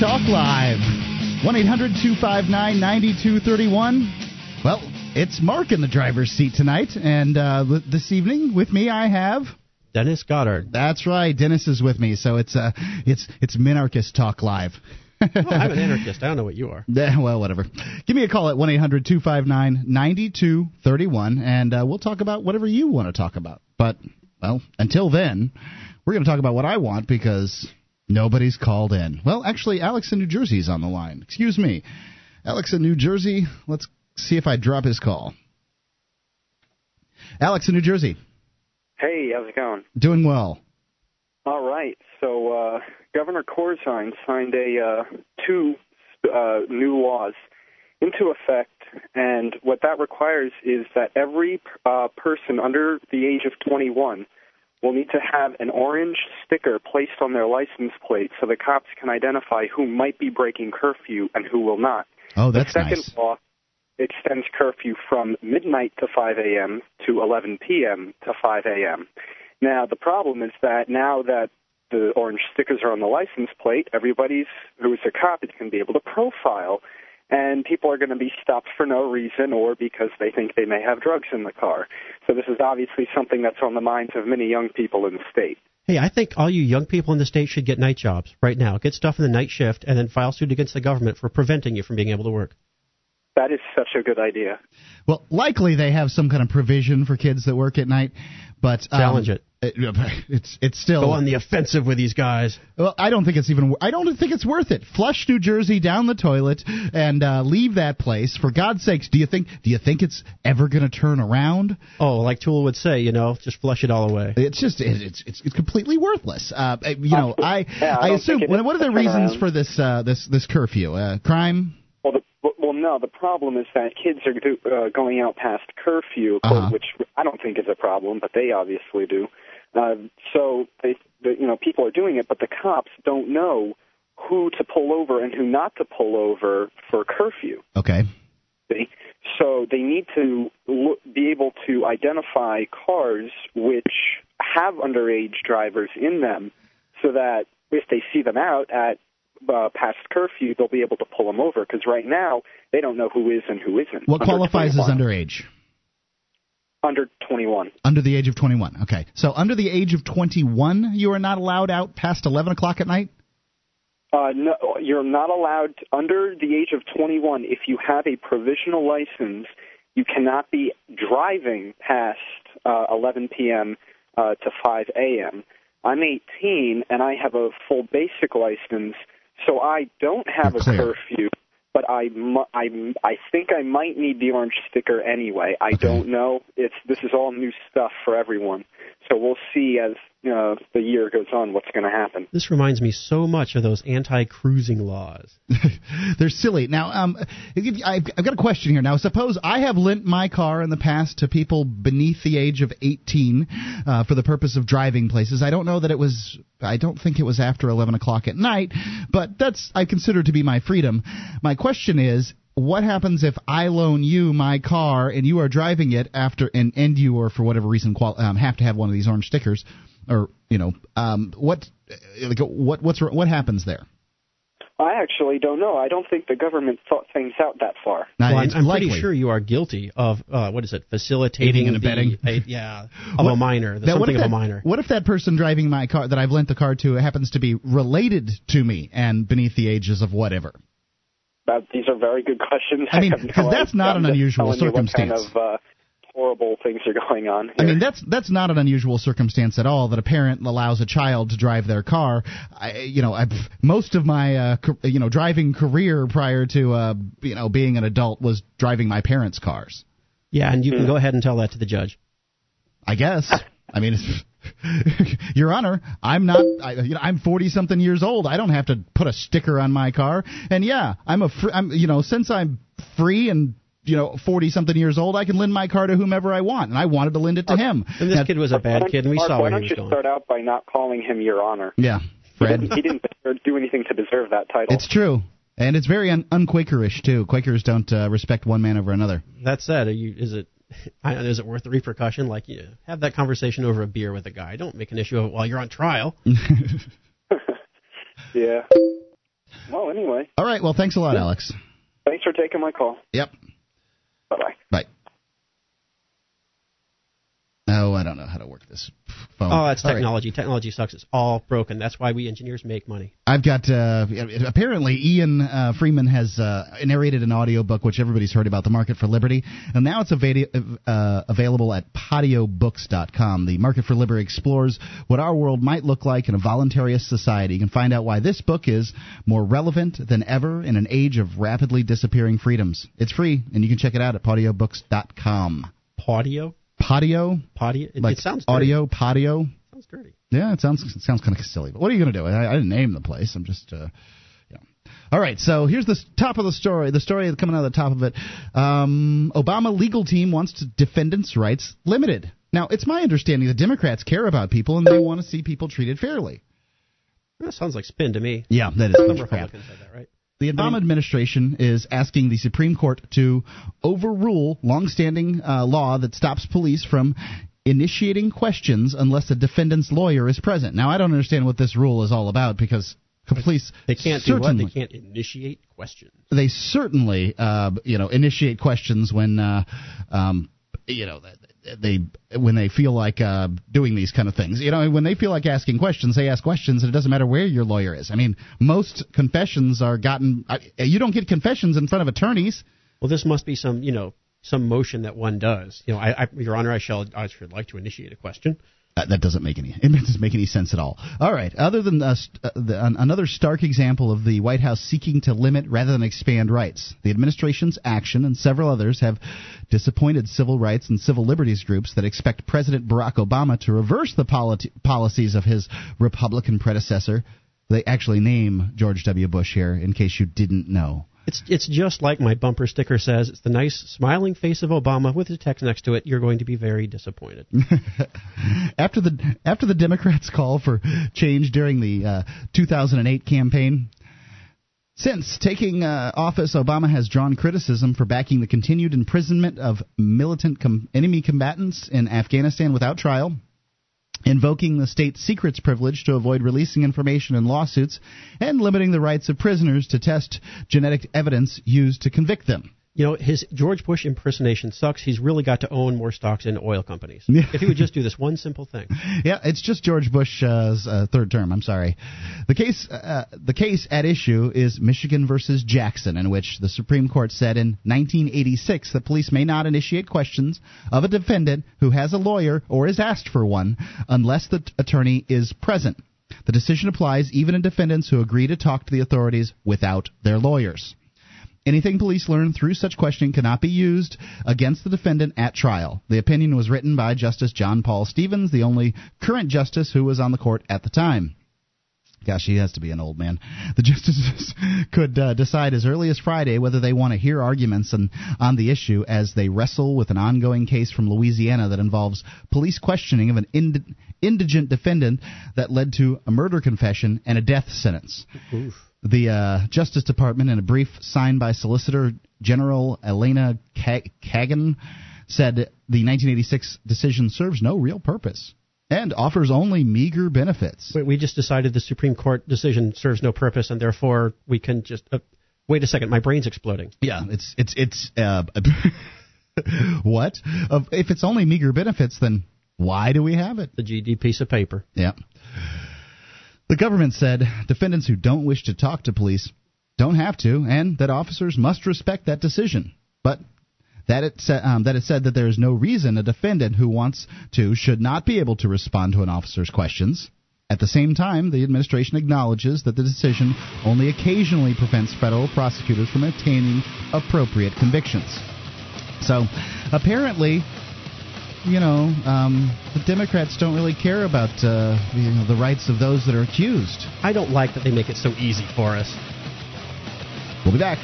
Talk Live. 1 800 259 9231. Well, it's Mark in the driver's seat tonight, and uh, this evening with me I have. Dennis Goddard. That's right. Dennis is with me, so it's uh, it's it's Minarchist Talk Live. well, I'm an anarchist. I don't know what you are. Yeah, well, whatever. Give me a call at 1 800 259 9231, and uh, we'll talk about whatever you want to talk about. But, well, until then, we're going to talk about what I want because Nobody's called in. Well, actually, Alex in New Jersey is on the line. Excuse me. Alex in New Jersey, let's see if I drop his call. Alex in New Jersey. Hey, how's it going? Doing well. All right. So, uh, Governor Corzine signed a uh, two uh, new laws into effect, and what that requires is that every uh, person under the age of 21 will need to have an orange sticker placed on their license plate so the cops can identify who might be breaking curfew and who will not. Oh, that's the second nice. law extends curfew from midnight to 5 a.m. to 11 p.m. to 5 a.m. Now, the problem is that now that the orange stickers are on the license plate, everybody's who's a cop is going to be able to profile and people are going to be stopped for no reason or because they think they may have drugs in the car. So this is obviously something that's on the minds of many young people in the state. Hey, I think all you young people in the state should get night jobs right now. Get stuff in the night shift and then file suit against the government for preventing you from being able to work. That is such a good idea. Well, likely they have some kind of provision for kids that work at night, but um, challenge it. it. It's it's still go on the offensive with these guys. Well, I don't think it's even. I don't think it's worth it. Flush New Jersey down the toilet and uh, leave that place. For God's sakes, do you think do you think it's ever going to turn around? Oh, like Tool would say, you know, just flush it all away. It's just it, it's, it's it's completely worthless. Uh, you know, I yeah, I, I assume what are the reasons for this uh, this this curfew? Uh, crime. Well, the, well, no. The problem is that kids are do, uh, going out past curfew, uh-huh. which I don't think is a problem, but they obviously do. Uh, so they, the, you know, people are doing it, but the cops don't know who to pull over and who not to pull over for curfew. Okay. See? So they need to look, be able to identify cars which have underage drivers in them, so that if they see them out at uh, past curfew, they'll be able to pull them over. Because right now they don't know who is and who isn't. What qualifies 21. as underage? Under 21. Under the age of 21. Okay. So under the age of 21, you are not allowed out past 11 o'clock at night? Uh, no, you're not allowed under the age of 21. If you have a provisional license, you cannot be driving past uh, 11 p.m. Uh, to 5 a.m. I'm 18 and I have a full basic license, so I don't have You're a clear. curfew but I, I, I think I might need the orange sticker anyway. I okay. don't know. It's this is all new stuff for everyone, so we'll see as uh, the year goes on what's going to happen. This reminds me so much of those anti-cruising laws. They're silly. Now, um, I've, I've got a question here. Now, suppose I have lent my car in the past to people beneath the age of 18 uh, for the purpose of driving places. I don't know that it was. I don't think it was after 11 o'clock at night, but that's I consider to be my freedom. My question is, what happens if I loan you my car and you are driving it after and, and you or for whatever reason qual- um, have to have one of these orange stickers or you know um, what like, what what's what happens there? I actually don't know. I don't think the government thought things out that far. Well, I'm, I'm pretty sure you are guilty of uh, what is it? Facilitating Aiding and abetting. The, a, yeah, of What- a minor. The what something if of that, a minor. What if that person driving my car that I've lent the car to happens to be related to me and beneath the ages of whatever? That, these are very good questions. I mean, have no 'cause that's not I'm an unusual telling what circumstance. kind of uh, horrible things are going on. Here. I mean, that's that's not an unusual circumstance at all. That a parent allows a child to drive their car. I, you know, I've, most of my uh, ca- you know driving career prior to uh, you know being an adult was driving my parents' cars. Yeah, and you Hmm. can go ahead and tell that to the judge. I guess. I mean, Your Honor, I'm not. I, you know, I'm 40 something years old. I don't have to put a sticker on my car. And yeah, I'm a. Fr- I'm you know since I'm free and you know 40 something years old, I can lend my car to whomever I want, and I wanted to lend it to him. And this Now- kid was a bad kid, and we Mark, saw why don't you start out by not calling him Your Honor? Yeah, He Fred. didn't, he didn't do anything to deserve that title. It's true. And it's very un- unquakerish too. Quakers don't uh, respect one man over another. That said, are you, is it I- is it worth the repercussion? Like, you have that conversation over a beer with a guy. Don't make an issue of it while you're on trial. yeah. Well, anyway. All right. Well, thanks a lot, Alex. Thanks for taking my call. Yep. Bye Oh, I don't know how to work this phone. Oh, it's All right. technology. Technology sucks. It's all broken. That's why we engineers make money. I've got uh, apparently Ian uh, Freeman has uh, narrated an audiobook which everybody's heard about the Market for Liberty, and now it's avadi- uh, available at podiobooks.com. The Market for Liberty explores what our world might look like in a voluntarist society. You can find out why this book is more relevant than ever in an age of rapidly disappearing freedoms. It's free, and you can check it out at podiobooks.com. Patio? Patio, Patio? It, like it sounds dirty. audio, patio. sounds dirty. Yeah, it sounds it sounds kind of silly. But what are you going to do? I, I didn't name the place. I'm just, uh, you. All right, so here's the top of the story. The story coming out of the top of it. Um, Obama legal team wants to defendants' rights limited. Now, it's my understanding the Democrats care about people and they want to see people treated fairly. That sounds like spin to me. Yeah, that is Some. Republicans said that, right? The Obama administration is asking the Supreme Court to overrule longstanding uh, law that stops police from initiating questions unless a defendant's lawyer is present. Now, I don't understand what this rule is all about because police They can't do what? certainly, They can't initiate questions. they certainly uh, you know initiate questions when uh, um, you know they when they feel like uh, doing these kind of things. You know when they feel like asking questions, they ask questions, and it doesn't matter where your lawyer is. I mean, most confessions are gotten. You don't get confessions in front of attorneys. Well, this must be some, you know, some motion that one does. You know, I, I Your Honor, I shall, I should like to initiate a question. Uh, that doesn't make any it doesn't make any sense at all. All right. Other than uh, uh, the, an, another stark example of the White House seeking to limit rather than expand rights, the administration's action and several others have disappointed civil rights and civil liberties groups that expect President Barack Obama to reverse the politi- policies of his Republican predecessor. They actually name George W. Bush here, in case you didn't know. It's it's just like my bumper sticker says. It's the nice smiling face of Obama with the text next to it. You're going to be very disappointed. after the after the Democrats' call for change during the uh, 2008 campaign. Since taking uh, office, Obama has drawn criticism for backing the continued imprisonment of militant com- enemy combatants in Afghanistan without trial, invoking the state secrets privilege to avoid releasing information in lawsuits, and limiting the rights of prisoners to test genetic evidence used to convict them. You know, his George Bush impersonation sucks. He's really got to own more stocks in oil companies. Yeah. If he would just do this one simple thing. Yeah, it's just George Bush's uh, third term. I'm sorry. The case, uh, the case at issue is Michigan versus Jackson, in which the Supreme Court said in 1986 that police may not initiate questions of a defendant who has a lawyer or is asked for one unless the t- attorney is present. The decision applies even in defendants who agree to talk to the authorities without their lawyers. Anything police learn through such questioning cannot be used against the defendant at trial. The opinion was written by Justice John Paul Stevens, the only current justice who was on the court at the time. Gosh, he has to be an old man. The justices could uh, decide as early as Friday whether they want to hear arguments on, on the issue as they wrestle with an ongoing case from Louisiana that involves police questioning of an ind- indigent defendant that led to a murder confession and a death sentence. Oof. The uh, Justice Department, in a brief signed by Solicitor General Elena Kagan, said the 1986 decision serves no real purpose and offers only meager benefits. We- We just decided the Supreme Court decision serves no purpose, and therefore we can just. Uh, wait a second, my brain's exploding. Yeah, it's it's it's uh, what? If it's only meager benefits, then why do we have it? The GD piece of paper. Yeah. The government said defendants who don't wish to talk to police don't have to, and that officers must respect that decision. But that it, sa- um, that it said that there is no reason a defendant who wants to should not be able to respond to an officer's questions. At the same time, the administration acknowledges that the decision only occasionally prevents federal prosecutors from obtaining appropriate convictions. So, apparently, you know, um, the Democrats don't really care about uh, you know, the rights of those that are accused. I don't like that they make it so easy for us. We'll be back.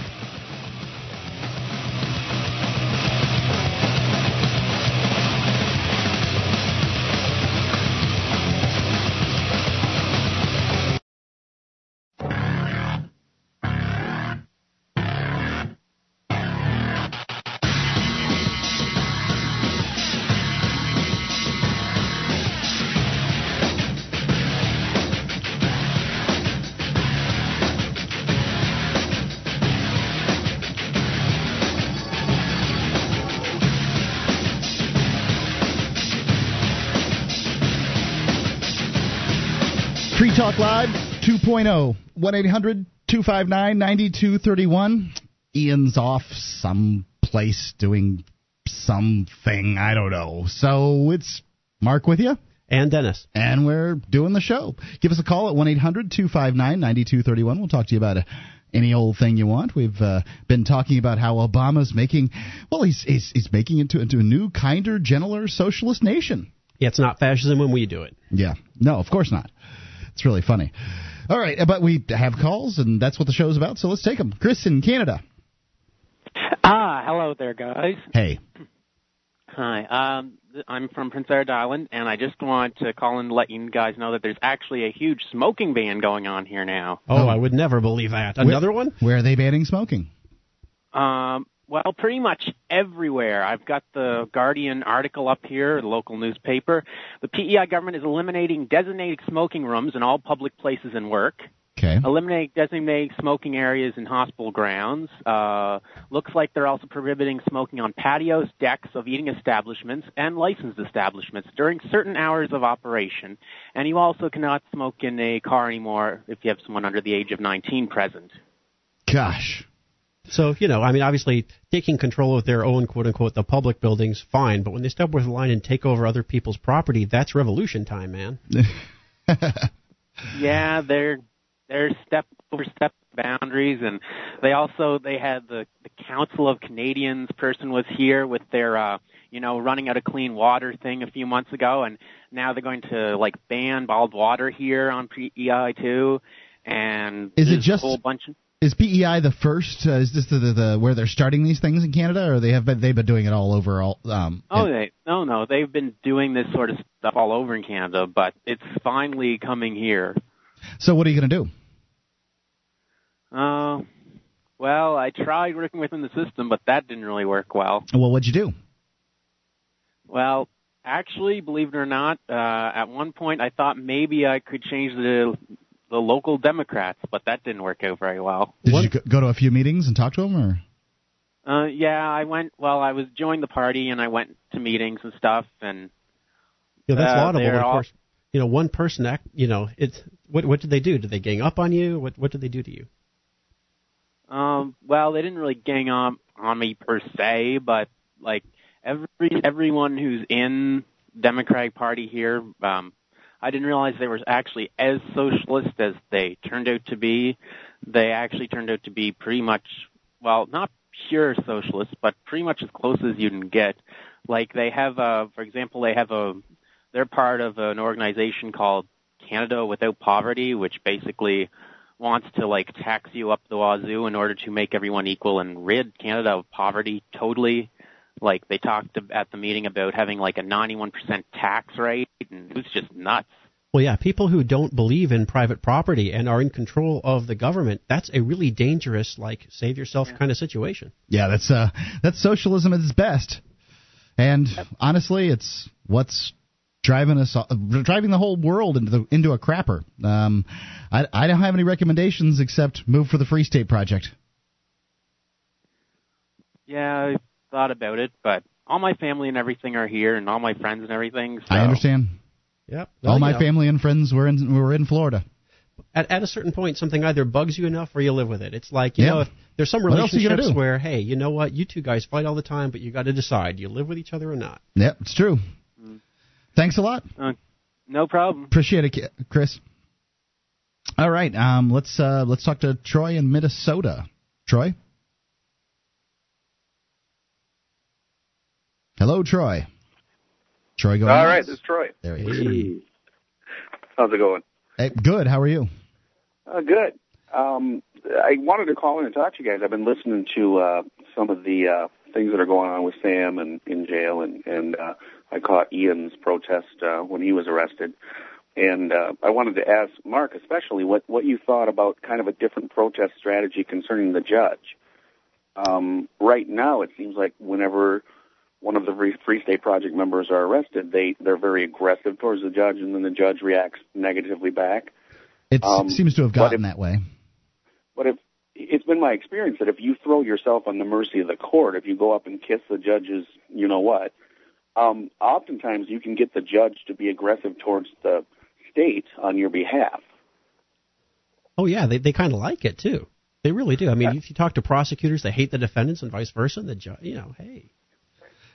2.0 1 800 259 9231. Ian's off someplace doing something. I don't know. So it's Mark with you. And Dennis. And we're doing the show. Give us a call at 1 800 259 9231. We'll talk to you about any old thing you want. We've uh, been talking about how Obama's making, well, he's, he's, he's making it into, into a new, kinder, gentler socialist nation. Yeah, it's not fascism when we do it. Yeah. No, of course not. It's really funny. All right, but we have calls, and that's what the show's about, so let's take them. Chris in Canada. Ah, hello there, guys. Hey. Hi. Um, I'm from Prince Edward Island, and I just want to call and let you guys know that there's actually a huge smoking ban going on here now. Oh, oh. I would never believe that. Another where, one? Where are they banning smoking? Um, well, pretty much everywhere. I've got the Guardian article up here, the local newspaper. The PEI government is eliminating designated smoking rooms in all public places and work. Okay. Eliminate designated smoking areas in hospital grounds. Uh, looks like they're also prohibiting smoking on patios, decks of eating establishments, and licensed establishments during certain hours of operation. And you also cannot smoke in a car anymore if you have someone under the age of 19 present. Gosh. So, you know, I mean, obviously, taking control of their own, quote unquote, the public buildings, fine. But when they step over the line and take over other people's property, that's revolution time, man. yeah, they're they're step over step boundaries, and they also they had the the Council of Canadians person was here with their uh, you know running out of clean water thing a few months ago, and now they're going to like ban bottled water here on PEI too, and is it just a whole bunch of is PEI the first? Uh, is this the, the, the, where they're starting these things in Canada, or they have been they've been doing it all over? All um, oh, they no no they've been doing this sort of stuff all over in Canada, but it's finally coming here. So what are you going to do? Uh, well, I tried working within the system, but that didn't really work well. Well, what'd you do? Well, actually, believe it or not, uh, at one point I thought maybe I could change the the local Democrats, but that didn't work out very well. Did what? you go to a few meetings and talk to them, or? Uh, yeah, I went. Well, I was joined the party and I went to meetings and stuff, and yeah, that's uh, laudable. Of course, you know, one person act. You know, it's what what did they do? Did they gang up on you? What what did they do to you? Um, well, they didn't really gang up on me per se, but like every everyone who's in Democratic Party here, um, I didn't realize they were actually as socialist as they turned out to be. They actually turned out to be pretty much, well, not pure socialists, but pretty much as close as you can get. Like they have, a, for example, they have a, they're part of an organization called Canada Without Poverty, which basically wants to like tax you up the wazoo in order to make everyone equal and rid Canada of poverty totally. Like they talked at the meeting about having like a 91% tax rate, and it was just nuts. Well, yeah, people who don't believe in private property and are in control of the government, that's a really dangerous, like, save yourself yeah. kind of situation. Yeah, that's uh, that's socialism at its best. And yep. honestly, it's what's driving us driving the whole world into the, into a crapper. Um, I, I don't have any recommendations except move for the Free State Project. Yeah, I thought about it, but all my family and everything are here, and all my friends and everything. So. I understand. Yep. Well, all my know. family and friends were in were in Florida. At, at a certain point, something either bugs you enough or you live with it. It's like you yeah. know, if there's some relationships where, hey, you know what, you two guys fight all the time, but you got to decide, you live with each other or not. Yep, it's true. Thanks a lot. Uh, no problem. Appreciate it, Chris. All right, um, let's uh, let's talk to Troy in Minnesota. Troy. Hello, Troy. Troy, go. All right, this is Troy. There he is. How's it going? Hey, good. How are you? Uh, good. Um, I wanted to call in and talk to you guys. I've been listening to uh, some of the uh, things that are going on with Sam and in jail, and and uh, I caught Ian's protest uh, when he was arrested. And uh, I wanted to ask Mark, especially, what what you thought about kind of a different protest strategy concerning the judge. Um, right now, it seems like whenever one of the Free, Free State Project members are arrested, they they're very aggressive towards the judge, and then the judge reacts negatively back. It um, seems to have gotten if, that way. But if it's been my experience that if you throw yourself on the mercy of the court, if you go up and kiss the judge's, you know what, um, oftentimes you can get the judge to be aggressive towards the state on your behalf. Oh yeah, they they kind of like it too. They really do. I mean, if you talk to prosecutors, they hate the defendants and vice versa. And the judge, you know, hey.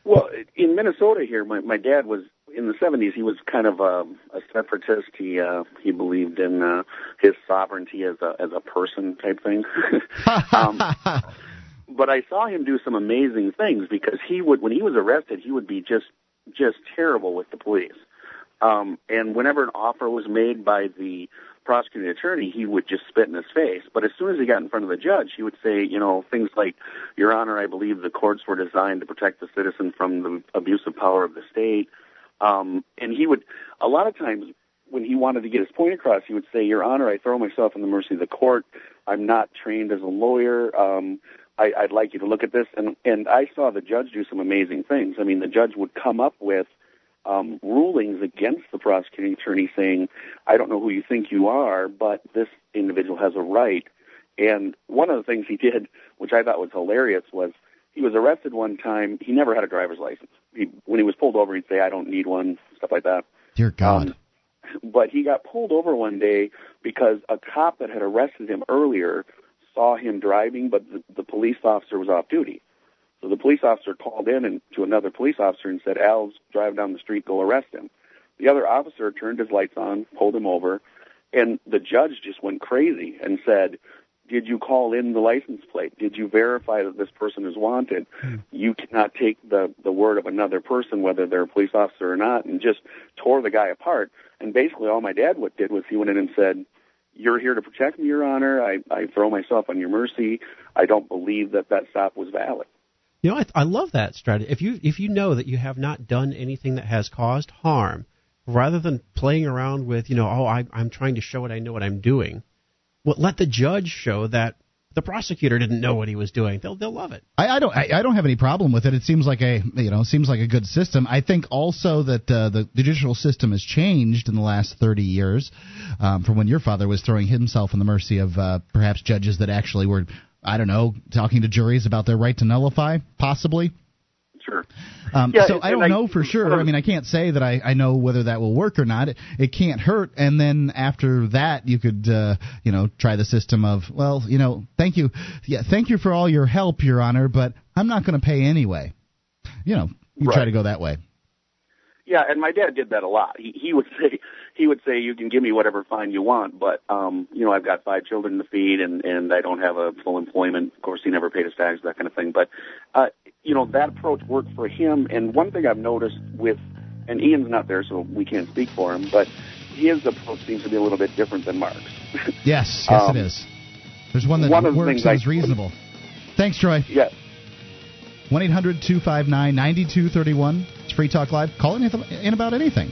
Well, in Minnesota here, my my dad was in the 70s. He was kind of a, a separatist. He uh, he believed in uh, his sovereignty as a as a person type thing. um, but I saw him do some amazing things because he would when he was arrested, he would be just just terrible with the police. Um, and whenever an offer was made by the prosecuting attorney, he would just spit in his face. But as soon as he got in front of the judge, he would say, you know, things like, Your Honor, I believe the courts were designed to protect the citizen from the abuse of power of the state. Um, and he would, a lot of times, when he wanted to get his point across, he would say, Your Honor, I throw myself in the mercy of the court. I'm not trained as a lawyer. Um, I, I'd like you to look at this. And, and I saw the judge do some amazing things. I mean, the judge would come up with um, rulings against the prosecuting attorney saying, I don't know who you think you are, but this individual has a right. And one of the things he did, which I thought was hilarious, was he was arrested one time. He never had a driver's license. He, when he was pulled over, he'd say, I don't need one, stuff like that. Dear God. Um, but he got pulled over one day because a cop that had arrested him earlier saw him driving, but the, the police officer was off duty. So the police officer called in and to another police officer and said, Al's driving down the street, go arrest him. The other officer turned his lights on, pulled him over, and the judge just went crazy and said, did you call in the license plate? Did you verify that this person is wanted? Hmm. You cannot take the, the word of another person, whether they're a police officer or not, and just tore the guy apart. And basically all my dad did was he went in and said, you're here to protect me, Your Honor. I, I throw myself on your mercy. I don't believe that that stop was valid. You know, I, I love that strategy. If you if you know that you have not done anything that has caused harm, rather than playing around with, you know, oh, I, I'm trying to show what I know what I'm doing, well, let the judge show that the prosecutor didn't know what he was doing. They'll they'll love it. I, I don't I, I, don't have any problem with it. It seems like a you know seems like a good system. I think also that uh, the, judicial system has changed in the last 30 years, um, from when your father was throwing himself in the mercy of uh, perhaps judges that actually were I don't know, talking to juries about their right to nullify, possibly. Sure. Um, yeah, so I don't I, know for sure. I mean, I can't say that I, I know whether that will work or not. It, it can't hurt. And then after that, you could, uh, you know, try the system of, well, you know, thank you, yeah, thank you for all your help, Your Honor, but I'm not going to pay anyway. You know, you right. try to go that way. Yeah, and my dad did that a lot. He he would say he would say you can give me whatever fine you want, but um, you know I've got five children to feed and and I don't have a full employment. Of course, he never paid his taxes, that kind of thing. But uh, you know that approach worked for him. And one thing I've noticed with and Ian's not there, so we can't speak for him, but his approach seems to be a little bit different than Mark's. yes, yes, um, it is. There's one that one works and is reasonable. Thanks, Troy. Yeah. 1 800 259 9231. It's Free Talk Live. Call in, in about anything.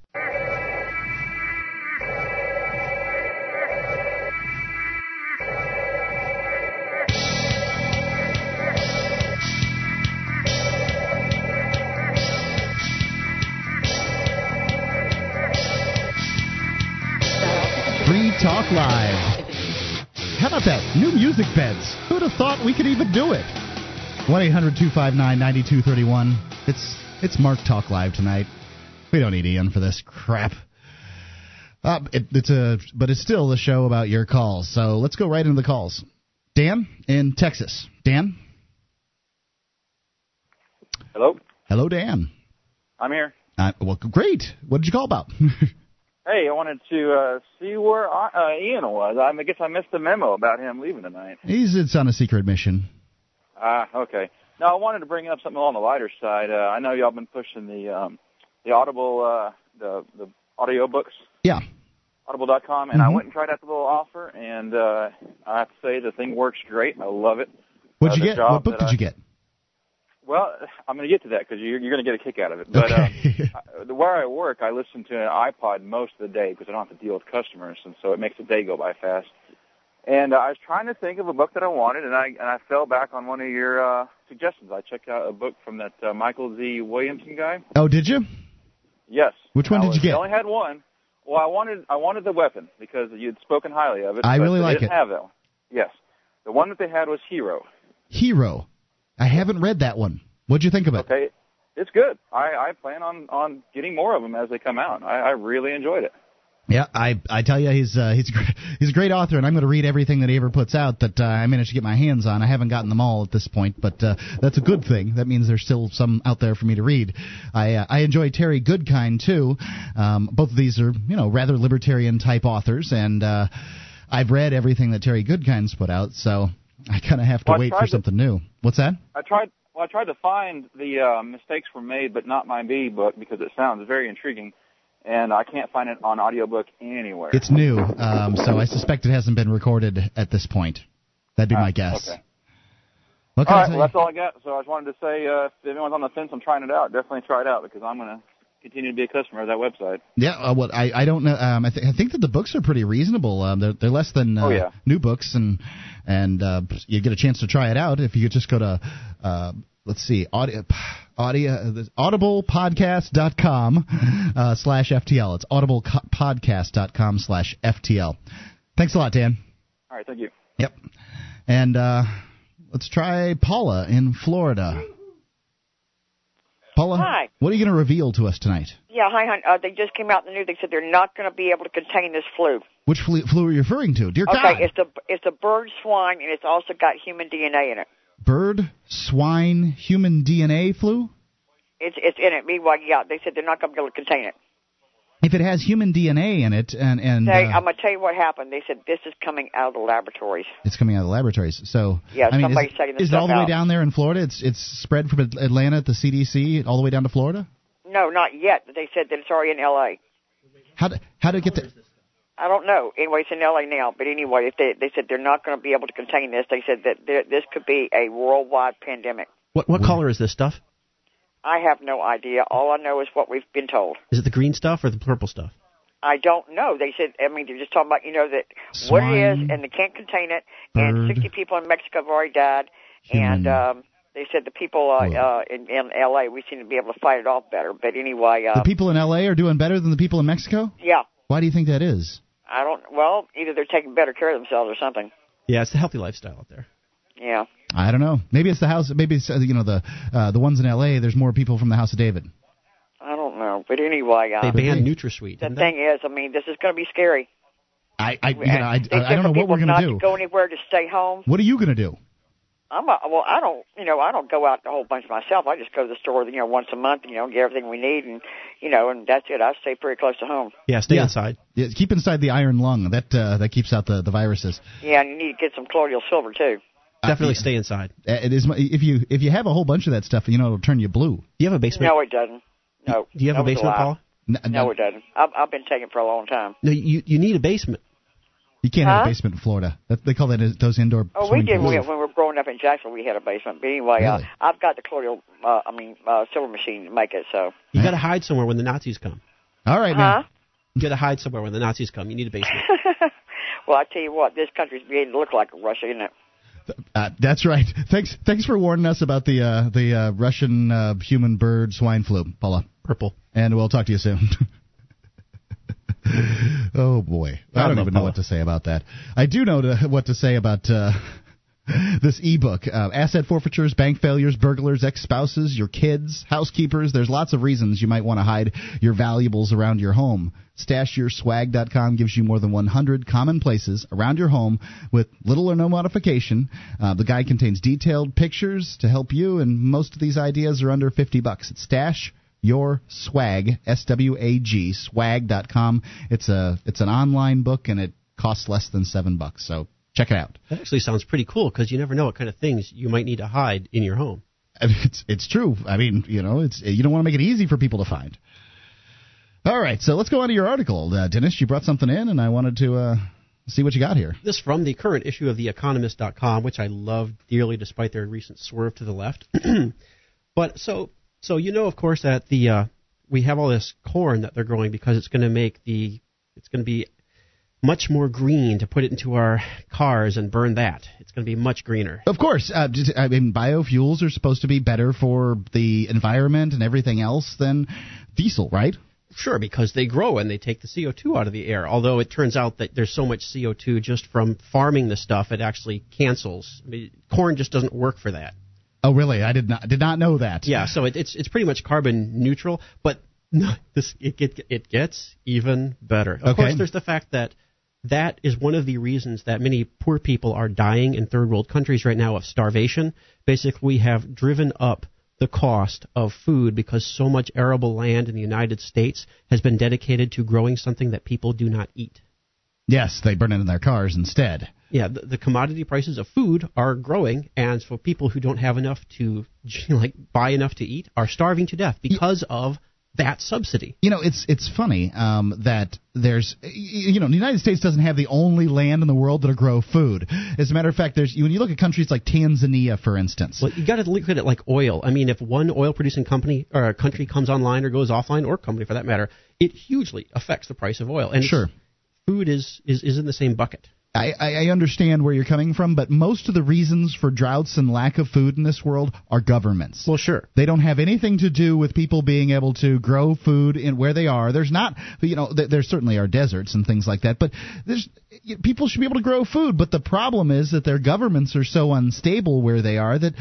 Talk Live. How about that? New music beds. Who'd have thought we could even do it? 1 800 259 9231. It's it's Mark Talk Live tonight. We don't need Ian for this crap. Uh, it, it's a, but it's still the show about your calls. So let's go right into the calls. Dan in Texas. Dan. Hello. Hello, Dan. I'm here. Uh, well, great. What did you call about? Hey, I wanted to uh, see where I, uh, Ian was. I guess I missed the memo about him leaving tonight. He's it's on a secret mission. Ah, okay. Now I wanted to bring up something on the lighter side. Uh, I know y'all been pushing the um, the Audible uh, the the audio books. Yeah. Audible.com, and mm-hmm. I went and tried out the little offer, and uh, I have to say the thing works great. I love it. What'd uh, you get? What book did I, you get? Well, I'm going to get to that because you're, you're going to get a kick out of it. But okay. uh, where I work, I listen to an iPod most of the day because I don't have to deal with customers, and so it makes the day go by fast. And uh, I was trying to think of a book that I wanted, and I and I fell back on one of your uh, suggestions. I checked out a book from that uh, Michael Z. Williamson guy. Oh, did you? Yes. Which one I did was- you get? I only had one. Well, I wanted I wanted the weapon because you'd spoken highly of it. I really like didn't it. Have that one. Yes. The one that they had was Hero. Hero. I haven't read that one. What'd you think of it? Okay. It's good. I, I plan on on getting more of them as they come out. I, I really enjoyed it. Yeah, I I tell you, he's uh, he's a great, he's a great author, and I'm going to read everything that he ever puts out that uh, I managed to get my hands on. I haven't gotten them all at this point, but uh, that's a good thing. That means there's still some out there for me to read. I uh, I enjoy Terry Goodkind too. Um, both of these are you know rather libertarian type authors, and uh, I've read everything that Terry Goodkind's put out, so I kind of have to Well, wait for to- something new. What's that? I tried. Well, I tried to find the uh, mistakes were made, but not by me book because it sounds very intriguing, and I can't find it on audiobook anywhere. It's new, um, so I suspect it hasn't been recorded at this point. That'd be Ah, my guess. okay. All right, well, that's all I got. So I just wanted to say, uh, if anyone's on the fence I'm trying it out, definitely try it out because I'm going to continue to be a customer of that website. Yeah, uh, what I I don't know. Um, I, th- I think that the books are pretty reasonable. Um, they're they're less than uh, Oh, yeah. new books, and and uh, you get a chance to try it out if you just go to uh, let's see audio audio uh, audiblepodcast.com uh, slash ftl. It's audiblepodcast.com slash ftl. Thanks a lot, Dan. All right, thank you. Yep. And uh, let's try Paula in Florida. Paula, Hi. what are you going to reveal to us tonight? Yeah, hi, hon. Uh, they just came out in the news. They said they're not going to be able to contain this flu. Which flu, flu are you referring to? Dear Okay, God. it's the it's a bird swine, and it's also got human DNA in it. bird, swine, human DNA flu? It's it's in it. Meanwhile, yeah, they said they're not going to be able to contain it. If it has human DNA in it and and They, uh, I'm going to tell you what happened. They said this is coming out of the laboratories. it's coming out of the laboratories, so Yeah, I mean, somebody's is, taking the is it all stuff the way down there in Florida? It's it's spread from Atlanta at the CDC all the way down to Florida. No, not yet. But they said that it's already in L.A. How did how did it get there? I don't know. Anyway, it's in L.A. now. But anyway, if they they said they're not going to be able to contain this, they said that there, this could be a worldwide pandemic. What what color is this stuff? I have no idea. All I know is what we've been told. Is it the green stuff or the purple stuff? I don't know. They said, I mean, they're just talking about, you know, that what it is, and they can't contain it. bird, and 60 people in Mexico have already died. human and um, they said the people uh, uh, in, in L.A. we seem to be able to fight it off better. But anyway, uh, The people in L.A. are doing better than the people in Mexico. yeah, Why do you think that is? I don't. Well, either they're taking better care of themselves or something. Yeah, it's the healthy lifestyle out there. Yeah. I don't know. Maybe it's the house. Maybe it's uh, you know the uh, the ones in L.A. There's more people from the House of David. I don't know. But anyway, They uh, banned they- NutraSweet. the didn't they? thing is, I mean, this is going to be scary. I I, you know, I, I, I don't know what we're gonna not do. to go anywhere to stay home. What are you gonna do? I'm a, well. I don't. You know, I don't go out a whole bunch myself. I just go to the store, you know, once a month. You know, get everything we need, and you know, and that's it. I stay pretty close to home. Yeah, stay Yeah. inside. Yeah, keep inside the iron lung. That uh, that keeps out the, the viruses. Yeah, and you need to get some colloidal silver too. Definitely Uh, stay inside. Uh, It is if you if you have a whole bunch of that stuff, you know it'll turn you blue. Do you have a basement? No, it doesn't. No. Do you have a basement, lie. Paula? N- No, n- it doesn't. I've, I've been taking it for a long time. No, you you need a basement. you can't have a basement in Florida. That, they call that those indoor. Oh, we did when we, when we were growing up in Jackson. We had a basement. But anyway, uh, Really? I've got the colloidal, uh, I mean, uh, silver machine to make it. So. You got to hide somewhere when the Nazis come. All right, Huh? You got to hide somewhere when the Nazis come. You need a basement. well, I tell you what, this country's beginning to look like Russia, isn't it? Uh, that's right. Thanks thanks for warning us about the uh, the uh, Russian uh, human bird swine flu, Paula. Purple. And we'll talk to you soon. oh boy, I I don't love even know Paula. what to say about that. I do know to, what to say about uh, this ebook: uh, asset forfeitures, bank failures, burglars, ex-spouses, your kids, housekeepers. There's lots of reasons you might want to hide your valuables around your home. StashYourSwag.com gives you more than 100 common places around your home with little or no modification. Uh, the guide contains detailed pictures to help you, and most of these ideas are under 50 bucks. It's Stash your swag s-w-a-g swag.com it's a it's an online book and it costs less than seven bucks so check it out. That actually sounds pretty cool because you never know what kind of things you might need to hide in your home. It's it's true. I mean you know it's you don't want to make it easy for people to find. All right so let's go on to your article. Uh, dennis you brought something in and i wanted to uh, see what you got here. This from the current issue of the TheEconomist.com, which I love dearly despite their recent swerve to the left. but so so you know, of course, that the uh, we have all this corn that they're growing because it's going to make the it's going to be much more green to put it into our cars and burn that. It's going to be much greener. Of course, uh, I mean biofuels are supposed to be better for the environment and everything else than diesel, right? Sure, because they grow and they take the CO2 out of the air. Although it turns out that there's so much CO2 just from farming the stuff, it actually cancels. I mean, corn just doesn't work for that. Oh, really? I did not did not know that. Yeah, so it, it's it's pretty much carbon neutral, but no, this it it, it gets even better. Of okay. course, there's the fact that that is one of the reasons that many poor people are dying in third world countries right now of starvation. Basically, we have driven up the cost of food because so much arable land in the United States has been dedicated to growing something that people do not eat. Yes, they burn it in their cars instead. Yeah, the, the commodity prices of food are growing, and for people who don't have enough to like buy enough to eat are starving to death because of that subsidy. You know, it's it's funny um, that there's you know the United States doesn't have the only land in the world that'll grow food. As a matter of fact, there's when you look at countries like Tanzania, for instance. Well, you got to look at it like oil. I mean, if one oil producing company or a country comes online or goes offline, or company for that matter, it hugely affects the price of oil. And sure, food is is is in the same bucket. I, I understand where you're coming from, but most of the reasons for droughts and lack of food in this world are governments. Well, sure. They don't have anything to do with people being able to grow food in where they are. There's not, you know, there certainly are deserts and things like that, but there's people should be able to grow food. But the problem is that their governments are so unstable where they are that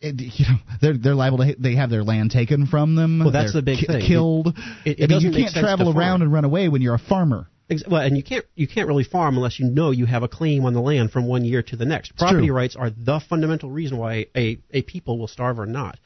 eh, you know they're they're liable to they have their land taken from them. Well, that's the big ki- thing. Killed. It, it I mean, you can't travel around farm. and run away when you're a farmer. Ex- Well, and you can't you can't really farm unless you know you have a claim on the land from one year to the next. Property true. rights are the fundamental reason why a, a people will starve or not.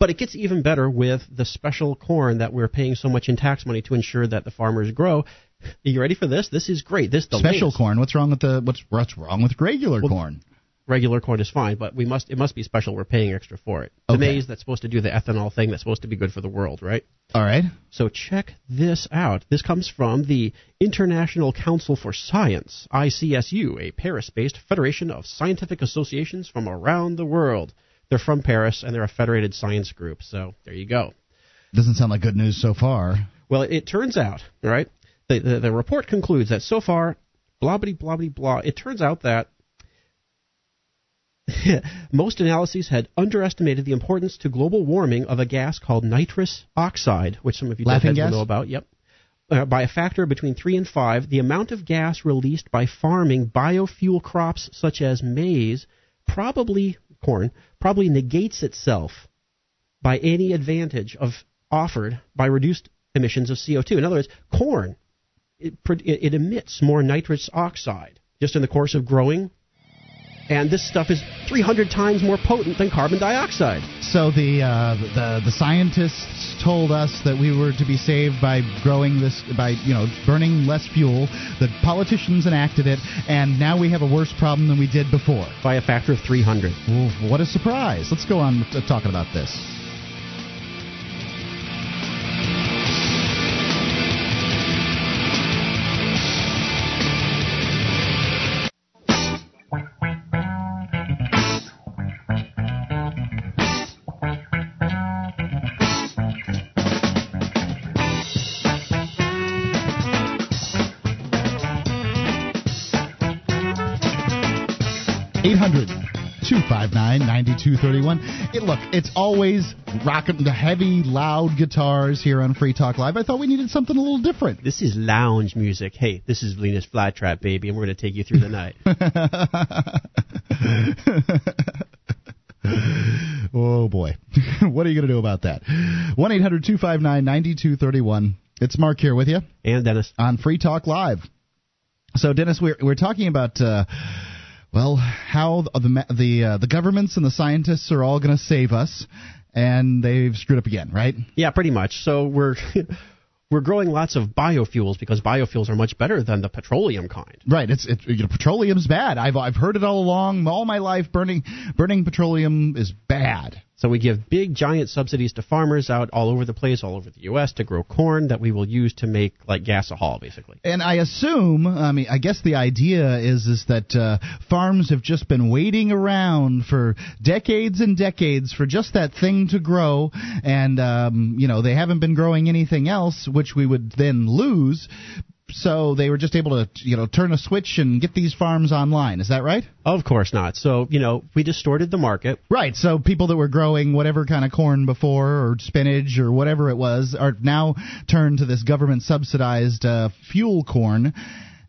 But it gets even better with the special corn that we're paying so much in tax money to ensure that the farmers grow. Are you ready for this? This is great. This the Special latest. corn. What's wrong with the what's what's wrong with regular Well, corn? Regular corn is fine, but we must it must be special. We're paying extra for it. The Okay. maize that's supposed to do the ethanol thing that's supposed to be good for the world, right? All right. So check this out. This comes from the International Council for Science, ICSU, a Paris-based federation of scientific associations from around the world. They're from Paris and they're a federated science group. So there you go. Doesn't sound like good news so far. Well, it turns out, right? The, the, the report concludes that so far, blah blah blah blah blah. It turns out that most analyses had underestimated the importance to global warming of a gas called nitrous oxide, which some of you Laughing gas? know about. Yep. Uh, by a factor between 3 and 5, the amount of gas released by farming biofuel crops such as maize, probably corn, probably negates itself by any advantage of offered by reduced emissions of CO2. In other words, corn it, it emits more nitrous oxide just in the course of growing, and this stuff is 300 times more potent than carbon dioxide. So the uh, the the scientists told us that we were to be saved by growing this by you know burning less fuel. The politicians enacted it, and now we have a worse problem than we did before. By a factor of 300. Ooh, what a surprise! Let's go on talking about this. 259-9231. It, look, it's always rocking the heavy, loud guitars here on Free Talk Live. I thought we needed something a little different. This is lounge music. Hey, this is Venus Flytrap, baby, and we're going to take you through the night. oh boy, what are you going to do about that? One eight hundred two five nine ninety two thirty one. It's Mark here with you and Dennis. on Free Talk Live. So, Dennis, we're we're talking about. Uh, well, how the the the, uh, the governments and the scientists are all going to save us, and they've screwed up again, right? Yeah, pretty much. So we're we're growing lots of biofuels because biofuels are much better than the petroleum kind. Right. It's it, you know, petroleum's bad. I've I've heard it all along. All my life, burning burning petroleum is bad. So we give big giant subsidies to farmers out all over the place, all over the U.S. to grow corn that we will use to make like gasohol, basically. And I assume, I mean, I guess the idea is is that uh, farms have just been waiting around for decades and decades for just that thing to grow, and um, you know they haven't been growing anything else, which we would then lose. So they were just able to you know turn a switch and get these farms online. Is that right? Of course not. So you know we distorted the market. Right. So people that were growing whatever kind of corn before or spinach or whatever it was are now turned to this government subsidized uh, fuel corn,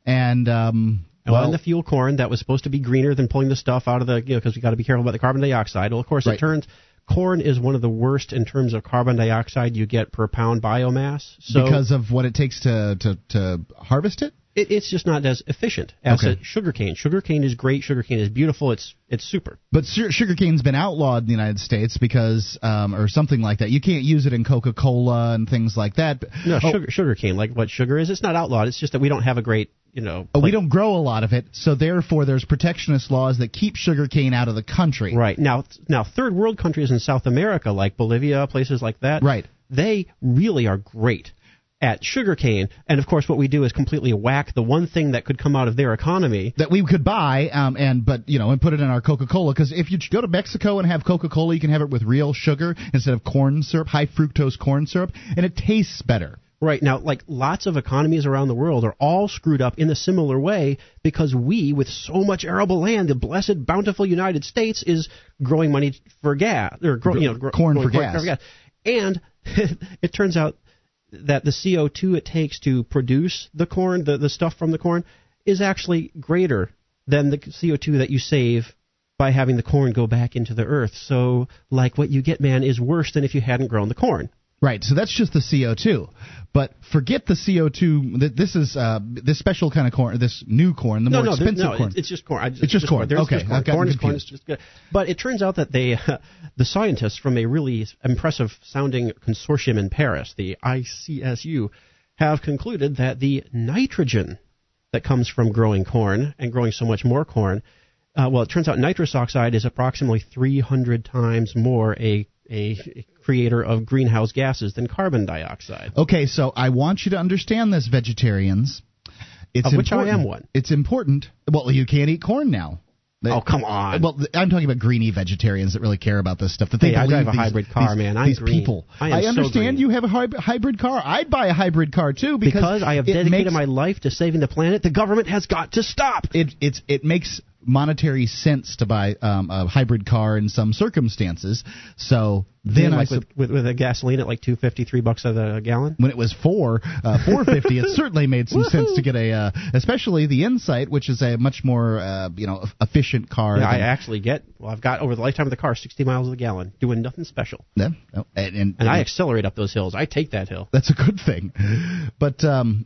and um, well, and the fuel corn that was supposed to be greener than pulling the stuff out of the you know because we got to be careful about the carbon dioxide. Well, of course Right. it turns. Corn is one of the worst in terms of carbon dioxide you get per pound biomass. So because of what it takes to to, to harvest it. it, it's just not as efficient as Okay. sugarcane. Sugarcane is great. Sugarcane is beautiful. It's it's super. But su- sugarcane's been outlawed in the United States because, um, or something like that. You can't use it in Coca Cola and things like that. No, oh, sugar sugarcane, like what sugar is, it's not outlawed. It's just that we don't have a great, you know. oh, we don't grow a lot of it, so therefore there's protectionist laws that keep sugarcane out of the country. Right now, now third world countries in South America, like Bolivia, places like that, Right. They really are great at sugarcane, and of course, what we do is completely whack the one thing that could come out of their economy. That we could buy, um, and but you know, and put it in our Coca Cola. Because if you go to Mexico and have Coca Cola, you can have it with real sugar instead of corn syrup, high fructose corn syrup, and it tastes better. Right now, like lots of economies around the world are all screwed up in a similar way because we, with so much arable land, the blessed bountiful United States is growing money for gas or grow, you know, Corn growing for gas. And it turns out that the CO2 it takes to produce the corn, the, the stuff from the corn, is actually greater than the CO2 that you save by having the corn go back into the earth. So, like what you get, man, is worse than if you hadn't grown the corn. Right, so that's just the CO2. But forget the CO2. This is uh, this special kind of corn, this new corn, the no, more no, expensive no, corn. It's, it's just corn. I It's just corn. There's Okay, just corn. Corn is corn. It's just good. But it turns out that they, the scientists from a really impressive sounding consortium in Paris, the ICSU, have concluded that the nitrogen that comes from growing corn and growing so much more corn, uh, well, it turns out nitrous oxide is approximately 300 times more a a creator of greenhouse gases than carbon dioxide. Okay, so I want you to understand this, vegetarians. It's Of which I important- am one. It's important. Well, you can't eat corn now. They- Oh, come on. Well, I'm talking about greeny vegetarians that really care about this stuff. That they Hey, I believe drive a these- hybrid car, these- man. I'm these green. people. I so understand green. you have a hybrid car. I'd buy a hybrid car too because, because I have dedicated makes, my life to saving the planet, the government has got to stop. it it's it makes monetary sense to buy um, a hybrid car in some circumstances. So then like sup- with, with with a gasoline at like two fifty three bucks a gallon. when it was four uh, four fifty, it certainly made some sense to get a, uh, especially the Insight, which is a much more uh, you know efficient car. Yeah, I actually get well. I've got over the lifetime of the car sixty miles a gallon, doing nothing special, Yeah, no, and, and, and I accelerate up those hills. I take that hill. that's a good thing. But um,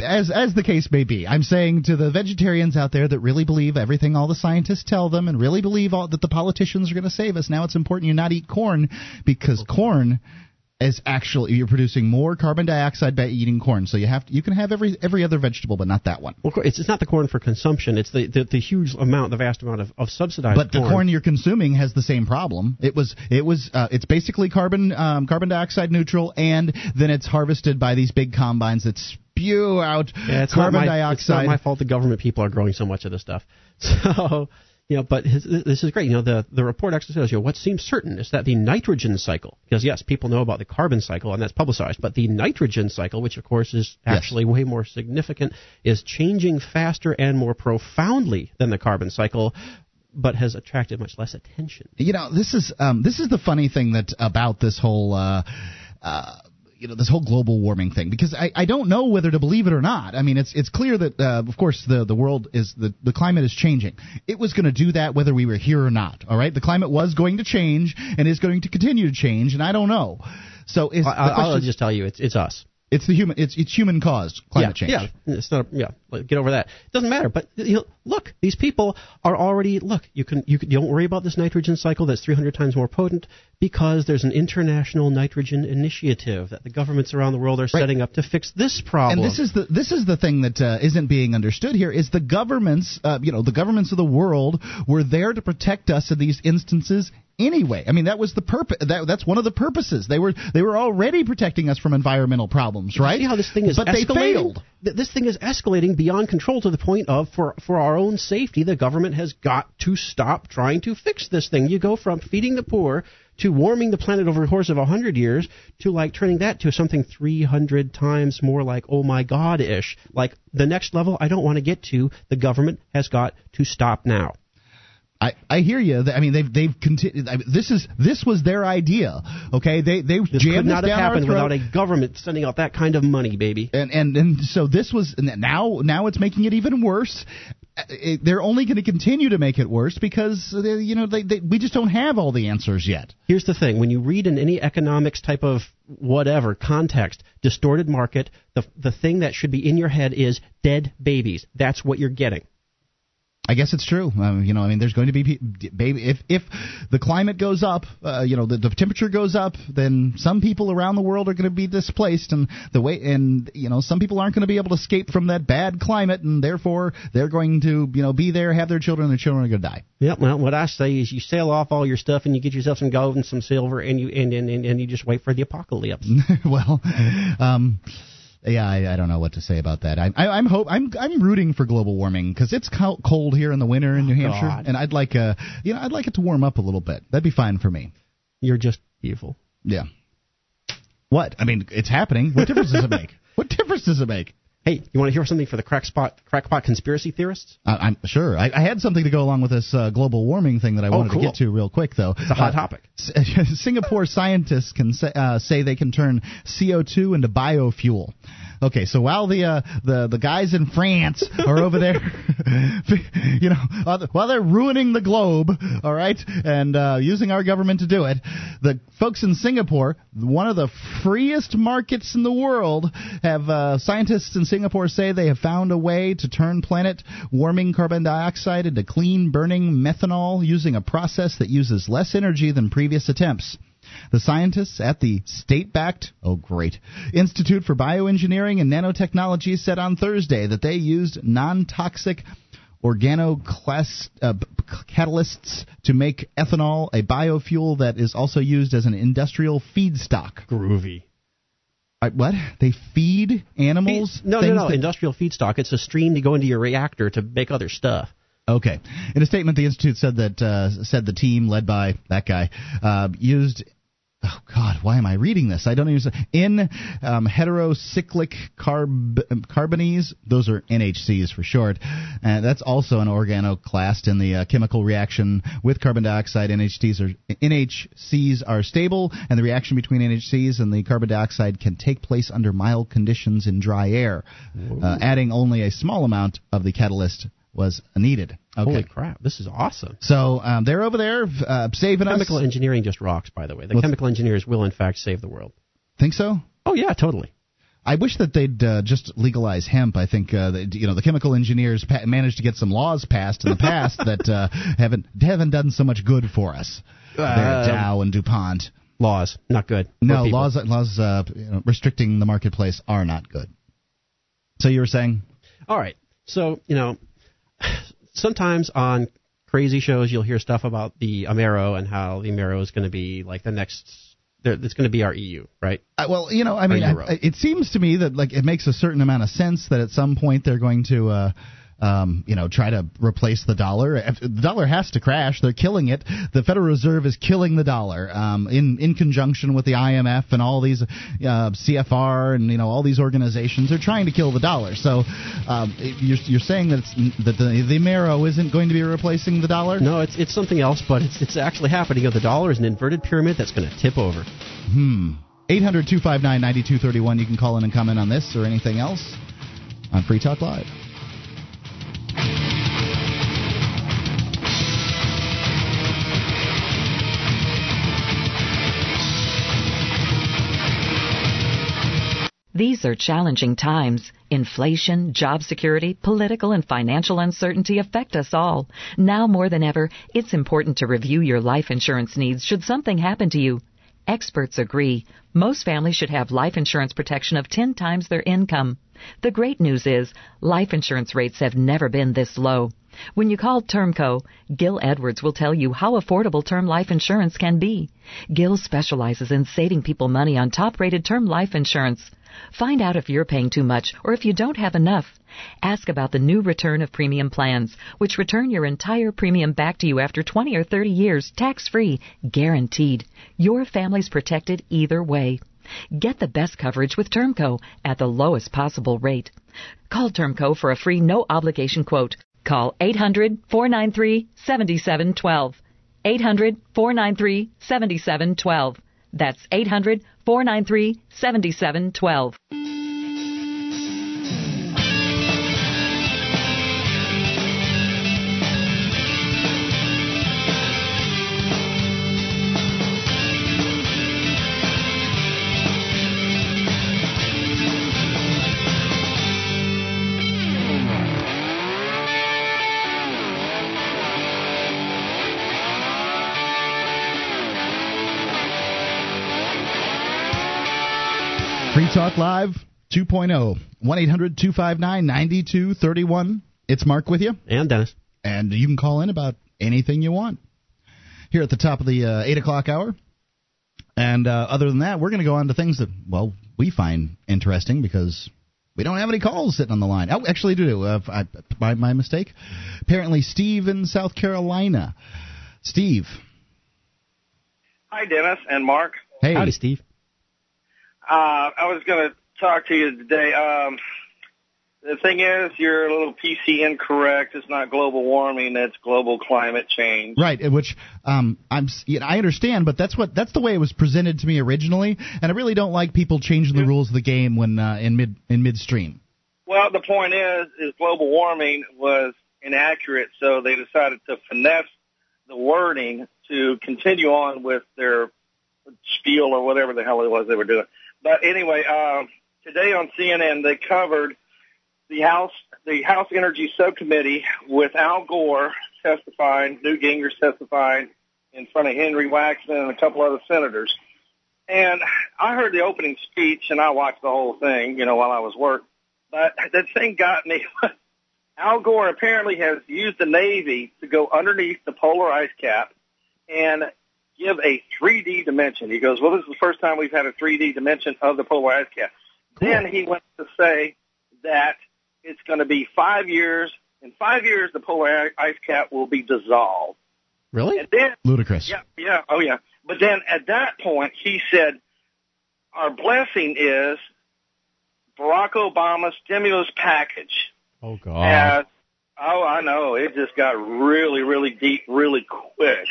as as the case may be, I'm saying to the vegetarians out there that really believe everything all the scientists tell them, and really believe all, that the politicians are going to save us. Now it's important you not eat corn because corn is actually you're producing more carbon dioxide by eating corn. So you have to, you can have every every other vegetable, but not that one. Well, it's, it's not the corn for consumption. It's the, the, the huge amount, the vast amount of, of subsidized But the corn you're consuming has the same problem. It was it was uh, it's basically carbon um, carbon dioxide neutral, and then it's harvested by these big combines that spew out Yeah, it's carbon my, It's not my fault the government people are growing so much of this stuff. So, you know, but his, this is great. You know, the, the report actually says, you know, what seems certain is that the nitrogen cycle, because yes, people know about the carbon cycle and that's publicized, but the nitrogen cycle, which of course is Yes. actually way more significant, is changing faster and more profoundly than the carbon cycle, but has attracted much less attention. you know this is um, this is the funny thing that about this whole uh, uh, you know this whole global warming thing because I, I don't know whether to believe it or not. I mean it's it's clear that uh, of course the the world is the the climate is changing. It was going to do that whether we were here or not. All right, the climate was going to change and is going to continue to change, and I don't know. So is I, the I'll just tell you, it's, it's us. It's the human it's it's human caused climate yeah, change. Yeah, it's not. Yeah, like, get over that. It doesn't matter. But you know, look, these people are already. Look, you can you, can, you don't worry about this nitrogen cycle that's 300 times more potent because there's an international nitrogen initiative that the governments around the world are setting up to fix this problem. And this is the this is the thing that uh, isn't being understood here is the governments, uh, you know, the governments of the world were there to protect us in these instances anyway. I mean, that was the purpose. That, that's one of the purposes. They were they were already protecting us from environmental problems, right? See how this thing is but escalating? they failed. This thing is escalating beyond control to the point of, for for our own safety, the government has got to stop trying to fix this thing. You go from feeding the poor to warming the planet over the course of 100 years to like turning that to something 300 times more like oh my god ish like the next level i don't want to get to the government has got to stop now I, I hear you. I mean, they've they've continued. I mean, this is this was their idea. Okay, they they this jammed could not this have down happened our throat. without a government sending out that kind of money, baby. and and and so this was now now it's making it even worse. Uh, It, they're only going to continue to make it worse because they, you know they, they, we just don't have all the answers yet. Here's the thing: when you read in any economics type of whatever context, distorted market, the the thing that should be in your head is dead babies. That's what you're getting. I guess it's true. Um, you know, I mean, there's going to be baby if if the climate goes up, uh, you know, the, the temperature goes up, then some people around the world are going to be displaced, and the way and you know some people aren't going to be able to escape from that bad climate, and therefore they're going to you know be there, have their children, and their children are going to die. Yep. Well, what I say is you sell off all your stuff and you get yourself some gold and some silver and you and and, and, and you just wait for the apocalypse. well, um, yeah, I, I don't know what to say about that. I, I, I'm hope I'm I'm rooting for global warming because it's cold here in the winter in New Hampshire, God. and I'd like uh you know I'd like it to warm up a little bit. That'd be fine for me. You're just evil. Yeah. What? I mean, it's happening. What difference does it make? What difference does it make? Hey, you want to hear something for the crackspot crackpot conspiracy theorists? Uh, I'm sure. I, I had something to go along with this uh, global warming thing that I Oh, wanted cool. to get to real quick, though. It's a hot Uh, topic. S- Singapore scientists can say, uh, say they can turn CO2 into biofuel. Okay, so while the uh, the the guys in France are over there, you know, while they're ruining the globe, all right, and uh, using our government to do it, the folks in Singapore, one of the freest markets in the world, have uh, scientists in Singapore say they have found a way to turn planet warming carbon dioxide into clean burning methanol using a process that uses less energy than previous attempts. The scientists at the state backed, oh great, Institute for Bioengineering and Nanotechnology said on Thursday that they used non toxic organoclast uh, catalysts to make ethanol, a biofuel that is also used as an industrial feedstock. Groovy. Uh, what? They feed animals? No, no, things no. that- Industrial feedstock. It's a stream to go into your reactor to make other stuff. Okay. In a statement, the institute said that uh, said the team led by that guy uh, used. Oh God, why am I reading this? I don't even. In um, heterocyclic carb carbenes, those are NHCs for short. Uh, that's also an organocatalyst in the uh, chemical reaction with carbon dioxide. NHCs are NHCs are stable, and the reaction between NHCs and the carbon dioxide can take place under mild conditions in dry air. Uh, adding only a small amount of the catalyst was needed. Okay. Holy crap! This is awesome. So um, they're over there uh, saving Chemical us. Chemical engineering just rocks. By the way, the What's- chemical engineers will in fact save the world. Think so? Oh yeah, totally. I wish that they'd uh, just legalize hemp. I think uh, that, you know the chemical engineers pa- managed to get some laws passed in the past that uh, haven't haven't done so much good for us. Um, Dow and Dupont. Laws not good. No laws laws uh, you know, restricting the marketplace are not good. So you were saying? All right. So, you know, sometimes on crazy shows you'll hear stuff about the Amero and how the Amero is going to be like the next. there- It's going to be our EU, right? Uh, well, you know, I mean, I, it seems to me that like it makes a certain amount of sense that at some point they're going to, uh, um, you know, try to replace the dollar. The dollar has to crash. They're killing it. The Federal Reserve is killing the dollar um, in in conjunction with the IMF and all these uh, CFR and you know all these organizations. They're trying to kill the dollar. So um, you're you're saying that it's, that the the Mero isn't going to be replacing the dollar? No, it's it's something else, but it's it's actually happening. You know, the dollar is an inverted pyramid that's going to tip over. Hmm. 800 259 9231. You can call in and comment on this or anything else on Free Talk Live. These are challenging times. Inflation, job security, political and financial uncertainty affect us all. Now more than ever, it's important to review your life insurance needs should something happen to you. Experts agree. Most families should have life insurance protection of 10 times their income. The great news is life insurance rates have never been this low. When you call Termco, Gil Edwards will tell you how affordable term life insurance can be. Gil specializes in saving people money on top-rated term life insurance. Find out if you're paying too much or if you don't have enough. Ask about the new return of premium plans, which return your entire premium back to you after 20 or 30 years, tax-free, guaranteed. Your family's protected either way. Get the best coverage with Termco at the lowest possible rate. Call Termco for a free no obligation quote. Call 800 493 7712. 800 493 7712. That's 800 493 7712. Talk Live 2.0, 1 800 259 9231. It's Mark with you. And Dennis. And you can call in about anything you want here at the top of the uh, 8 o'clock hour. And uh, other than that, we're going to go on to things that, well, we find interesting because we don't have any calls sitting on the line. Oh, actually, do. Uh, I, my, my mistake. Apparently, Steve in South Carolina. Steve. Hi, Dennis and Mark. Hey. Howdy, Steve. Uh, I was going to talk to you today. Um, the thing is, you're a little PC incorrect. It's not global warming; it's global climate change. Right, which um, I'm you know, I understand, but that's what that's the way it was presented to me originally, and I really don't like people changing the rules of the game when uh, in mid in midstream. Well, the point is, is global warming was inaccurate, so they decided to finesse the wording to continue on with their spiel or whatever the hell it was they were doing. But anyway, um, today on CNN they covered the House the House Energy Subcommittee with Al Gore testifying, Newt Gingrich testifying in front of Henry Waxman and a couple other senators. And I heard the opening speech and I watched the whole thing, you know, while I was work. But that thing got me. Al Gore apparently has used the Navy to go underneath the polar ice cap and give a 3D dimension. He goes, well, this is the first time we've had a 3D dimension of the polar ice cap. Cool. Then he went to say that it's going to be five years. In five years, the polar ice cap will be dissolved. Really? And then, Ludicrous. Yeah, yeah, oh yeah. But then at that point, he said, our blessing is Barack Obama's stimulus package. Oh, God. oh, I know. It just got really, really deep really quick.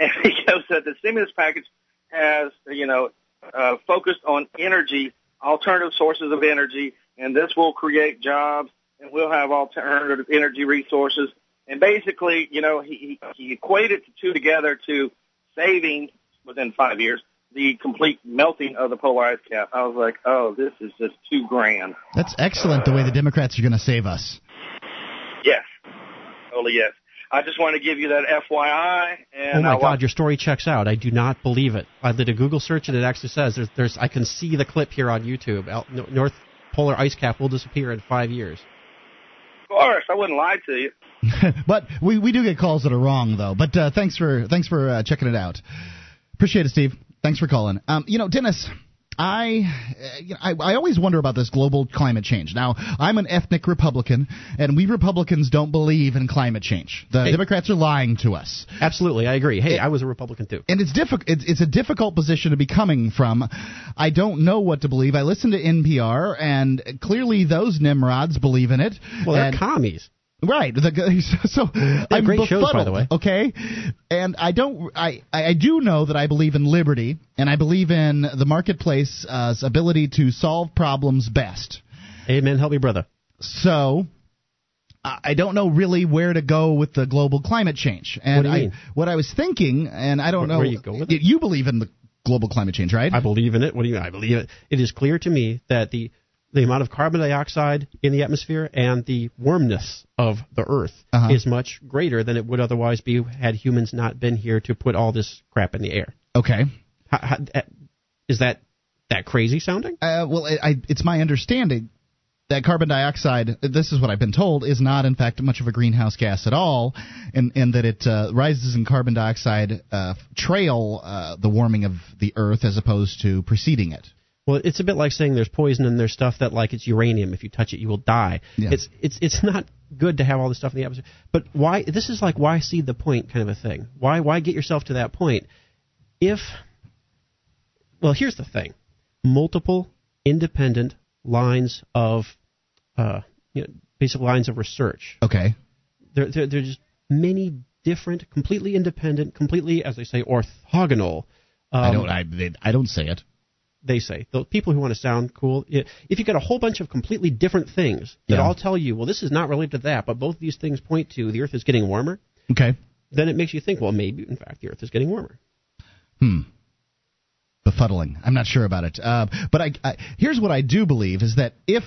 And he goes that the stimulus package has, you know, uh, focused on energy, alternative sources of energy, and this will create jobs, and we'll have alternative energy resources. And basically, you know, he, he equated the two together to saving within five years the complete melting of the polar ice cap. I was like, oh, this is just too grand. That's excellent the way the Democrats are going to save us. Yes. Totally yes. I just want to give you that FYI. And oh my I'll God, your story checks out. I do not believe it. I did a Google search and it actually says there's, there's I can see the clip here on YouTube. North polar ice cap will disappear in five years. Of course, I wouldn't lie to you. but we, we do get calls that are wrong though. But uh, thanks for thanks for uh, checking it out. Appreciate it, Steve. Thanks for calling. Um, you know, Dennis, I, you know, I I always wonder about this global climate change. Now, I'm an ethnic Republican, and we Republicans don't believe in climate change. The Hey. Democrats are lying to us. Absolutely, I agree. Hey, I was a Republican too. And it's difficult. It's, it's a difficult position to be coming from. I don't know what to believe. I listen to NPR, and clearly those Nimrods believe in it. Well, they're And- commies. Right. The, so I'm great shows, by befuddled, the way. Okay. And I don't. I I do know that I believe in liberty, and I believe in the marketplace's uh, ability to solve problems best. Amen. Help me, brother. So. I don't know really where to go with the global climate change, and you I mean? what I was thinking, and I don't Where- know. where you go with y- You believe in the global climate change, right? I believe in it. What do you mean? I believe it. It is clear to me that the the amount of carbon dioxide in the atmosphere and the warmness of the Earth Uh-huh. is much greater than it would otherwise be had humans not been here to put all this crap in the air. Okay. How, how, is that that crazy sounding? Uh, well, I, I, it's my understanding that carbon dioxide, this is what I've been told, is not in fact much of a greenhouse gas at all, and, and that it uh, rises in carbon dioxide uh, trail uh, the warming of the Earth as opposed to preceding it. Well, it's a bit like saying there's poison and there's stuff that like it's uranium. If you touch it, you will die. Yeah. It's it's it's not good to have all this stuff in the atmosphere. But why? This is like why see the point kind of a thing. Why why get yourself to that point? If well, here's the thing: multiple independent lines of uh, you know, basic lines of research. Okay. There, there there's many different, completely independent, completely, as they say, orthogonal. Um, I don't. I, they, I don't say it. They say the people who want to sound cool if you get a whole bunch of completely different things that Yeah. all tell you well this is not related to that but both these things point to the earth is getting warmer Okay. then it makes you think well maybe in fact the earth is getting warmer Hmm. Befuddling. I'm not sure about it. Uh, but I, I, here's what I do believe is that if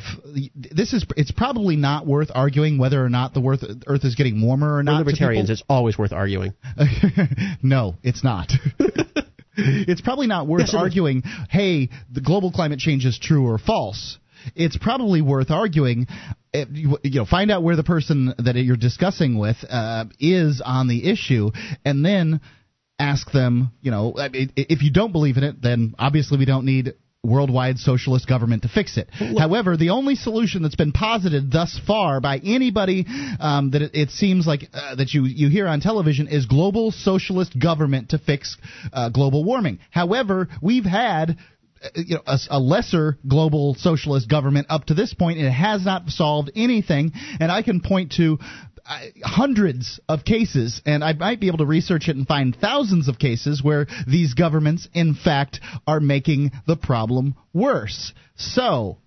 this is, it's probably not worth arguing whether or not the worth, Earth is getting warmer or not. libertarians it's always worth arguing no, it's not. it's probably not worth Yes, arguing, hey, the global climate change is true or false. It's probably worth arguing, eh, you you know, find out where the person that you're discussing with uh, is on the issue, and then ask them, you know, if you don't believe in it, then obviously we don't need worldwide socialist government to fix it. However, the only solution that's been posited thus far by anybody um, that it, it seems like uh, that you you hear on television is global socialist government to fix uh, global warming. However, we've had uh, you know a, a lesser global socialist government up to this point and it has not solved anything and i can point to uh, hundreds of cases and i might be able to research it and find thousands of cases where these governments in fact are making the problem worse. So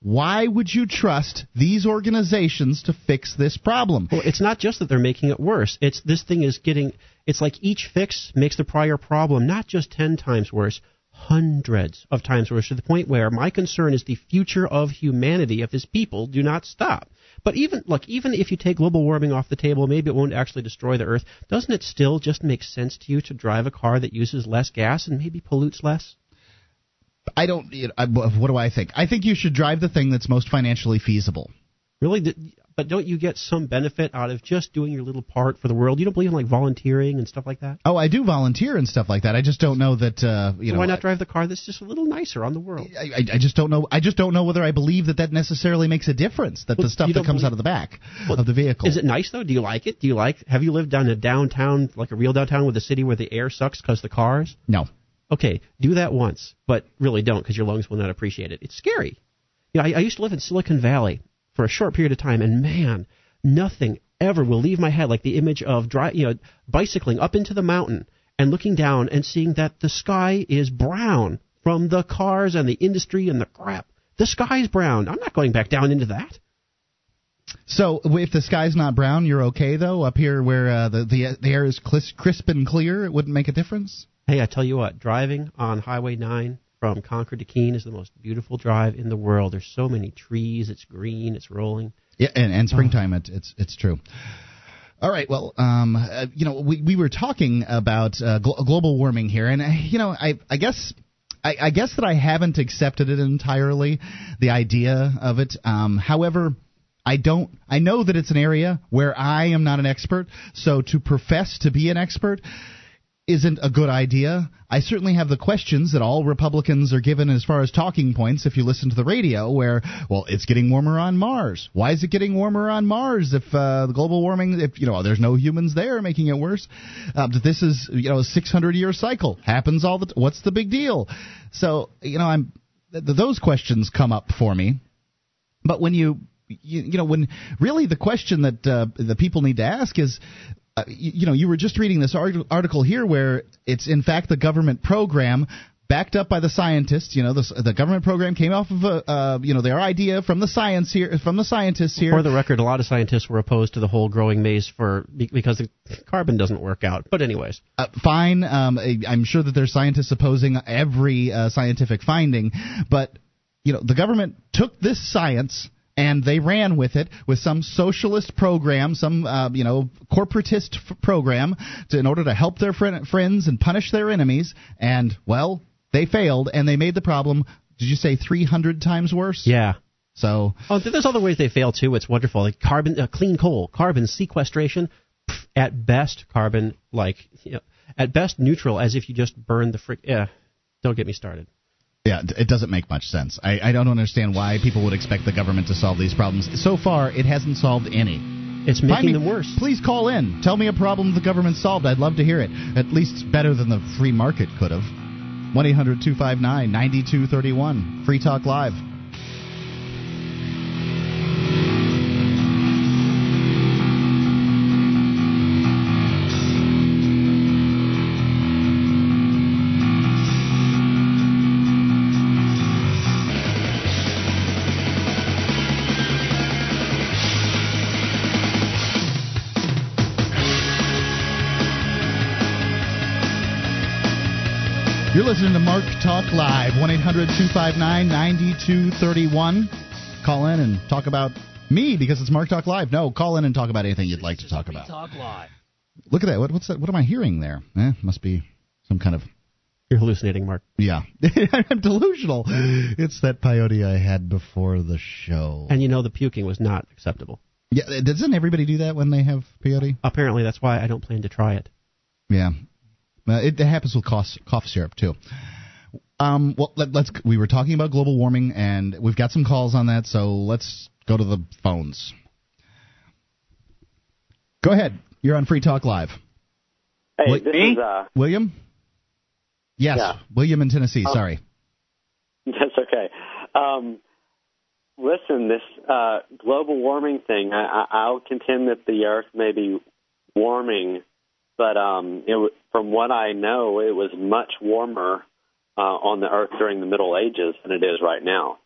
why would you trust these organizations to fix this problem? Well it's not just that they're making it worse. It's this thing is getting it's like each fix makes the prior problem not just 10 times worse hundreds of times worse to the point where my concern is the future of humanity if his people do not stop. But even look, even if you take global warming off the table, maybe it won't actually destroy the Earth. Doesn't it still just make sense to you to drive a car that uses less gas and maybe pollutes less? i don't you know, I, what do i think i think you should drive the thing that's most financially feasible Really, but don't you get some benefit out of just doing your little part for the world? You don't believe in like volunteering and stuff like that? Oh, I do volunteer and stuff like that. I just don't know that uh, you So know. why not drive the car that's just a little nicer on the world? I, I, I just don't know. I just don't know whether I believe that that necessarily makes a difference. That Well, the stuff that comes believe- out of the back Well, of the vehicle Is it nice though? Do you like it? Do you like? Have you lived down a downtown, like a real downtown, with a city where the air sucks because the cars? No. Okay, do that once, but really don't because your lungs will not appreciate it. It's scary. You know, I, I used to live in Silicon Valley for a short period of time, and man, nothing ever will leave my head like the image of dri- you know, bicycling up into the mountain and looking down and seeing that the sky is brown from the cars and the industry and the crap. The sky's brown. I'm not going back down into that. So if the sky's not brown, you're okay though. Up here where uh, the, the the air is crisp and clear, it wouldn't make a difference. Hey, I tell you what, driving on Highway 9 from Concord to Keene is the most beautiful drive in the world. There's so many trees, it's green, it's rolling. Yeah, and, and springtime, it, it's it's true. All right. Well, um, uh, you know, we we were talking about uh, gl- global warming here, and uh, you know, I I guess. I, I guess that I haven't accepted it entirely, the idea of it. Um, however, I don't. I know that it's an area where I am not an expert, so to profess to be an expert isn't a good idea. I certainly have the questions that all Republicans are given as far as talking points if you listen to the radio, where, well, it's getting warmer on Mars. Why is it getting warmer on Mars if uh, the global warming, if, you know, there's no humans there making it worse? Uh, this is, you know, a 600 year cycle. Happens all the t- What's the big deal? So, you know, I'm, th- those questions come up for me. But when you, you, you know, when really the question that uh, the people need to ask is, uh, you, you know, you were just reading this art- article here where it's in fact the government program backed up by the scientists. You know, the, the government program came off of a, uh, you know, their idea from the science here, from the scientists here. For the record, a lot of scientists were opposed to the whole growing maize for because the carbon doesn't work out. But anyways, Uh, fine. Um, I'm sure that there's scientists opposing every uh, scientific finding, but you know the government took this science and they ran with it with some socialist program, some uh, you know corporatist f- program, to, in order to help their friend, friends and punish their enemies. And well, they failed, and they made the problem. Did you say 300 times worse? yeah, So oh, there's other ways they fail too. It's wonderful. Like carbon, uh, clean coal, carbon sequestration. Pff, at best, carbon like you know, at best neutral, as if you just burned the frick. Yeah, don't get me started. Yeah, it doesn't make much sense. I, I don't understand why people would expect the government to solve these problems. So far, it hasn't solved any. It's making me, them worse. Please call in. Tell me a problem the government solved. I'd love to hear it. At least better than the free market could have. 1 800 259 9231. Free Talk Live. You're listening to Mark Talk Live, 1 800 259 9231. Call in and talk about me because it's Mark Talk Live. No, call in and talk about anything you'd like to talk about. Talk Live. Look at that. What, what's that? What am I hearing there? Eh, must be some kind of. You're hallucinating, Mark. Yeah. I'm delusional. It's that peyote I had before the show. And you know the puking was not acceptable. Yeah, doesn't everybody do that when they have peyote? Apparently, that's why I don't plan to try it. Yeah, uh, it, it, happens with cough, cough syrup too. Um, well, let, us We were talking about global warming, and we've got some calls on that. So let's go to the phones. Go ahead. You're on Free Talk Live. Hey, Wi- this is uh, William. Yes, yeah. William in Tennessee. Oh. Sorry. That's okay. Um, listen, this uh, global warming thing. I, I, I'll contend that the Earth may be warming but um, it, from what I know, it was much warmer uh, on the Earth during the Middle Ages than it is right now.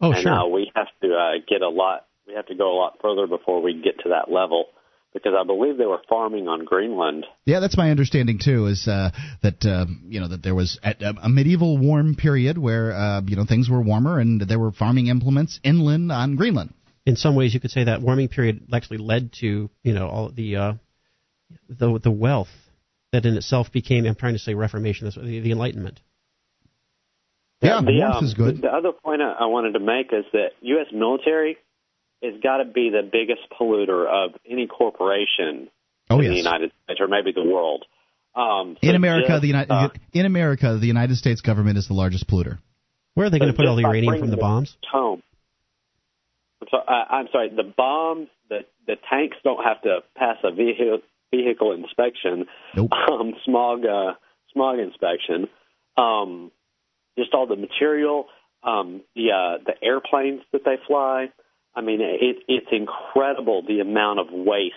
Oh, and, sure. Uh, we have to uh, get a lot. We have to go a lot further before we get to that level, because I believe they were farming on Greenland. Yeah, that's my understanding too. Is uh, that uh, you know that there was a, a medieval warm period where uh, you know things were warmer and there were farming implements inland on Greenland. In some ways, you could say that warming period actually led to you know all the uh, the the wealth that in itself became I'm trying to say Reformation, the, the Enlightenment. Yeah, the, warmth um, is good. The other point I, I wanted to make is that U.S. military has got to be the biggest polluter of any corporation oh, in yes. the United States or maybe the world. Um, in America, just, the United uh, in America, the United States government is the largest polluter. Where are they going to put all the uranium from the bombs? Home. I'm, so, uh, I'm sorry. The bombs, the the tanks don't have to pass a vehicle vehicle inspection, nope. um, smog uh, smog inspection, um, just all the material, um, the uh, the airplanes that they fly. I mean, it, it's incredible the amount of waste.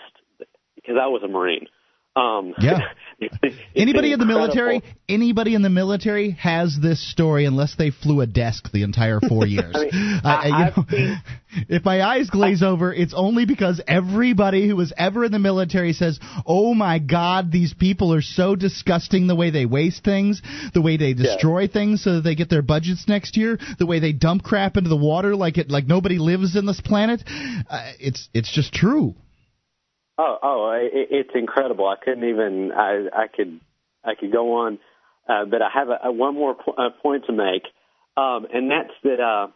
Because I was a Marine. Um, yeah. anybody in the military, anybody in the military has this story unless they flew a desk the entire four years. I mean, uh, you know, seen, if my eyes glaze over, it's only because everybody who was ever in the military says, "Oh my God, these people are so disgusting. The way they waste things, the way they destroy yeah. things so that they get their budgets next year, the way they dump crap into the water like it like nobody lives in this planet." Uh, it's it's just true. Oh, oh, it, it's incredible. I couldn't even. I, I could, I could go on, uh, but I have a, a one more po- uh, point to make, um, and that's that uh,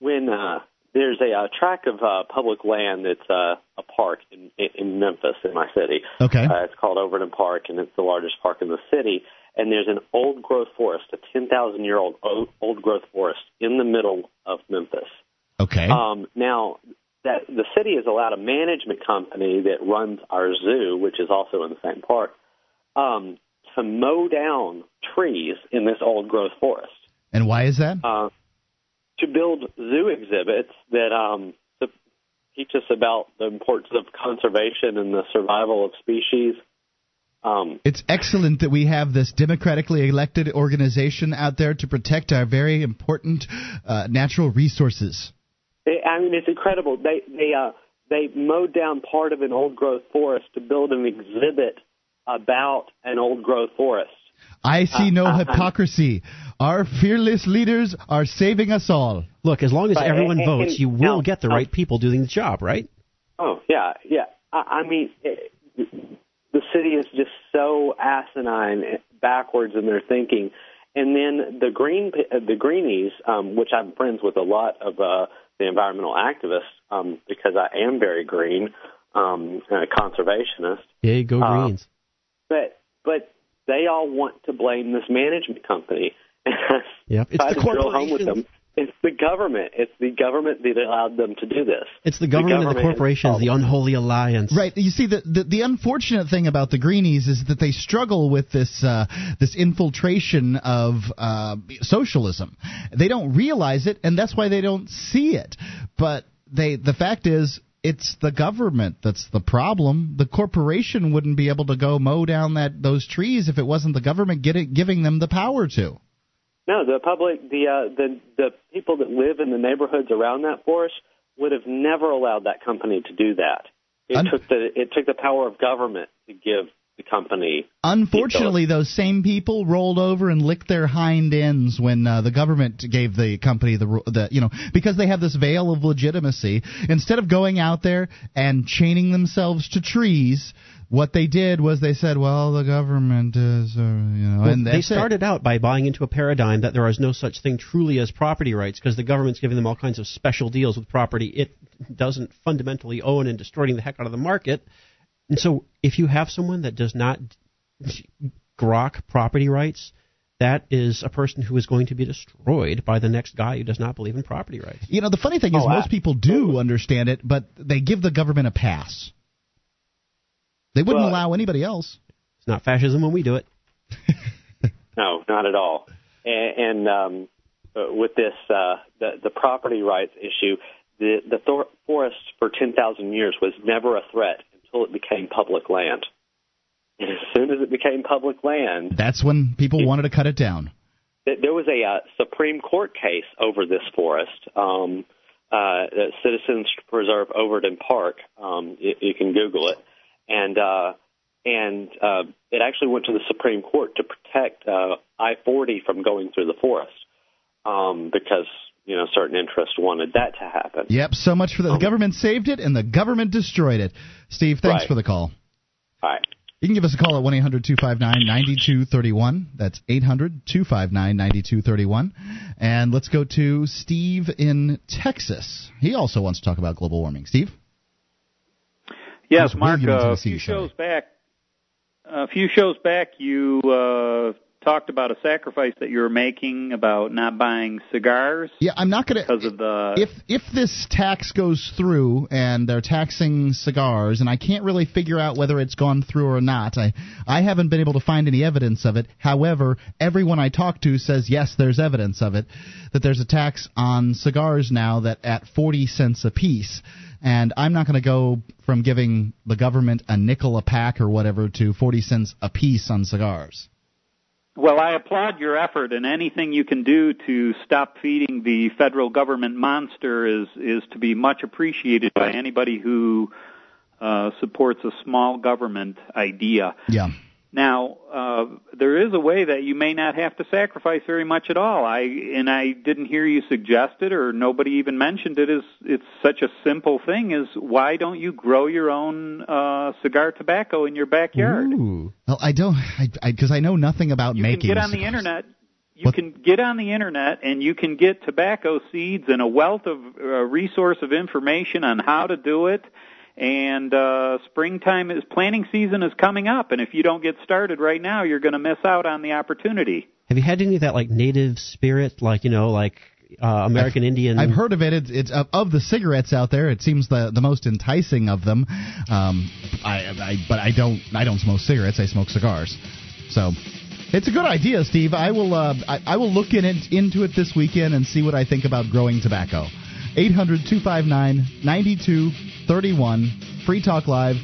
when uh, there's a, a tract of uh, public land that's uh, a park in, in Memphis, in my city. Okay. Uh, it's called Overton Park, and it's the largest park in the city. And there's an old growth forest, a 10,000 year old old growth forest in the middle of Memphis. Okay. Um, now, that the city has allowed a management company that runs our zoo, which is also in the same park, um, to mow down trees in this old growth forest. And why is that? Uh, to build zoo exhibits that um, to teach us about the importance of conservation and the survival of species. Um, it's excellent that we have this democratically elected organization out there to protect our very important uh, natural resources. I mean, it's incredible. They they uh, they mowed down part of an old growth forest to build an exhibit about an old growth forest. I see no uh, hypocrisy. Our fearless leaders are saving us all. Look, as long as Right, everyone and- votes, and- you will now- get the right people doing the job, right? Oh yeah, yeah. I, I mean, it, the city is just so asinine, backwards in their thinking. And then the green, the greenies, um, which I'm friends with a lot of uh, the environmental activist um, because I am very green, um, and a conservationist. Yeah, go Uh, Greens. But but they all want to blame this management company. Yep. It's the to drill home with corporations. them. It's the government. It's the government that allowed them to do this. It's the government, and the corporations, the unholy alliance. Right. You see, the, the the unfortunate thing about the Greenies is that they struggle with this uh, this infiltration of uh, socialism. They don't realize it, and that's why they don't see it. But they the fact is. It's the government that's the problem. The corporation wouldn't be able to go mow down that those trees if it wasn't the government get it, giving them the power to. No, the public, the uh, the the people that live in the neighborhoods around that forest would have never allowed that company to do that. It Un- took the it took the power of government to give the company. Unfortunately, those same people rolled over and licked their hind ends when uh, the government gave the company the, the you know because they have this veil of legitimacy. Instead of going out there and chaining themselves to trees, what they did was they said, "Well, the government is, uh, you know," Well, and they that's it. started out by buying into a paradigm that there is no such thing truly as property rights because the government's giving them all kinds of special deals with property it doesn't fundamentally own and destroying the heck out of the market. And so, if you have someone that does not grok property rights, that is a person who is going to be destroyed by the next guy who does not believe in property rights. You know, the funny thing is, Oh, most people do understand it, but they give the government a pass. They wouldn't Well- allow anybody else. It's not fascism when we do it. No, not at all. And, and um, uh, with this uh, the the property rights issue, the the thor- forest for ten thousand years was never a threat until it became public land. And as soon as it became public land, That's when people wanted to cut it down. there was a uh, Supreme Court case over this forest. Um, uh, uh, Citizens Preserve Overton Park. Um, you, you can Google it, and uh, and uh, it actually went to the Supreme Court to protect uh, I-40 from going through the forest um, because you know certain interests wanted that to happen. Yep, so much for that. The government saved it and the government destroyed it. Steve, thanks Right. for the call. All right. You can give us a call at 1 800 259 9231. That's 800 259 9231. And let's go to Steve in Texas. He also wants to talk about global warming. Steve? Yes, Mark. Uh, a few shows back, a few shows back, you uh, talked about a sacrifice that you were making about not buying cigars Yeah, I'm not going to. because of the. If if this tax goes through and they're taxing cigars, and I can't really figure out whether it's gone through or not, I I haven't been able to find any evidence of it. However, everyone I talk to says yes, there's evidence of it. That there's a tax on cigars now that at 40 cents a piece, and I'm not going to go from giving the government a nickel a pack or whatever to 40 cents a piece on cigars. Well, I applaud your effort, and anything you can do to stop feeding the federal government monster is is to be much appreciated by anybody who uh, supports a small government idea. Yeah. Now, uh, there is a way that you may not have to sacrifice very much at all. I and I didn't hear you suggest it, or nobody even mentioned it. Is it's such a simple thing? Is why don't you grow your own uh, cigar tobacco in your backyard? Ooh. Well, I don't, I because I, know nothing about You making. can get on the internet. You What- can get on the internet and you can get tobacco seeds and a wealth of uh, resource of information on how to do it. And uh, springtime is planting season is coming up, and if you don't get started right now, you're going to miss out on the opportunity. Have you had any of that like native spirit, like you know, like uh, American Indian? I've heard of it. It's, it's of, of the cigarettes out there. It seems the the most enticing of them. Um, I, I but I don't I don't smoke cigarettes. I smoke cigars. So it's a good idea, Steve. I will uh, I, I will look in it, into it this weekend and see what I think about growing tobacco. 800 259 9231. Free Talk Live.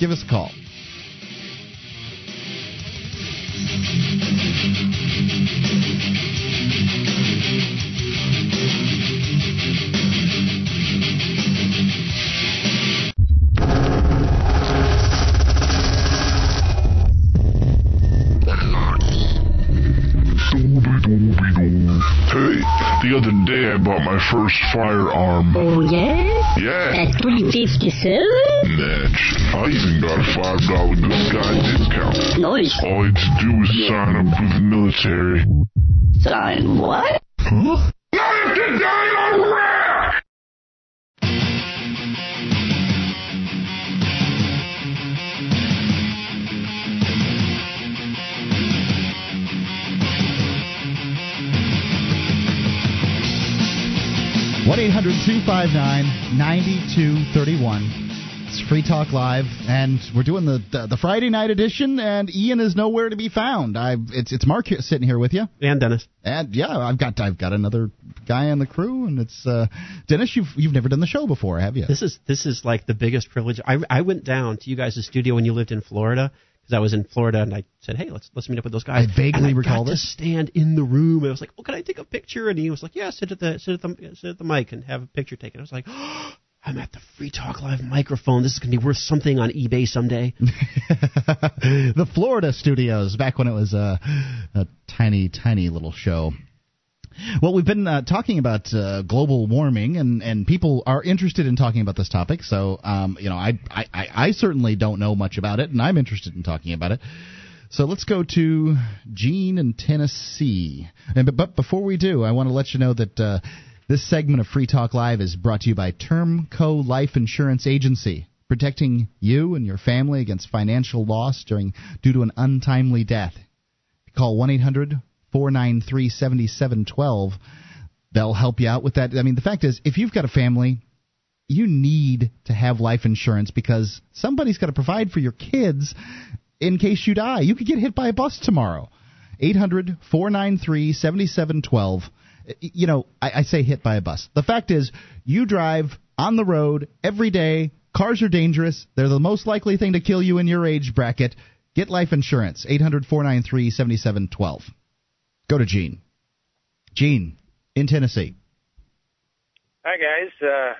Give us a call. Hey, the other day I bought my first firearm. Oh, yeah? Yeah. At 357? Natch. I even got a five dollar good guy discount. Nice. All you had to do was sign up for the military. Sign what? Huh? Now you can die on 1 800 259 9231. It's Free Talk Live, and we're doing the, the, the Friday night edition. And Ian is nowhere to be found. I it's it's Mark here, sitting here with you, and Dennis. And yeah, I've got I've got another guy on the crew, and it's uh, Dennis. You've you've never done the show before, have you? This is this is like the biggest privilege. I I went down to you guys' studio when you lived in Florida because I was in Florida and I said, hey, let's let's meet up with those guys. I vaguely and I recall got this. To stand in the room and I was like, oh, can I take a picture? And he was like, yeah, sit at the sit at the sit at the mic and have a picture taken. I was like. Oh, I'm at the Free Talk Live microphone. This is going to be worth something on eBay someday. the Florida studios, back when it was a, a tiny, tiny little show. Well, we've been uh, talking about uh, global warming, and, and people are interested in talking about this topic. So, um, you know, I, I, I certainly don't know much about it, and I'm interested in talking about it. So let's go to Gene in Tennessee. And but, but before we do, I want to let you know that uh, this segment of Free Talk Live is brought to you by Termco Life Insurance Agency, protecting you and your family against financial loss during due to an untimely death. Call one eight hundred four nine three seventy seven twelve. They'll help you out with that. I mean, the fact is, if you've got a family, you need to have life insurance because somebody's got to provide for your kids in case you die. You could get hit by a bus tomorrow. 800 493 7712 you know, I, I say hit by a bus. The fact is, you drive on the road every day. Cars are dangerous. They're the most likely thing to kill you in your age bracket. Get life insurance. 800 493 7712. Go to Gene. Gene, in Tennessee. Hi, guys. Uh,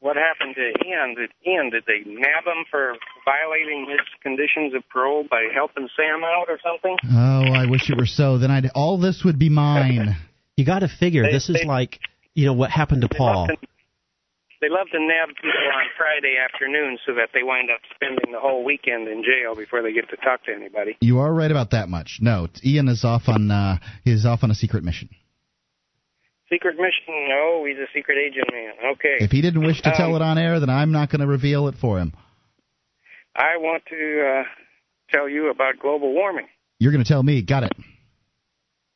what happened to Ian? Did, Ian, did they nab him for violating his conditions of parole by helping Sam out or something? Oh, I wish it were so. Then I'd all this would be mine. You got to figure They- this is they- like you know what happened to Paul. love to, they love to nab people on Friday afternoon so that they wind up spending the whole weekend in jail before they get to talk to anybody. You are right about that much. No, Ian is off on uh, he's off on a secret mission. Secret mission? No, he's a secret agent man. Okay. If he didn't wish to tell Um, it on air, then I'm not going to reveal it for him. I want to uh, tell you about global warming. You're going to tell me. Got it.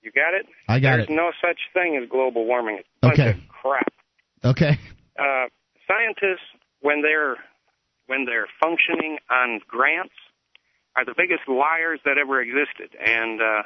You got it? I got There's it. no such thing as global warming. It's a bunch Okay. of crap. Okay. Uh, scientists, when they're when they're functioning on grants, are the biggest liars that ever existed. And uh,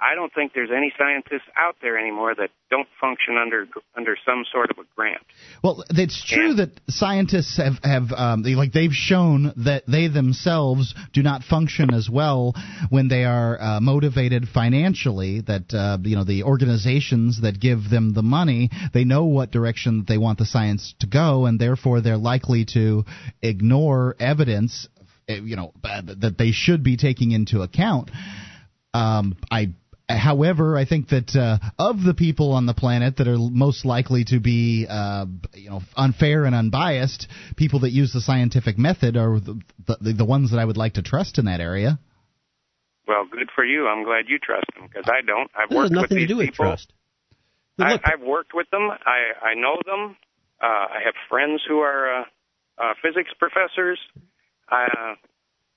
I don't think there's any scientists out there anymore that don't function under under some sort of a grant. Well, it's true that scientists have have um, they, like they've shown that they themselves do not function as well when they are uh, motivated financially. That uh, you know the organizations that give them the money, they know what direction they want the science to go, and therefore they're likely to ignore evidence, uh, you know, that they should be taking into account. Um, I However, I think that uh, of the people on the planet that are most likely to be, uh, you know, unfair and unbiased, people that use the scientific method are the, the, the ones that I would like to trust in that area. Well, good for you. I'm glad you trust them because I don't. I've This worked has nothing with to these do with people. trust. I, I've worked with them. I I know them. Uh, I have friends who are uh, uh, physics professors. Uh,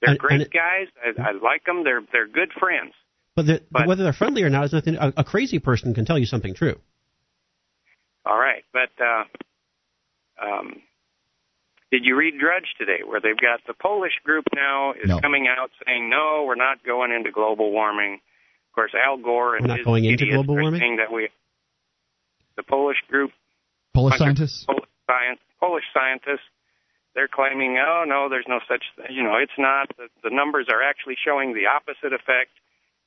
they're And- great and it- guys. I, I like them. They're they're good friends. But, the, But- whether they're friendly or not is nothing. A, a crazy person can tell you something true. All right, but uh, um, did you read Drudge today, where they've got the Polish group now is No. coming out saying no, we're not going into global warming. Of course, Al Gore and We're not his going into global warming? saying that we, the Polish group, Polish scientists? Polish, science, Polish scientists, they're claiming, oh no, there's no such thing. You know, it's not. The, the numbers are actually showing the opposite effect.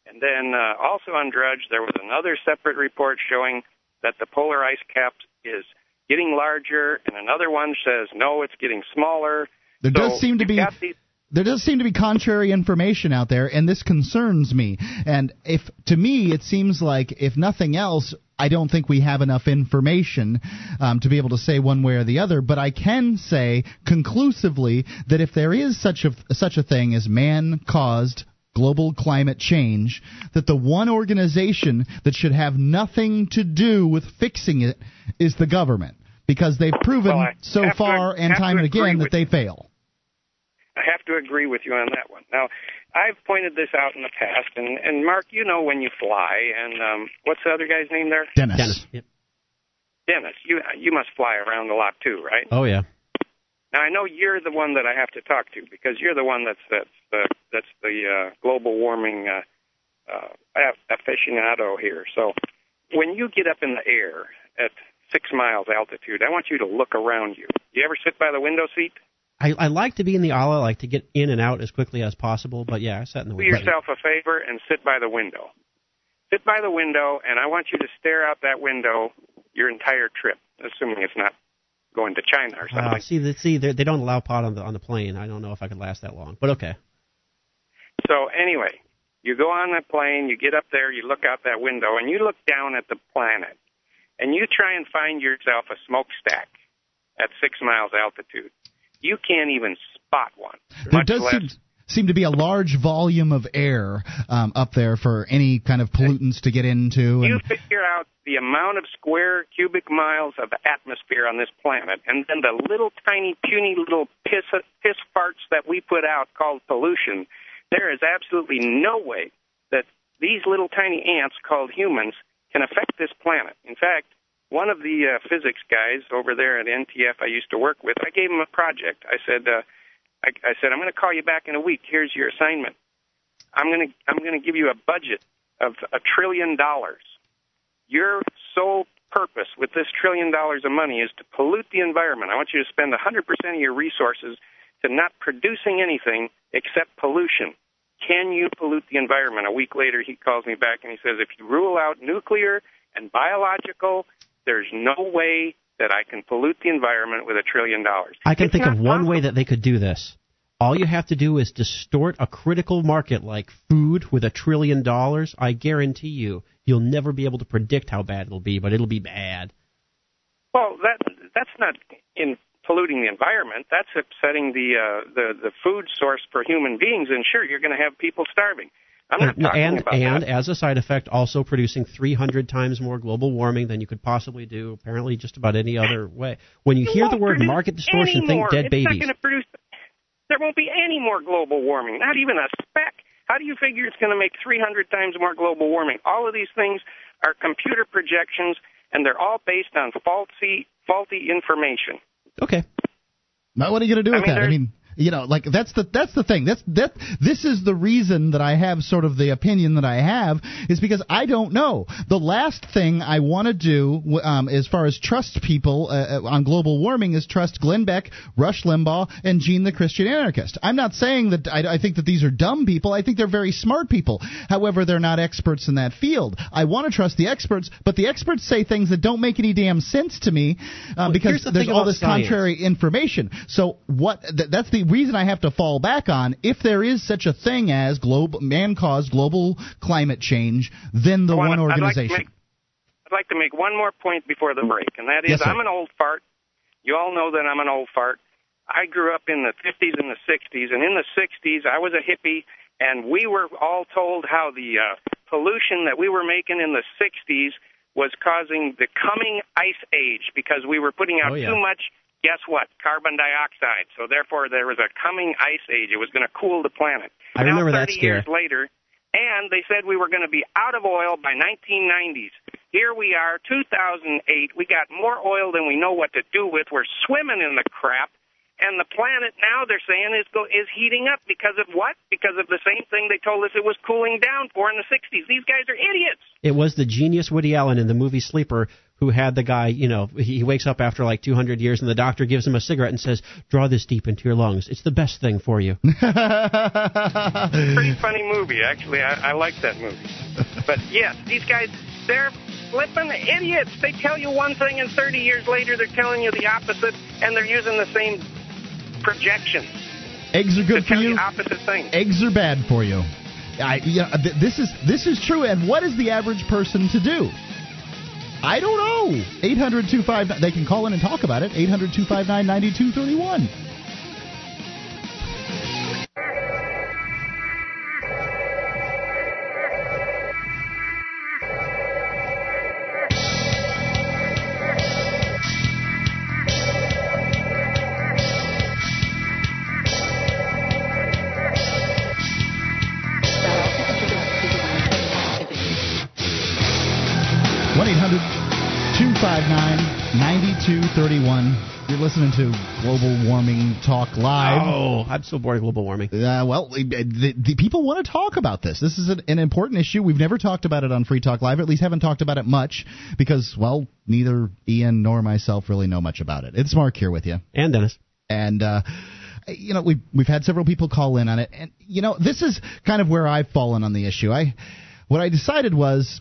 And then uh, also on Drudge, there was another separate report showing that the polar ice cap is getting larger, and another one says no, it's getting smaller. There So does seem to be these- there does seem to be contrary information out there, and this concerns me. And if to me, it seems like if nothing else, I don't think we have enough information um, to be able to say one way or the other. But I can say conclusively that if there is such a such a thing as man-caused global climate change, that the one organization that should have nothing to do with fixing it is the government, because they've proven Well, so have to- far and time and again that with they fail. I have to agree with you on that one. Now, I've pointed this out in the past, and, and Mark, you know when you fly, and um, what's the other guy's name there? Dennis. Dennis. Yep. Dennis, you you must fly around a lot too, right? Oh yeah. Now I know you're the one that I have to talk to because you're the one that's that's the that's the uh, global warming uh, uh, aficionado here. So when you get up in the air at six miles altitude, I want you to look around you. Do you ever sit by the window seat? I, I like to be in the aisle. I like to get in and out as quickly as possible. But yeah, I sat in the Do yourself a favor and sit by the window. Sit by the window, and I want you to stare out that window your entire trip, assuming it's not going to China or something. Uh, see, the, see, they they don't allow pot on the on the plane. I don't know if I could last that long, but okay. So anyway, you go on that plane, you get up there, you look out that window, and you look down at the planet, and you try and find yourself a smokestack at six miles altitude. You can't even spot one. There does less seem, seem to be a large volume of air um, up there for any kind of pollutants to get into. You figure out the amount of square cubic miles of atmosphere on this planet, and then the little tiny, puny little piss, piss farts that we put out called pollution. There is absolutely no way that these little tiny ants called humans can affect this planet. In fact, one of the uh, physics guys over there at NTF I used to work with, I gave him a project. I said, uh, I, I said, I'm going to call you back in a week. Here's your assignment. I'm going to I'm going to give you a budget of a trillion dollars. Your sole purpose with this trillion dollars of money is to pollute the environment. I want you to spend 100% of your resources to not producing anything except pollution. Can you pollute the environment? A week later, he calls me back and he says, if you rule out nuclear and biological, there's no way that I can pollute the environment with a trillion dollars. I can It's think of one way that they could do this. All you have to do is distort a critical market like food with a trillion dollars. I guarantee you, you'll never be able to predict how bad it'll be, but it'll be bad. Well, that that's not in polluting the environment. That's upsetting the uh, the the food source for human beings. And sure, you're going to have people starving. I'm not talking and about and that. as a side effect, also producing 300 times more global warming than you could possibly do. Apparently, just about any other way. When you It hear the word market distortion, think more. dead it's babies. Not going to produce. There won't be any more global warming. Not even a speck. How do you figure it's going to make 300 times more global warming? All of these things are computer projections, and they're all based on faulty faulty information. Okay. Now, what are you going to do I with mean, that? I mean, you know, like that's the that's the thing. That's that. This is the reason that I have sort of the opinion that I have is because I don't know. The last thing I want to do, um, as far as trust people uh, uh, on global warming, is trust Glenn Beck, Rush Limbaugh, and Gene the Christian Anarchist. I'm not saying that I, I think that these are dumb people. I think they're very smart people. However, they're not experts in that field. I want to trust the experts, but the experts say things that don't make any damn sense to me uh, Well, because the there's all this science. contrary information. So what? Th- that's the reason I have to fall back on. If there is such a thing as global man-caused global climate change, then the I one I'd like organization. make- I'd like to make one more point before the break, and that is Yes. I'm an old fart. You all know that I'm an old fart. I grew up in the 50s and the 60s, and in the 60s I was a hippie, and we were all told how the uh, pollution that we were making in the 60s was causing the coming ice age because we were putting out Oh, yeah. too much. Guess what? Carbon dioxide. So therefore, there was a coming ice age. It was going to cool the planet. I now, remember that 30 scare. years later, and they said we were going to be out of oil by 1990s. Here we are, 2008. We got more oil than we know what to do with. We're swimming in the crap. And the planet now they're saying is go, is heating up because of what? Because of the same thing they told us it was cooling down for in the 60s. These guys are idiots. It was the genius Woody Allen in the movie Sleeper who had the guy, you know, he he wakes up after like 200 years and the doctor gives him a cigarette and says, "Draw this deep into your lungs. It's the best thing for you." Pretty funny movie, actually. I, I like that movie. But yes, these guys, they're flipping idiots. They tell you one thing, and 30 years later, they're telling you the opposite, and they're using the same projections Eggs are to good for tell you. you opposite things. Eggs are bad for you. I, yeah, th- this is this is true. And what is the average person to do? I don't know. 800 259 They can call in and talk about it. 800 259 9231. One 800 259 9231. You're listening to Global Warming Talk Live. Oh, I'm so bored of global warming. Uh, well, the, the people want to talk about this. This is an, an important issue. We've never talked about it on Free Talk Live, at least haven't talked about it much, because, well, neither Ian nor myself really know much about it. It's Mark here with you. And Dennis. And, uh, you know, we've, we've had several people call in on it. And, you know, this is kind of where I've fallen on the issue. I, what I decided was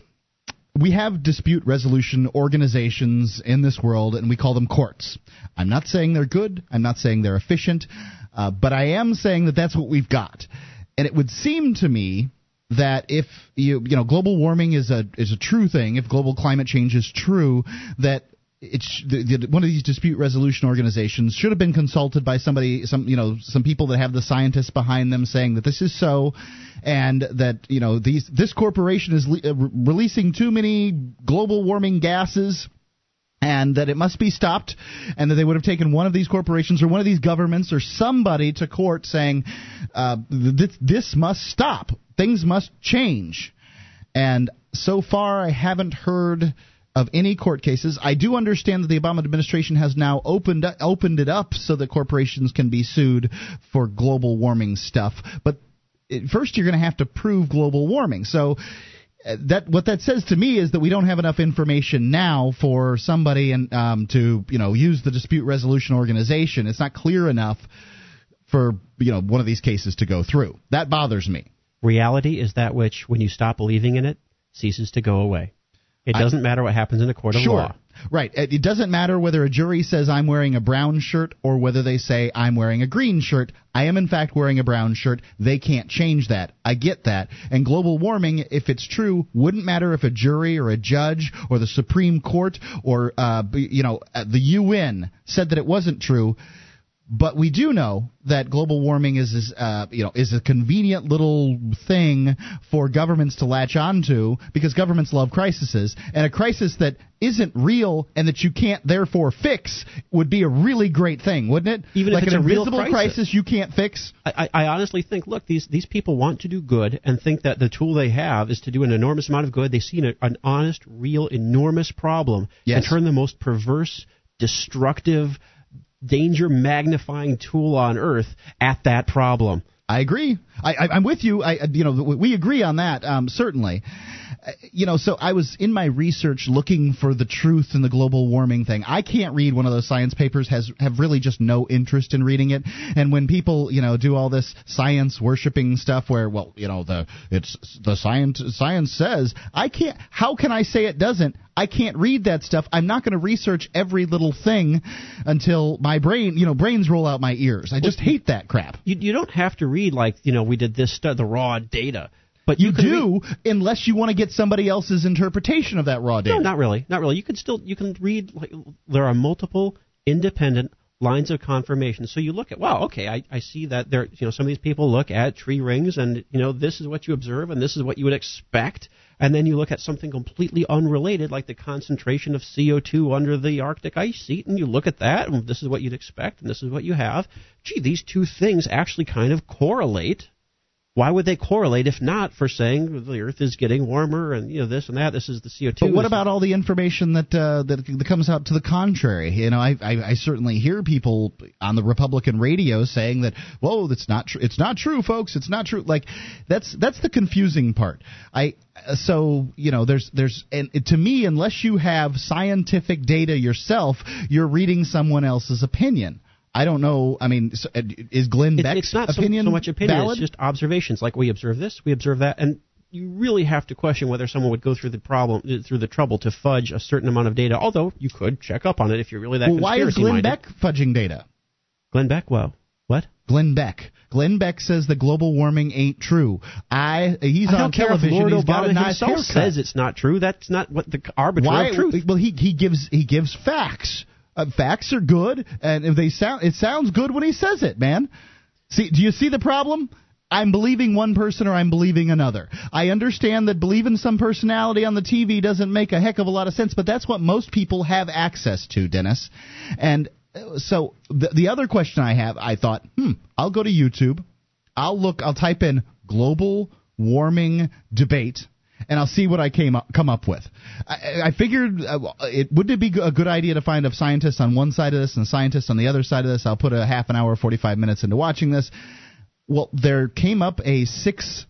we have dispute resolution organizations in this world, and we call them courts. I'm not saying they're good. I'm not saying they're efficient, uh, but I am saying that that's what we've got. And it would seem to me that if you you know global warming is a is a true thing, if global climate change is true, that the, the, one of these dispute resolution organizations should have been consulted by somebody, some you know, some people that have the scientists behind them saying that this is so, and that you know these this corporation is le- uh, releasing too many global warming gases and that it must be stopped, and that they would have taken one of these corporations or one of these governments or somebody to court saying uh, this, this must stop, things must change. And so far, I haven't heard of any court cases. I do understand that the Obama administration has now opened opened it up so that corporations can be sued for global warming stuff, but first you're going to have to prove global warming. So that what that says to me is that we don't have enough information now for somebody and um, to you know use the dispute resolution organization. It's not clear enough for you know one of these cases to go through. That bothers me. Reality is that which, when you stop believing in it, ceases to go away. It doesn't I, matter what happens in a court of sure. law. Right. It doesn't matter whether a jury says I'm wearing a brown shirt or whether they say I'm wearing a green shirt. I am, in fact, wearing a brown shirt. They can't change that. I get that. And global warming, if it's true, wouldn't matter if a jury or a judge or the Supreme Court or, uh, you know, the UN said that it wasn't true but we do know that global warming is, is uh, you know is a convenient little thing for governments to latch onto because governments love crises and a crisis that isn't real and that you can't therefore fix would be a really great thing, wouldn't it? Even like if it's an a invisible real crisis. crisis you can't fix. I, I honestly think, look, these these people want to do good and think that the tool they have is to do an enormous amount of good. They see an, an honest, real, enormous problem yes. and turn the most perverse, destructive danger magnifying tool on earth at that problem. I agree. I, am with you. I, you know, we agree on that. Um, certainly. You know, so I was in my research looking for the truth in the global warming thing. I can't read one of those science papers. Has have really just no interest in reading it. And when people, you know, do all this science worshiping stuff, where well, you know, the it's the science science says I can't. How can I say it doesn't? I can't read that stuff. I'm not going to research every little thing until my brain, you know, brains roll out my ears. I just hate that crap. You, you don't have to read like, you know, we did this stuff, the raw data. But you, you do read, unless you want to get somebody else's interpretation of that raw data. No, not really. Not really. You can still you can read like there are multiple independent lines of confirmation. So you look at, wow, okay, I, I see that there, you know, some of these people look at tree rings and, you know, this is what you observe and this is what you would expect. And then you look at something completely unrelated, like the concentration of CO2 under the Arctic ice sheet, and you look at that, and this is what you'd expect, and this is what you have. Gee, these two things actually kind of correlate why would they correlate if not for saying the Earth is getting warmer and you know this and that? This is the CO2. But what about all the information that uh, that, that comes out to the contrary? You know, I, I, I certainly hear people on the Republican radio saying that, "Whoa, that's not true. It's not true, folks. It's not true." Like that's that's the confusing part. I so you know there's there's and to me unless you have scientific data yourself, you're reading someone else's opinion. I don't know. I mean, uh, is Glenn Beck's it's not opinion so, so much opinion? Valid? It's just observations. Like we observe this, we observe that, and you really have to question whether someone would go through the problem, uh, through the trouble to fudge a certain amount of data. Although you could check up on it if you're really that. Well, why is Glenn minded. Beck fudging data? Glenn Beck, well, what? Glenn Beck. Glenn Beck says the global warming ain't true. I he's I on television. Lord he's Obama got a nice himself haircut. says it's not true. That's not what the arbiter Why? of truth. Well, he he gives he gives facts. Uh, facts are good, and if they sound, it sounds good when he says it, man. See, do you see the problem? I'm believing one person or I'm believing another. I understand that believing some personality on the TV doesn't make a heck of a lot of sense, but that's what most people have access to, Dennis. And uh, so the, the other question I have, I thought, hmm, I'll go to YouTube. I'll look, I'll type in global warming debate and I'll see what I came up, come up with. I, I figured uh, it wouldn't it be a good idea to find a scientist on one side of this and scientists on the other side of this. I'll put a half an hour, 45 minutes into watching this. Well, there came up a six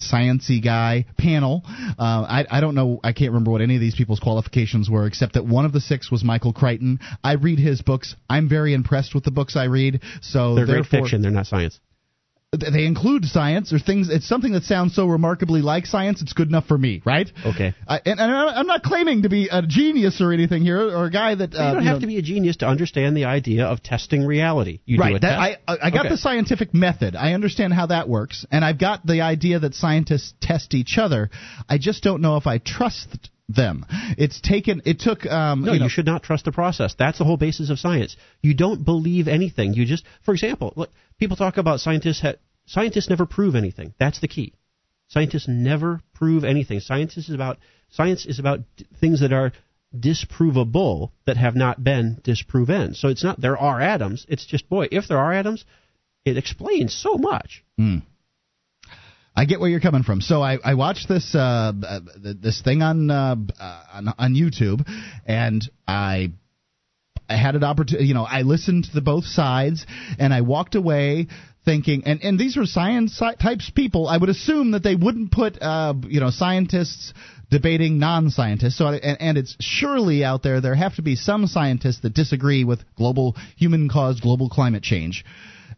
sciency guy panel. Uh, I, I don't know. I can't remember what any of these people's qualifications were, except that one of the six was Michael Crichton. I read his books. I'm very impressed with the books I read. So They're great fiction. They're not science. They include science or things. It's something that sounds so remarkably like science. It's good enough for me, right? Okay. I, and, and I'm not claiming to be a genius or anything here, or a guy that uh, you don't you have know- to be a genius to understand the idea of testing reality. You right. That. I I I got Okay. the scientific method. I understand how that works, and I've got the idea that scientists test each other. I just don't know if I trust them. It's taken. It took. Um, No, you, know, you should not trust the process. That's the whole basis of science. You don't believe anything. You just, for example, look, people talk about scientists. Ha- scientists never prove anything. That's the key. Scientists never prove anything. Science is about science is about d- things that are disprovable that have not been disproven. So it's not there are atoms. It's just boy, if there are atoms, it explains so much. Hmm. I get where you're coming from. So I, I watched this uh, uh, this thing on, uh, uh, on on YouTube, and I I had an opportunity. You know, I listened to both sides, and I walked away thinking. And and these are science types people. I would assume that they wouldn't put uh, you know scientists debating non-scientists. So and, and it's surely out there there have to be some scientists that disagree with global human-caused global climate change,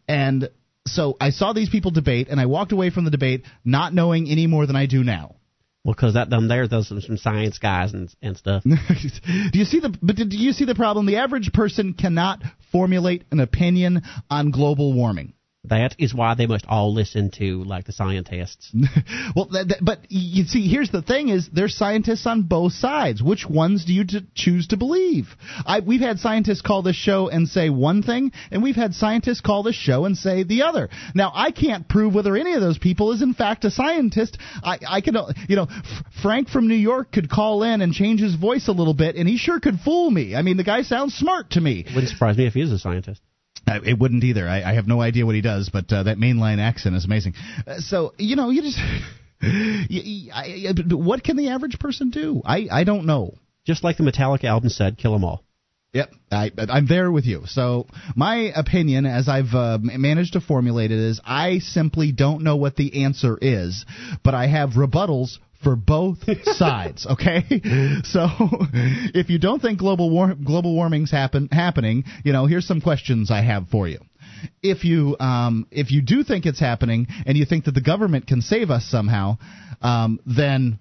and so I saw these people debate, and I walked away from the debate not knowing any more than I do now. Well, because that them there, those some, some science guys and and stuff. do you see the? But do you see the problem? The average person cannot formulate an opinion on global warming. That is why they must all listen to like the scientists. well, that, that, but you see, here's the thing: is there's scientists on both sides. Which ones do you t- choose to believe? I, we've had scientists call this show and say one thing, and we've had scientists call this show and say the other. Now, I can't prove whether any of those people is in fact a scientist. I, I can, you know, F- Frank from New York could call in and change his voice a little bit, and he sure could fool me. I mean, the guy sounds smart to me. Wouldn't surprise me if he is a scientist. Uh, It wouldn't either. I, I have no idea what he does, but uh, that mainline accent is amazing. Uh, so you know, you just. you- I- I- what can the average person do? I, I don't know. Just like the Metallica album said, kill 'em all. Yep, I, I'm there with you. So my opinion, as I've uh, managed to formulate it, is I simply don't know what the answer is, but I have rebuttals for both sides. Okay, so if you don't think global war- global warming's happen happening, you know, here's some questions I have for you. If you um, if you do think it's happening and you think that the government can save us somehow, um, then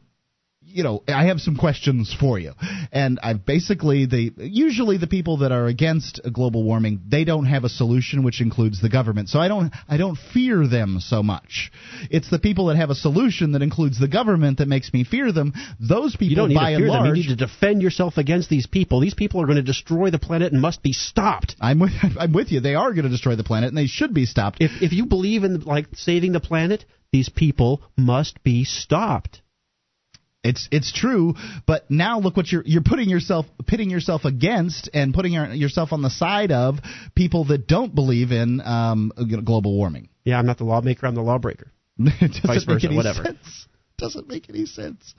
you know, I have some questions for you. And I've basically the usually the people that are against global warming, they don't have a solution which includes the government. So I don't I don't fear them so much. It's the people that have a solution that includes the government that makes me fear them. Those people You don't need by to fear and them. You need to defend yourself against these people. These people are going to destroy the planet and must be stopped. I'm with, I'm with you. They are going to destroy the planet and they should be stopped. If if you believe in like saving the planet, these people must be stopped. It's it's true, but now look what you're you're putting yourself pitting yourself against and putting your, yourself on the side of people that don't believe in um, global warming. Yeah, I'm not the lawmaker. I'm the lawbreaker. it doesn't Vice make versa, any whatever. sense. Doesn't make any sense.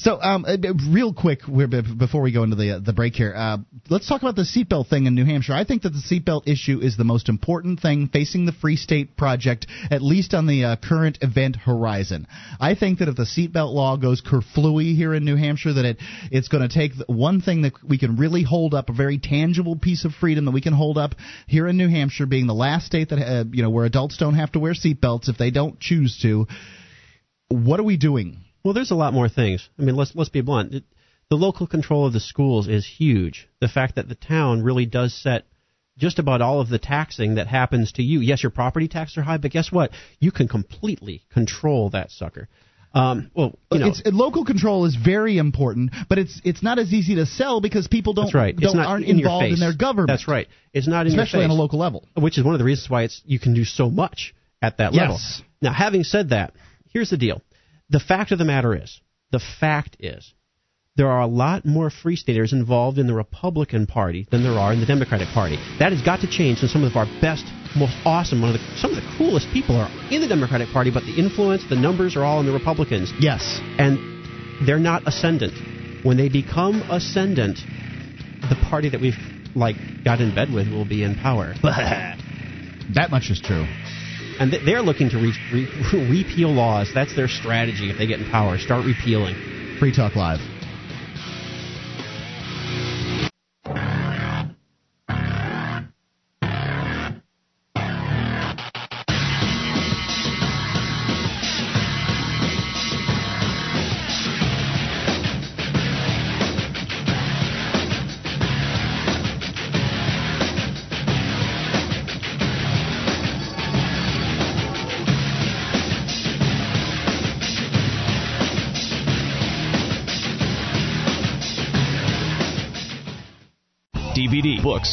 So, um, uh, real quick, before we go into the uh, the break here, uh, let's talk about the seatbelt thing in New Hampshire. I think that the seatbelt issue is the most important thing facing the Free State Project, at least on the uh, current event horizon. I think that if the seatbelt law goes kerflooey here in New Hampshire, that it it's going to take one thing that we can really hold up, a very tangible piece of freedom that we can hold up here in New Hampshire, being the last state that uh, you know where adults don't have to wear seatbelts if they don't choose to. What are we doing? Well, there's a lot more things. I mean, let's let's be blunt. It, the local control of the schools is huge. The fact that the town really does set just about all of the taxing that happens to you. Yes, your property taxes are high, but guess what? You can completely control that sucker. Um, well, you know, it's, local control is very important, but it's it's not as easy to sell because people don't that's right. Don't not aren't in involved in their government. That's right. It's not in especially face, on a local level. which is one of the reasons why it's you can do so much at that level. Yes. Now, having said that, here's the deal. The fact of the matter is, the fact is, there are a lot more free staters involved in the Republican Party than there are in the Democratic Party. That has got to change, and some of our best most awesome, one of the some of the coolest people are in the Democratic Party, but the influence, the numbers are all in the Republicans. Yes. And they're not ascendant. When they become ascendant, the party that we've like got in bed with will be in power. that much is true. And th- they're looking to re- re- repeal laws. That's their strategy if they get in power. Start repealing. Free Talk Live.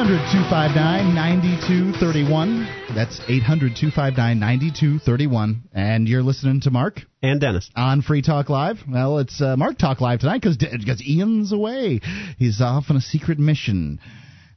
800 259 9231. That's 800 259 9231. And you're listening to Mark and Dennis on Free Talk Live. Well, it's uh, Mark Talk Live tonight because Ian's away. He's off on a secret mission.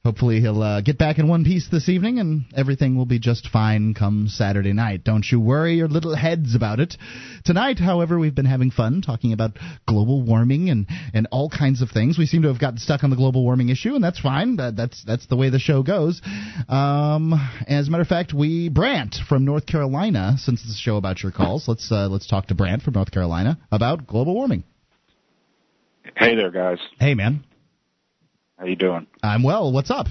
Hopefully, he'll uh, get back in one piece this evening and everything will be just fine come Saturday night. Don't you worry your little heads about it. Tonight, however, we've been having fun talking about global warming and, and all kinds of things. We seem to have gotten stuck on the global warming issue, and that's fine. That, that's that's the way the show goes. Um, as a matter of fact, we Brant from North Carolina, since it's a show about your calls, let's uh, let's talk to Brant from North Carolina about global warming. Hey there, guys. Hey, man. How you doing? I'm well. What's up?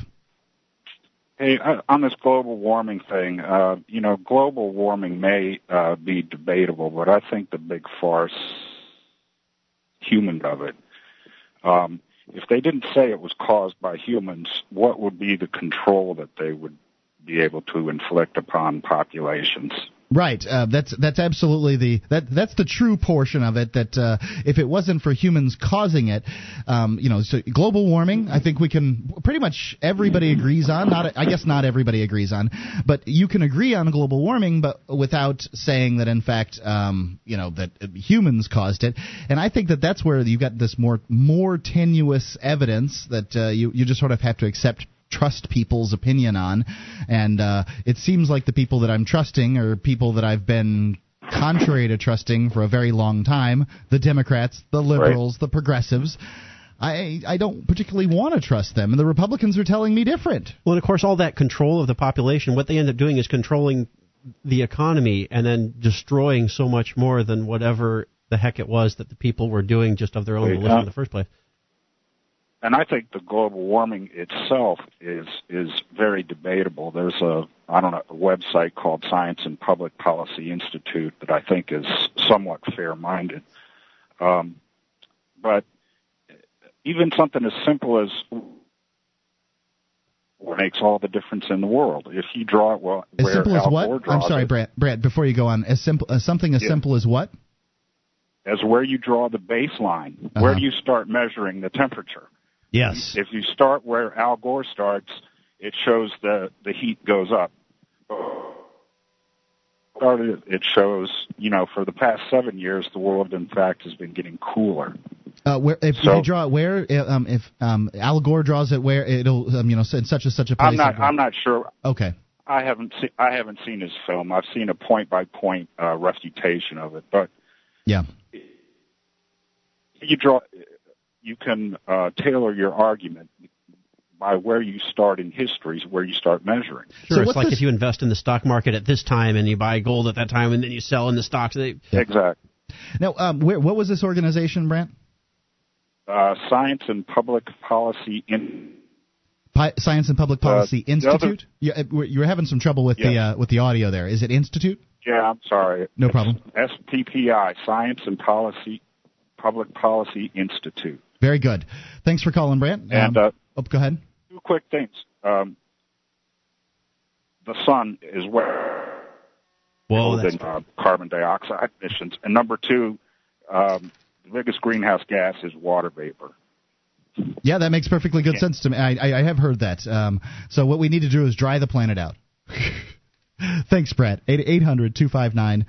Hey, on this global warming thing, uh, you know, global warming may uh, be debatable, but I think the big farce, human of it. Um, if they didn't say it was caused by humans, what would be the control that they would be able to inflict upon populations? Right. Uh, that's that's absolutely the that that's the true portion of it. That uh, if it wasn't for humans causing it, um, you know, so global warming. I think we can pretty much everybody agrees on. Not I guess not everybody agrees on, but you can agree on global warming, but without saying that in fact, um, you know, that humans caused it. And I think that that's where you got this more more tenuous evidence that uh, you you just sort of have to accept trust people's opinion on. And uh, it seems like the people that I'm trusting are people that I've been contrary to trusting for a very long time the Democrats, the liberals, right. the progressives. I I don't particularly want to trust them, and the Republicans are telling me different. Well, and of course, all that control of the population, what they end up doing is controlling the economy and then destroying so much more than whatever the heck it was that the people were doing just of their own volition in the first place and I think the global warming itself is is very debatable. There's a I don't know a website called Science and Public Policy Institute that I think is somewhat fair-minded. Um, but even something as simple as what makes all the difference in the world. If you draw it well, as where simple Al as what? I'm sorry, it, Brad. Brad, before you go on, as simple as something as Yeah. simple as what? as where you draw the baseline. Uh-huh. Where do you start measuring the temperature? Yes. If you start where Al Gore starts, it shows the the heat goes up. Started, it shows, you know, for the past seven years, the world, in fact, has been getting cooler. Uh, where if So- you draw it where uh, um, if um, Al Gore draws it where it'll um, you know in such and such a place. I'm not. I'm not sure. Okay. I haven't seen. I haven't seen his film. I've seen a point by point uh, refutation of it, but Yeah. you draw. You can uh, tailor your argument by where you start in history, where you start measuring. Sure, it's like if you invest in the stock market at this time and you buy gold at that time and then you sell in the stocks. They, Exactly. Now, um, where, what was this organization, Brent? Uh, Science and Public Policy in. Pi- Science and Public Policy Uh, the other- Institute. You, you were having some trouble with the uh, with the audio there. Is it Institute? Yeah, I'm sorry. No problem. SPPI, Science and Policy Public Policy Institute. Very good. Thanks for calling, Brant. And Um, uh, oh, go ahead. two quick things. Um, the sun is where Whoa, than uh, carbon dioxide emissions. And number two, um, the biggest greenhouse gas is water vapor. Yeah, that makes perfectly good Yeah. sense to me. I, I, I have heard that. Um, so what we need to do is dry the planet out. Thanks, Brett. 800 259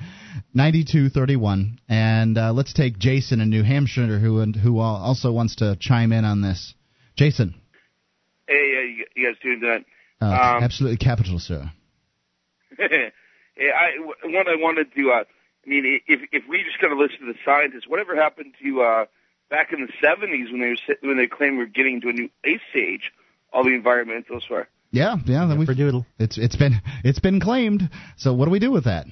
9231. And uh, let's take Jason in New Hampshire, who who also wants to chime in on this. Jason, Hey, uh, you, guys doing that? uh, Um, absolutely capital, sir. yeah, I, one I wanted to. Uh, I mean, if if we just gotta listen to the scientists, whatever happened to uh, back in the '70s when they were when they claimed we we're getting into a new ice age? All the environmentalists were. Yeah, yeah. Then we It's it's been it's been claimed. So what do we do with that?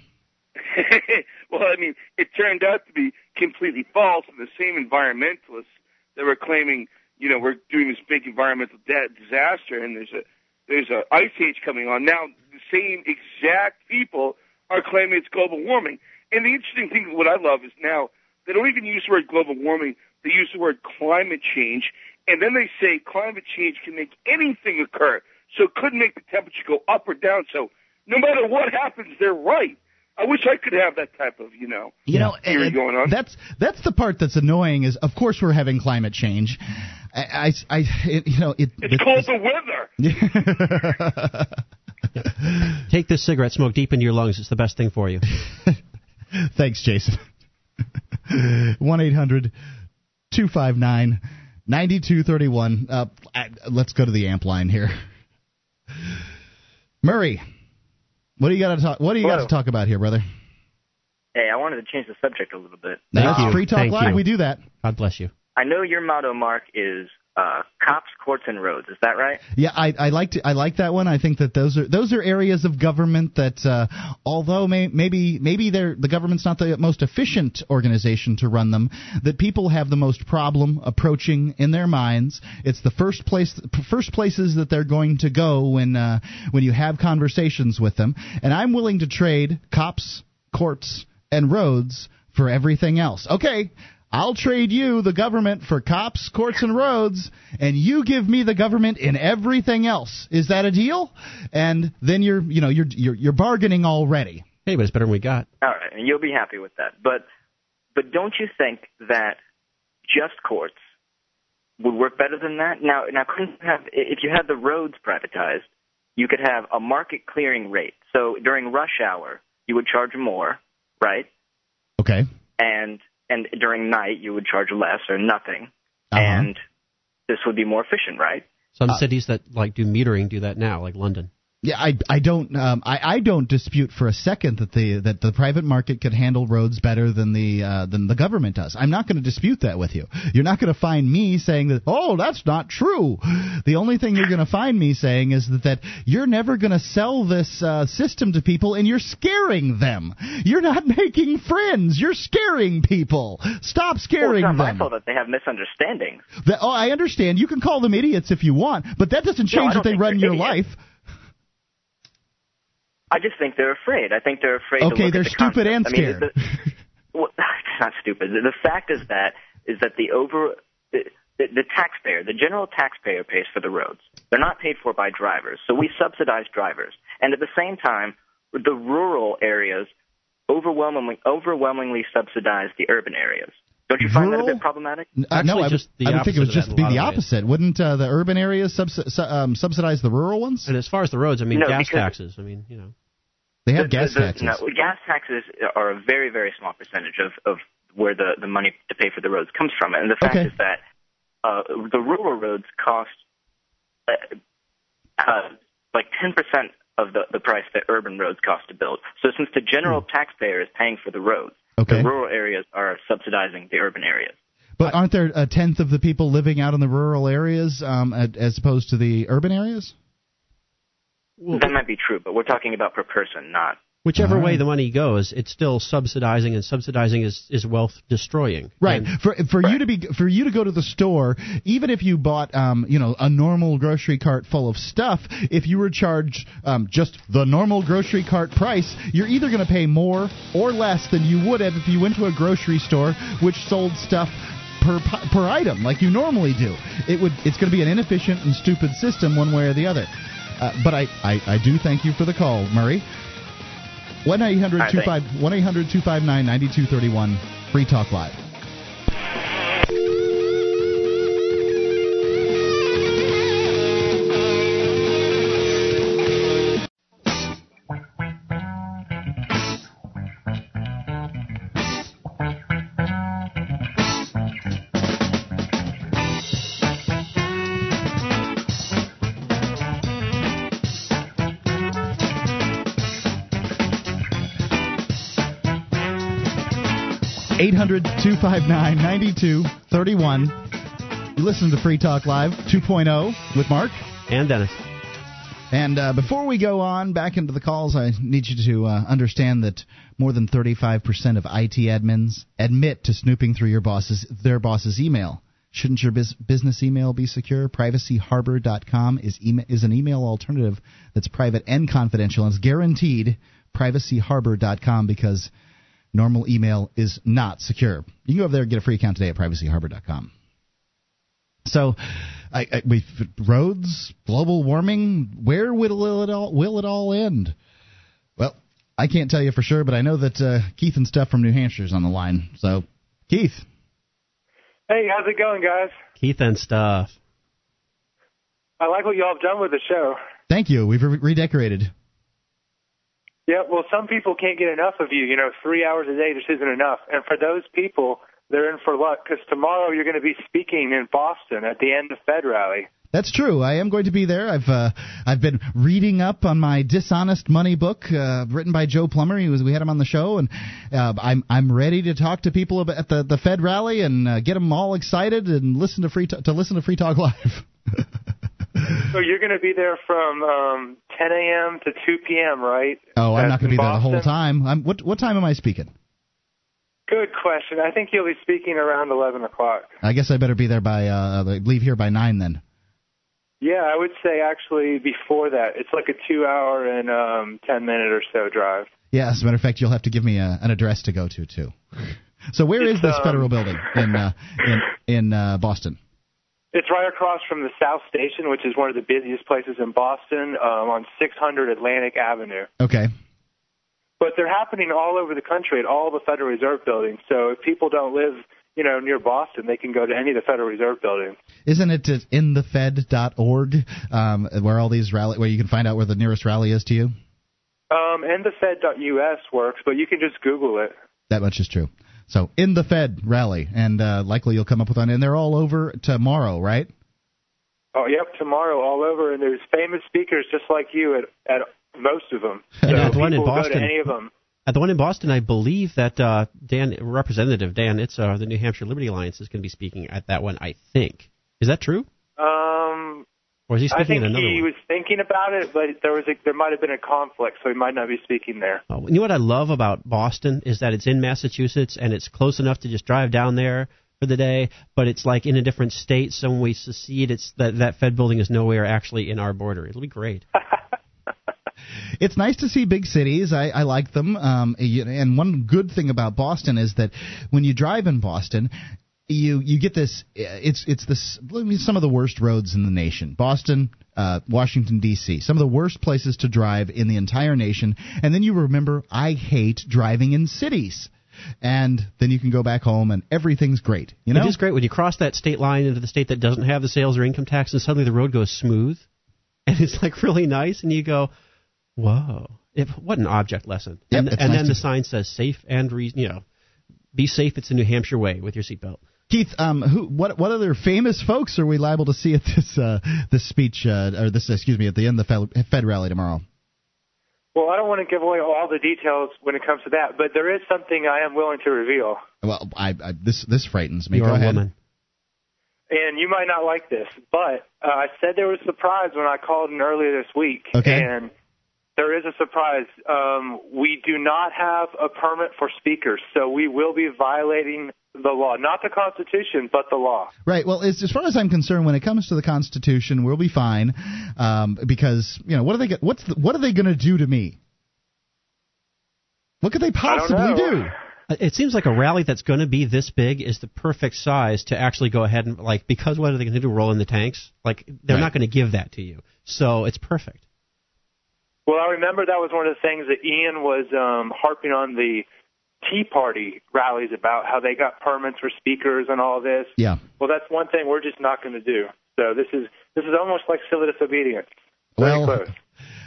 well, I mean, it turned out to be completely false, and the same environmentalists that were claiming, you know, we're doing this big environmental da- disaster, and there's a there's a ice age coming on. Now, the same exact people are claiming it's global warming. And the interesting thing, what I love, is now they don't even use the word global warming; they use the word climate change, and then they say climate change can make anything occur. So it could make the temperature go up or down. So no matter what happens, they're right. I wish I could have that type of, you know, You know, theory and going on. that's that's the part that's annoying. Is of course we're having climate change. I, I, I it, you know, it. It's called the weather. Take this cigarette smoke deep into your lungs. It's the best thing for you. Thanks, Jason. One eight hundred two five nine ninety two thirty one. Uh, let's go to the amp line here. Murray, what do you got to talk? What do you got to talk about here, brother? Hey, I wanted to change the subject a little bit. That's Um, Free Talk Live. We do that. God bless you. I know your motto, Mark, is uh, cops, courts, and roads. Is that right? Yeah, I, I like I like that one. I think that those are those are areas of government that, uh, although may, maybe maybe they're, the government's not the most efficient organization to run them, that people have the most problem approaching in their minds. It's the first place first places that they're going to go when uh, when you have conversations with them. And I'm willing to trade cops, courts, and roads for everything else. Okay. I'll trade you the government for cops, courts, and roads, and you give me the government in everything else. Is that a deal? And then you're, you know, you're you're, you're bargaining already. Hey, but it's better than we got. All right, and you'll be happy with that. But but don't you think that just courts would work better than that? Now now couldn't you have if you had the roads privatized, you could have a market clearing rate. So during rush hour, you would charge more, right? Okay. And and during night, you would charge less or nothing. Uh-huh. And this would be more efficient, right? Some Uh, cities that like do metering do that now, like London. Yeah, I, I don't um, I, I don't dispute for a second that the that the private market could handle roads better than the uh, than the government does. I'm not going to dispute that with you. You're not going to find me saying that oh that's not true. The only thing you're going to find me saying is that, that you're never going to sell this uh, system to people and you're scaring them. You're not making friends. You're scaring people. Stop Well, scaring it's not my them. fault that they have misunderstandings. That- oh, I understand. You can call them idiots if you want, but that doesn't change don't that they run your idiots. life. I just think they're afraid. I think they're afraid. to Okay, look they're at the stupid and concept. I mean, scared. the- well, it's not stupid. The, the fact is that is that the over the, the, the taxpayer, the general taxpayer, pays for the roads. They're not paid for by drivers, so we subsidize drivers. And at the same time, the rural areas overwhelmingly overwhelmingly subsidize the urban areas. Don't you find that a bit problematic? Uh, no, I would, just the I would think it would just that be the opposite. Wouldn't uh, the urban areas subsi- su- um, subsidize the rural ones? And as far as the roads, I mean, No, gas taxes. I mean, you know. They have The- gas the- the- taxes. No, gas taxes are a very, very small percentage of, of where the, the money to pay for the roads comes from. And the fact Okay. is that uh, the rural roads cost uh, uh, like 10% of the, the price that urban roads cost to build. So since the general taxpayer is paying for the roads, Hmm. Okay. the rural areas are subsidizing the urban areas. But aren't there a tenth of the people living out in the rural areas um, as opposed to the urban areas? That might be true, but we're talking about per person, not Whichever All way the money goes, it's still subsidizing, and subsidizing is, is wealth destroying. Right. And- For for you to be for you to go to the store, even if you bought um you know a normal grocery cart full of stuff, if you were charged um just the normal grocery cart price, you're either going to pay more or less than you would have if you went to a grocery store which sold stuff per per item like you normally do. It would it's going to be an inefficient and stupid system one way or the other. Uh, but I, I, I do thank you for the call, Murray. 1 800 259 9231, Free Talk Live. Eight hundred two five nine ninety two thirty one. You listen to Free Talk Live 2.0 with Mark. And Dennis. And uh, before we go on back into the calls, I need you to uh, understand that more than 35% of IT admins admit to snooping through your boss's their boss's email. Shouldn't your bus- business email be secure? PrivacyHarbor.com is ema- is an email alternative that's private and confidential and it's guaranteed. PrivacyHarbor.com because normal email is not secure. You can go over there and get a free account today at PrivacyHarbor.com. So, I, I, we roads, global warming. Where will it all will it all end? Well, I can't tell you for sure, but I know that uh, Keith and stuff from New Hampshire is on the line. So, Keith, Hey, how's it going, guys? Keith and stuff. I like what y'all have done with the show. thank you. We've re- redecorated. Yeah, well, some people can't get enough of you. You know, three hours a day just isn't enough. And for those people, they're in for luck because tomorrow you're going to be speaking in Boston at the end of Fed rally. That's true. I am going to be there. I've uh, I've been reading up on my dishonest money book, uh, written by Joe Plummer. He was we had him on the show, and uh, I'm I'm ready to talk to people about- at the the Fed rally and uh, get them all excited and listen to free to, to listen to Free Talk Live. So you're going to be there from um, 10 a.m. to 2 p.m., right? Oh, I'm That's not going to be there the whole time. I'm, what what time am I speaking? Good question. I think you'll be speaking around 11 o'clock. I guess I better be there by uh, leave here by nine then. Yeah, I would say actually before that. It's like a two-hour and um, 10 minute or so drive. Yeah, as a matter of fact, you'll have to give me a, an address to go to too. So where is It's, this um, federal building in uh, in in uh, Boston? It's right across from the South Station, which is one of the busiest places in Boston, um, on 600 Atlantic Avenue. Okay. But they're happening all over the country at all the Federal Reserve buildings. So if people don't live, you know, near Boston, they can go to any of the Federal Reserve buildings. Isn't it at endthefed.org um, where all these rally where you can find out where the nearest rally is to you? Um, and the Fed.us works, but you can just Google it. That much is true. So in the Fed rally, and uh, likely you'll come up with one, and they're all over tomorrow, right? Oh, yep, tomorrow all over, and there's famous speakers just like you at at most of them. And so at the one in people go Boston- to any of them. At the one in Boston, I believe that uh, Dan, Representative Dan Itse, the New Hampshire Liberty Alliance, is going to be speaking at that one. I think. Is that true? Um, Or is he I speaking think at another he one? was thinking about it, but there was a, there might have been a conflict, so he might not be speaking there. Oh, you know what I love about Boston is that it's in Massachusetts and it's close enough to just drive down there for the day, but it's like in a different state. So when we secede, it's that that Fed building is nowhere actually in our border. It'll be great. It's nice to see big cities. I, I like them. Um, and one good thing about Boston is that when you drive in Boston, you you get this. It's it's this I mean, some of the worst roads in the nation. Boston, uh, Washington D.C. Some of the worst places to drive in the entire nation. And then you remember, I hate driving in cities. And then you can go back home and everything's great. You know, it is great when you cross that state line into the state that doesn't have the sales or income tax, and suddenly the road goes smooth, and it's like really nice, and you go, "Whoa, if, what an object lesson!" Yep, and and nice then the sign says "safe and re- you know, be safe. It's the New Hampshire way with your seatbelt." Keith, um, who, what, what other famous folks are we liable to see at this, uh, this speech, uh, or this, excuse me, at the end of the Fed, Fed rally tomorrow? Well, I don't want to give away all the details when it comes to that, but there is something I am willing to reveal. Well, I, I this, this frightens me. You're Go a ahead. woman. And you might not like this, but uh, I said there was a surprise when I called in earlier this week. Okay. And There is a surprise. Um, we do not have a permit for speakers, so we will be violating the law, not the Constitution, but the law. Right. Well, as, as far as I'm concerned, when it comes to the Constitution, we'll be fine um, because you know what are they what's the, what are they going to do to me? What could they possibly do? It seems like a rally that's going to be this big is the perfect size to actually go ahead and like because what are they going to do? Roll in the tanks? Like they're Right. not going to give that to you, so it's perfect. Well, I remember that was one of the things that Ian was um, harping on the Tea Party rallies about how they got permits for speakers and all this. Yeah. Well, that's one thing we're just not going to do. So this is this is almost like civil disobedience. Very Well, close.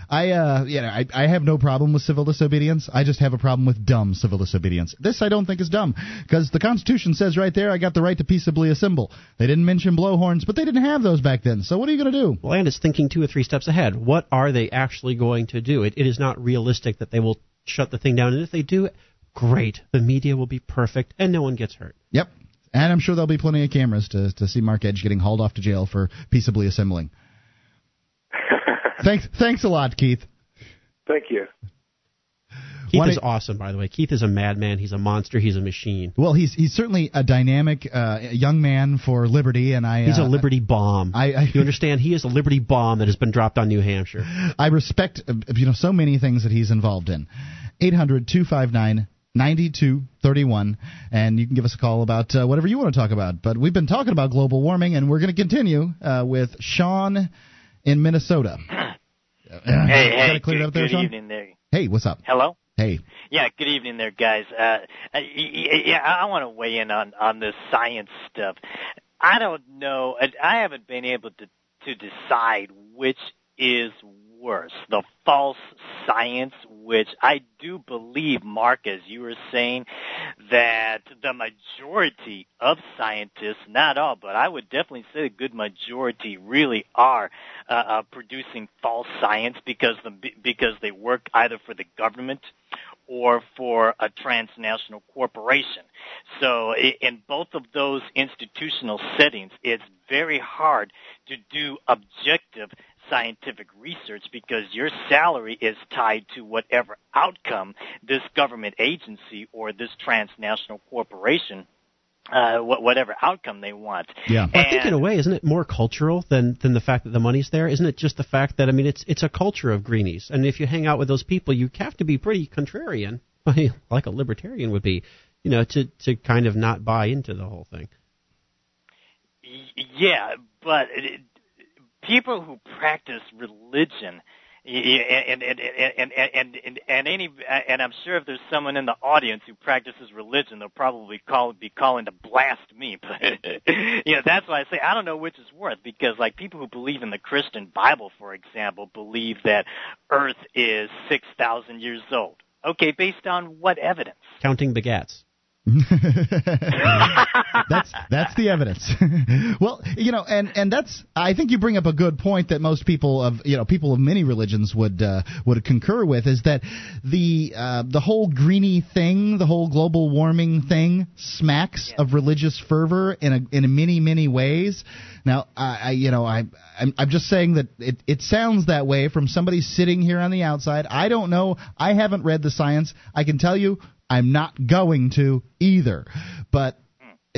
I uh, you know, I, I have no problem with civil disobedience. I just have a problem with dumb civil disobedience. This I don't think is dumb because the Constitution says right there, I got the right to peaceably assemble. They didn't mention blowhorns, but they didn't have those back then. So what are you going to do? Well, and it's thinking two or three steps ahead. What are they actually going to do? It, it is not realistic that they will shut the thing down, and if they do, great. The media will be perfect, and no one gets hurt. Yep. And I'm sure there'll be plenty of cameras to to see Mark Edge getting hauled off to jail for peaceably assembling. thanks, thanks a lot, Keith. Thank you. Keith One is awesome, by the way. Keith is a madman. He's a monster. He's a machine. Well, he's he's certainly a dynamic uh, young man for liberty, and I He's uh, a Liberty bomb. I, I you understand? He is a Liberty bomb that has been dropped on New Hampshire. I respect uh, you know so many things that he's involved in. 800-259 9231 and you can give us a call about uh, whatever you want to talk about. But we've been talking about global warming and we're going to continue uh, with Sean in Minnesota. Hey, Got hey, good, there, good evening there. Hey, what's up? Hello? Hey. Yeah, good evening there, guys. Uh, y- yeah, I want to weigh in on on this science stuff. I don't know. I- I haven't been able to to decide which is worse, the false science, which I do believe, Mark, as you were saying, that the majority of scientists, not all, but I would definitely say a good majority really are uh, uh, producing false science because the because they work either for the government or for a transnational corporation. So in both of those institutional settings, it's very hard to do objective scientific research because your salary is tied to whatever outcome this government agency or this transnational corporation uh, whatever outcome they want. Yeah. I think in a way, isn't it more cultural than than the fact that the money's there? Isn't it just the fact that I mean, it's it's a culture of greenies, and if you hang out with those people, you have to be pretty contrarian, like a libertarian would be, you know, to to kind of not buy into the whole thing. Yeah, but it, people who practice religion, and and and and and and, any and I'm sure if there's someone in the audience who practices religion, they'll probably call be calling to blast me. But you know, that's why I say I don't know which is worse because like people who believe in the Christian Bible, for example, believe that Earth is six thousand years old. Okay, based on what evidence? Counting begats. that's that's the evidence. well, you know, and and that's I think you bring up a good point that most people of you know people of many religions would uh, would concur with is that the uh, the whole greeny thing, the whole global warming thing, smacks of religious fervor in a in many many ways. Now, I, I you know I I'm, I'm just saying that it it sounds that way from somebody sitting here on the outside. I don't know. I haven't read the science. I can tell you I'm not going to either. But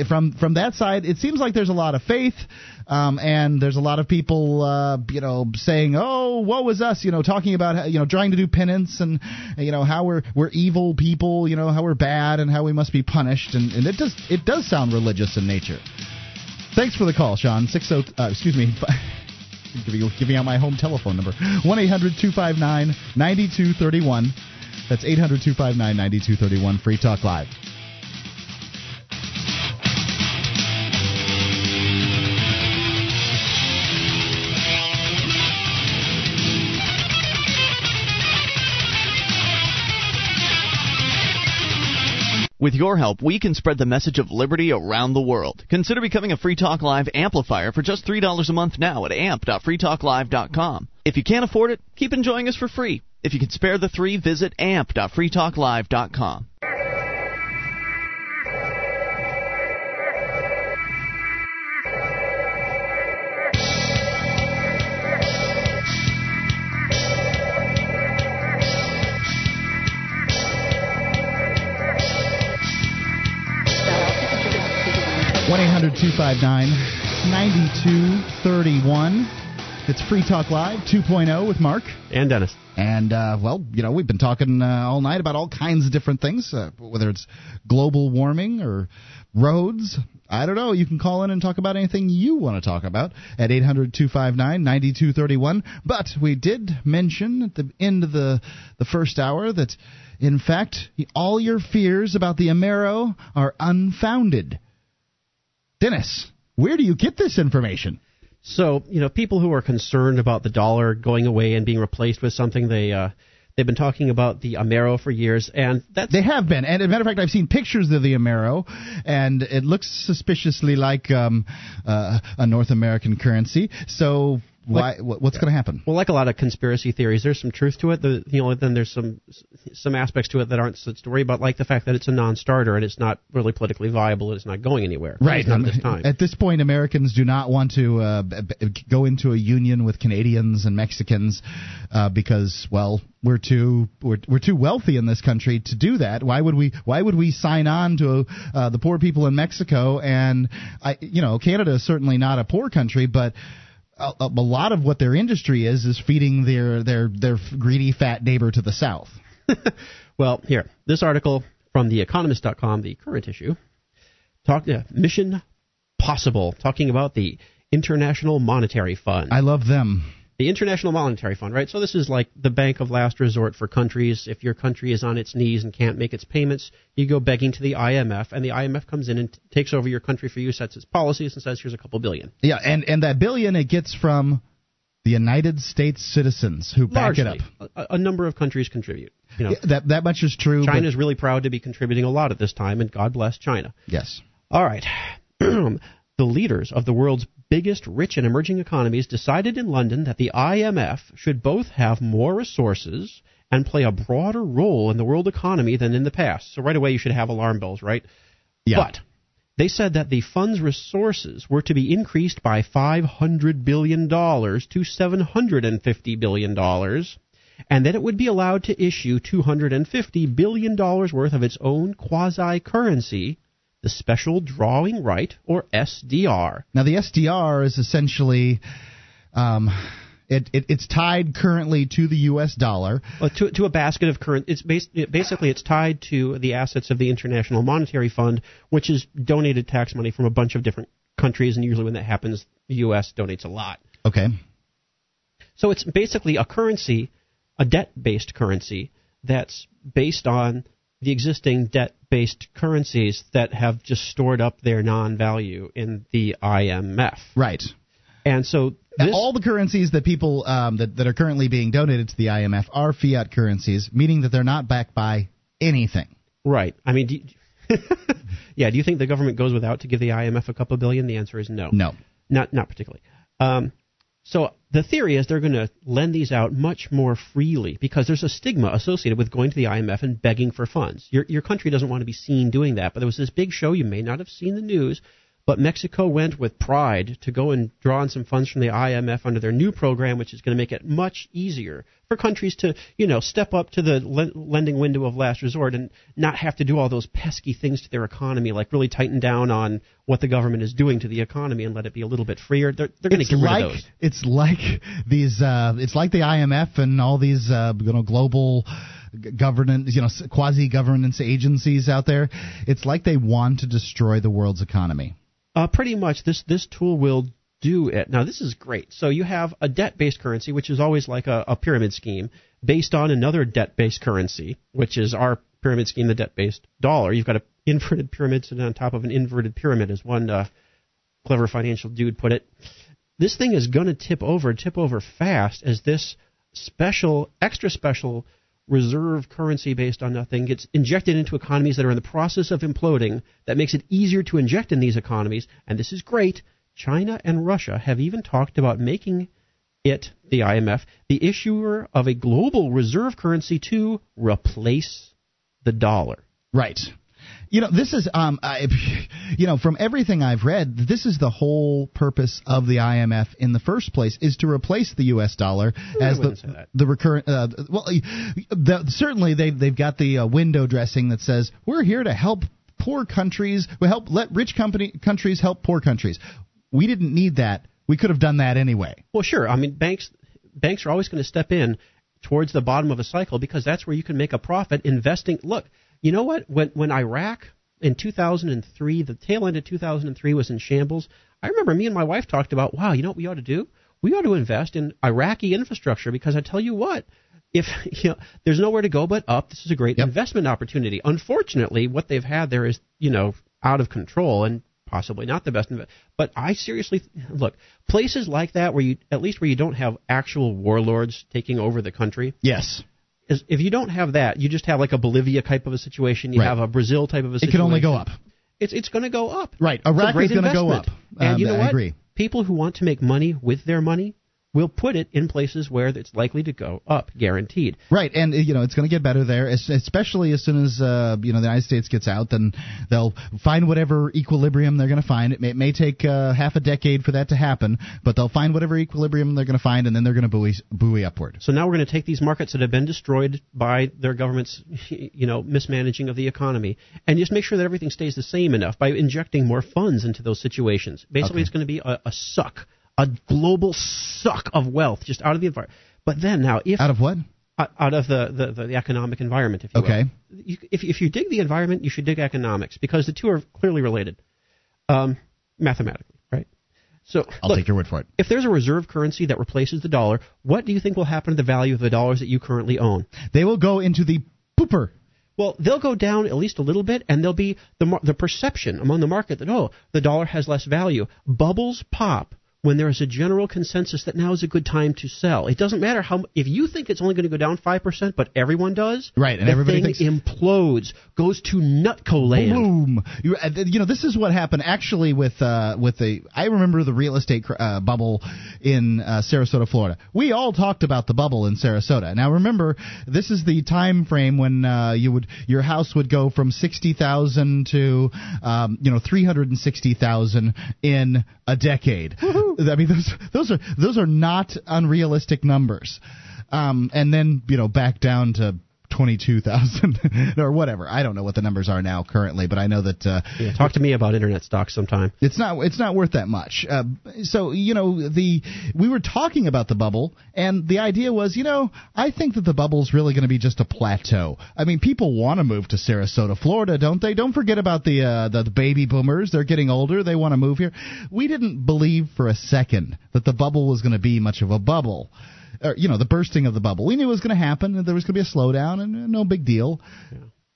from from that side, it seems like there's a lot of faith, um, and there's a lot of people, uh, you know, saying, "Oh, woe is us," you know, talking about, you know, trying to do penance and, you know, how we're we're evil people, you know, how we're bad and how we must be punished, and, and it does it does sound religious in nature. Thanks for the call, Sean. Six oh, uh, excuse me. Giving, giving out my home telephone number 1 800 259 9231. That's 800 259 9231. Free Talk Live. With your help, we can spread the message of liberty around the world. Consider becoming a Free Talk Live amplifier for just $3 a month now at amp.freetalklive.com. If you can't afford it, keep enjoying us for free. If you can spare the three, visit amp.freetalklive.com. One 9231 it's Free Talk Live 2.0 with Mark. And Dennis. And, uh, well, you know, we've been talking uh, all night about all kinds of different things, uh, whether it's global warming or roads. I don't know. You can call in and talk about anything you want to talk about at 800 259 9231. But we did mention at the end of the, the first hour that, in fact, all your fears about the Amero are unfounded. Dennis, where do you get this information? So, you know, people who are concerned about the dollar going away and being replaced with something, they uh, they've been talking about the Amero for years, and that's They have been, and as a matter of fact, I've seen pictures of the Amero, and it looks suspiciously like um, uh, a North American currency. So, why? wh- what's going to happen? well, like a lot of conspiracy theories, there's some truth to it. The, you know, then there's some some aspects to it that aren't such to worry about, like the fact that it's a non-starter and it's not really politically viable. and It's not going anywhere. Right. not um, at this time. At this point, Americans do not want to uh, go into a union with Canadians and Mexicans uh, because, well, we're too we're, we're too wealthy in this country to do that. Why would we Why would we sign on to uh, the poor people in Mexico? And I, you know, Canada is certainly not a poor country, but. A, a lot of what their industry is is feeding their their their greedy fat neighbor to the south. Well, here, this article from TheEconomist.com, the current issue, talk uh, Mission Possible, talking about the International Monetary Fund. I love them. The International Monetary Fund, right? So this is like the bank of last resort for countries. If your country is on its knees and can't make its payments, you go begging to the IMF, and the IMF comes in and t- takes over your country for you, sets its policies, and says, "Here's a couple billion. Yeah, and and that billion it gets from the United States citizens who back Largely, it up. A, a number of countries contribute. You know, Yeah, that that much is true. but- China's really proud to be contributing a lot at this time, and God bless China. yes. All right. the leaders of the world's biggest rich and emerging economies decided in London that the IMF should both have more resources and play a broader role in the world economy than in the past. So right away you should have alarm bells, right? Yeah. But they said that the fund's resources were to be increased by $500 billion to $750 billion, and that it would be allowed to issue $250 billion worth of its own quasi currency, the Special Drawing Right, or SDR. Now the SDR is essentially. Um, it, it, it's tied currently to the U.S. dollar. Well, to, to a basket of current. It's bas- basically it's tied to the assets of the International Monetary Fund, which is donated tax money from a bunch of different countries, and usually when that happens, the U.S. donates a lot. Okay. So it's basically a currency, a debt-based currency that's based on the existing debt-based currencies that have just stored up their non-value in the IMF. Right. And so this, all the currencies that people um, that that are currently being donated to the IMF are fiat currencies, meaning that they're not backed by anything. right. I mean, do you- yeah. Do you think the government goes without to give the IMF a couple billion? The answer is no. No. Not not particularly. Um, so the theory is they're going to lend these out much more freely because there's a stigma associated with going to the IMF and begging for funds. Your your country doesn't want to be seen doing that. But there was this big show you may not have seen the news, but Mexico went with pride to go and draw on some funds from the IMF under their new program, which is going to make it much easier for countries to, you know, step up to the len- lending window of last resort and not have to do all those pesky things to their economy, like really tighten down on what the government is doing to the economy and let it be a little bit freer. They're, they're going to get rid like of those. it's like these. Uh, it's like the IMF and all these uh, you know global governance, you know, quasi governance agencies out there. It's like they want to destroy the world's economy. Uh, pretty much, this this tool will do it. Now, this is great. So you have a debt-based currency, which is always like a, a pyramid scheme, based on another debt-based currency, which is our pyramid scheme, the debt-based dollar. You've got an inverted pyramid sitting on top of an inverted pyramid, as one uh, clever financial dude put it. This thing is going to tip over, tip over fast as this special, extra special reserve currency based on nothing gets injected into economies that are in the process of imploding. That makes it easier to inject in these economies, and this is great. China and Russia have even talked about making it, the IMF, the issuer of a global reserve currency to replace the dollar. Right. You know, this is, um, I, you know, from everything I've read, this is the whole purpose of the IMF in the first place is to replace the U.S. dollar as the the recurrent. Uh, well, the, certainly they've they've got the uh, window dressing that says we're here to help poor countries. We help let rich company countries help poor countries. We didn't need that. We could have done that anyway. Well, sure. I mean, banks banks are always going to step in towards the bottom of a cycle because that's where you can make a profit investing. Look, you know what? When when Iraq in 2003, the tail end of 2003 was in shambles. I remember me and my wife talked about, wow, you know what we ought to do? We ought to invest in Iraqi infrastructure because I tell you what, if you know, there's nowhere to go but up, this is a great investment opportunity. Unfortunately, what they've had there is, you know, out of control and possibly not the best. But I seriously look places like that where you at least where you don't have actual warlords taking over the country. Yes. Is, if you don't have that, you just have like a Bolivia type of a situation. You Right. have a Brazil type of a situation. It can only go up. It's it's going to go up. Right. Iraq is going to go up. investment. And Um, you know I what? agree. People who want to make money with their money will put it in places where it's likely to go up, guaranteed. Right, and you know it's going to get better there, especially as soon as uh, you know the United States gets out. Then they'll find whatever equilibrium they're going to find. It may, it may take uh, half a decade for that to happen, but they'll find whatever equilibrium they're going to find, and then they're going to buoy buoy upward. So now we're going to take these markets that have been destroyed by their government's, you know, mismanaging of the economy, and just make sure that everything stays the same enough by injecting more funds into those situations. Basically, Okay. it's going to be a, a suck, a global suck of wealth just out of the environment. But then now, if Out of what? out of the, the, the, the economic environment, if you will. Okay. You, if, if you dig the environment, you should dig economics because the two are clearly related, um, mathematically, right? So I'll look, take your word for it. if there's a reserve currency that replaces the dollar, what do you think will happen to the value of the dollars that you currently own? They will go into the pooper. Well, they'll go down at least a little bit, and there'll be the the perception among the market that oh, the dollar has less value. Bubbles pop when there is a general consensus that now is a good time to sell. It doesn't matter how if you think it's only going to go down five percent, but everyone does. Right, and everybody thing thinks- implodes, goes to nutco land. Boom! You, uh, you know, this is what happened actually with uh, with the. I remember the real estate uh, bubble in uh, Sarasota, Florida. We all talked about the bubble in Sarasota. Now, remember, this is the time frame when uh, you would your house would go from sixty thousand to um, you know three hundred and sixty thousand in a decade. I mean, those those are those are not unrealistic numbers. Um, and then you know back down to. 22,000 or whatever. I don't know what the numbers are now currently, but I know that uh, Yeah, talk to me about internet stocks sometime. it's not it's not worth that much. Uh, so you know the we were talking about the bubble, and the idea was, you know, I think that the bubble's really going to be just a plateau. I mean, people want to move to Sarasota, Florida, don't they? Don't forget about the, uh, the the baby boomers. They're getting older. They want to move here. We didn't believe for a second that the bubble was going to be much of a bubble. Or, you know, the bursting of the bubble. We knew it was going to happen. and There was going to be a slowdown, and uh, no big deal.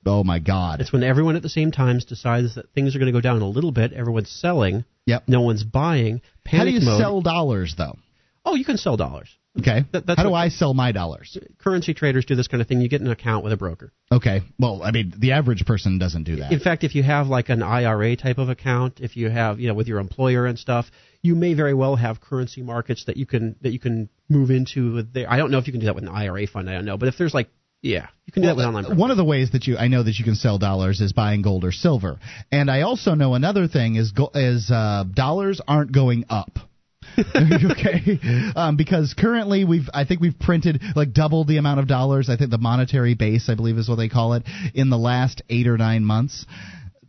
Oh my God! It's when everyone at the same time decides that things are going to go down a little bit. Everyone's selling. Yep. No one's buying. Panic How do you mode. sell dollars, though? Oh, you can sell dollars. Okay. How do I sell my dollars? Currency traders do this kind of thing. You get an account with a broker. Okay. Well, I mean, the average person doesn't do that. In fact, if you have like an IRA type of account, if you have, you know, with your employer and stuff, you may very well have currency markets that you can that you can move into there. I don't know if you can do that with an IRA fund. I don't know, but if there's like, yeah, you can do that with online. Well, one of the ways that you I know that you can sell dollars is buying gold or silver, and I also know another thing is go, is uh, dollars aren't going up. okay, um, because currently we've I think we've printed like double the amount of dollars. I think the monetary base I believe is what they call it in the last eight or nine months.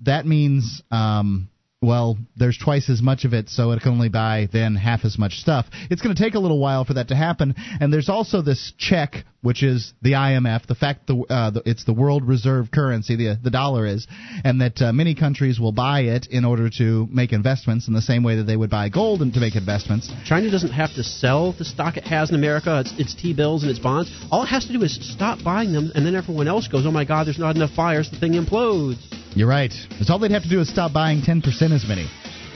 That means um, well, there's twice as much of it, so it can only buy then half as much stuff. It's going to take a little while for that to happen, and there's also this check, which is the IMF, the fact the, uh, the it's the world reserve currency, the the dollar is, and that uh, many countries will buy it in order to make investments in the same way that they would buy gold and to make investments. China doesn't have to sell the stock it has in America, its, its T bills and its bonds. All it has to do is stop buying them, and then everyone else goes, "Oh my God, there's not enough buyers. The thing implodes." You're right. That's all they'd have to do is stop buying 10% as many.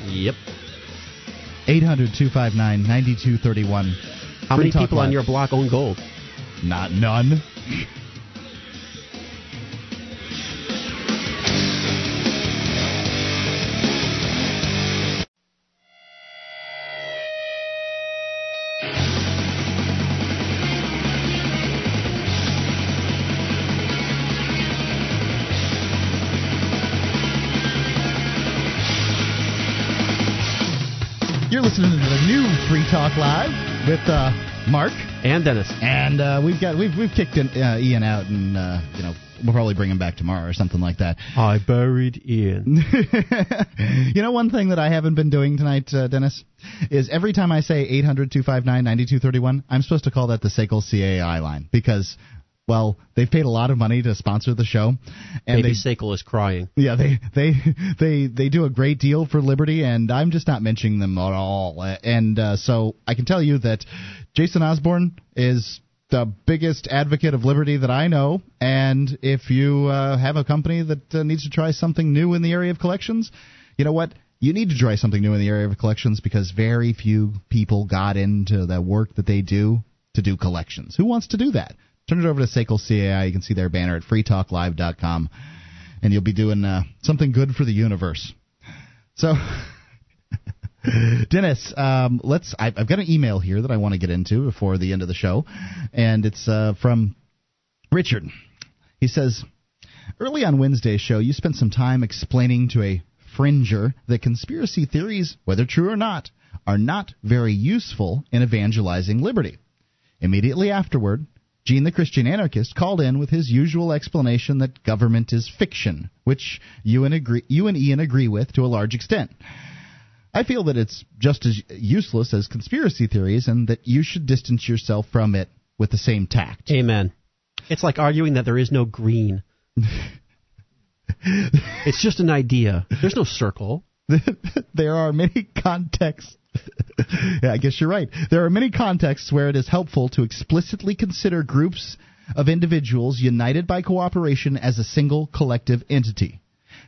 Yep. 800 259 9231. How many people on your block own gold? Not none. To Free Talk Live with uh, Mark and Dennis, and uh, we've got we've we've kicked in, uh, Ian out, and uh, you know we'll probably bring him back tomorrow or something like that. I buried Ian. you know, one thing that I haven't been doing tonight, uh, Dennis, is every time I say 800 259 9231, I'm supposed to call that the SACL CAI line because, well, they've paid a lot of money to sponsor the show. And Baby they, Sakel is crying. yeah, they, they they they do a great deal for Liberty, and I'm just not mentioning them at all. And uh, so I can tell you that Jason Osborne is the biggest advocate of liberty that I know. And if you uh, have a company that uh, needs to try something new in the area of collections, you know what? You need to try something new in the area of collections because very few people got into the work that they do to do collections. Who wants to do that? Turn it over to Sekel CAI. You can see their banner at freetalklive.com, and you'll be doing uh, something good for the universe. So, Dennis, um, let's. I've, I've got an email here that I want to get into before the end of the show, and it's uh, from Richard. He says, early on Wednesday's show, you spent some time explaining to a fringer that conspiracy theories, whether true or not, are not very useful in evangelizing liberty. Immediately afterward, Gene the Christian anarchist called in with his usual explanation that government is fiction, which you and, agree, you and Ian agree with to a large extent. I feel that it's just as useless as conspiracy theories and that you should distance yourself from it with the same tact. Amen. It's like arguing that there is no green. it's just an idea. There's no circle. there are many contexts. yeah, I guess you're right. There are many contexts where it is helpful to explicitly consider groups of individuals united by cooperation as a single collective entity.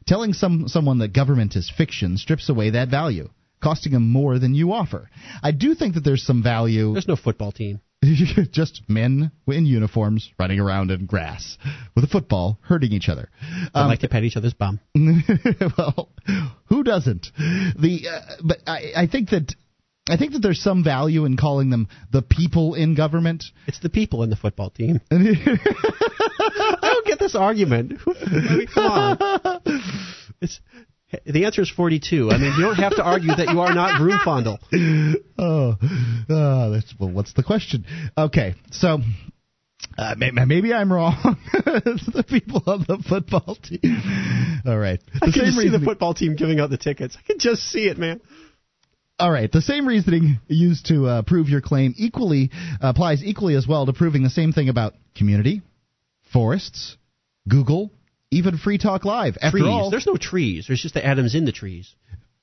Telling some someone that government is fiction strips away that value, costing them more than you offer. I do think that there's some value. There's no football team. just men in uniforms running around in grass with a football, hurting each other. They like to pet each other's bum. well, who doesn't? The uh, but I, I think that I think that there's some value in calling them the people in government. It's the people in the football team. I don't get this argument. I mean, come on. It's the answer is 42. I mean, you don't have to argue that you are not Vroomfondel. oh, oh, that's well. What's the question? Okay, so uh, maybe, maybe I'm wrong. the people on the football team. All right. I The can just see the football team giving out the tickets. I can just see it, man. All right. The same reasoning used to uh, prove your claim equally applies equally as well to proving the same thing about community, forests, Google, even Free Talk Live. After trees. all, There's no trees. There's just the atoms in the trees.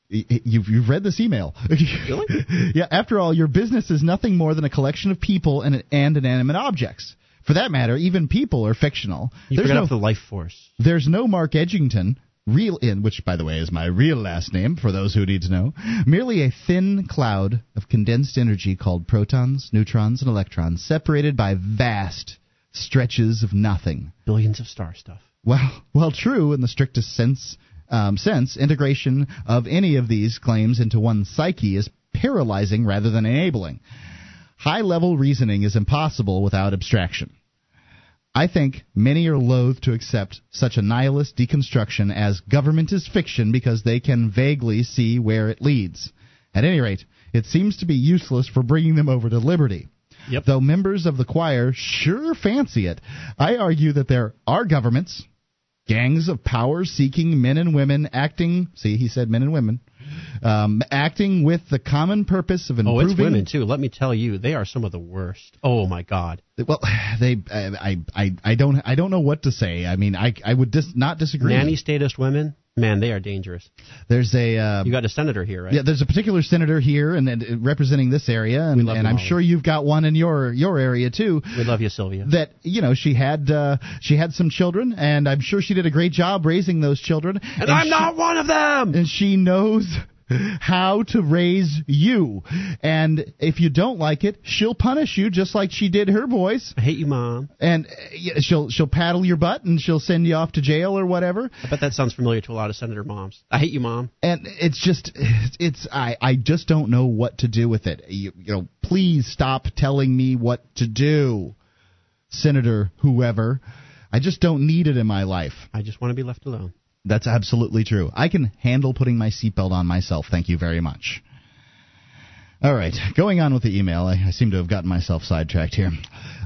You've, you've read this email. Really? yeah, after all, your business is nothing more than a collection of people and, and inanimate objects. For that matter, even people are fictional. You there's forgot no, the life force. there's no Mark Edgington, real in which, by the way, is my real last name for those who need to know. Merely a thin cloud of condensed energy called protons, neutrons, and electrons, separated by vast stretches of nothing. Billions of star stuff. Well, well, true in the strictest sense. Um, sense integration of any of these claims into one psyche is paralyzing rather than enabling. High level reasoning is impossible without abstraction. I think many are loath to accept such a nihilist deconstruction as government is fiction because they can vaguely see where it leads. At any rate, it seems to be useless for bringing them over to liberty. Yep. Though members of the choir sure fancy it, I argue that there are governments, gangs of power seeking men and women acting, see, he said men and women, um, acting with the common purpose of improving. Oh, it's women too. Let me tell you, they are some of the worst. Oh my God. Well, they, I, I, I don't, I don't know what to say. I mean, I, I would dis, not disagree. Nanny statist women, man, they are dangerous. There's a, uh, You got a senator here, right? yeah, there's a particular senator here and, and representing this area, and, and I'm sure you've got one in your your area too. We love you, Sylvia. That you know she had uh, she had some children, and I'm sure she did a great job raising those children. And I'm she- not one of them. and she knows how to raise you. And if you don't like it, she'll punish you just like she did her boys. I hate you, mom. And uh, she'll she'll paddle your butt and she'll send you off to jail or whatever. I bet that sounds familiar to a lot of senator moms. I hate you, mom. And it's just it's I I just don't know what to do with it. You, you know, please stop telling me what to do, Senator whoever. I just don't need it in my life. I just want to be left alone. That's absolutely true. I can handle putting my seatbelt on myself. Thank you very much. All right, going on with the email. I, I seem to have gotten myself sidetracked here.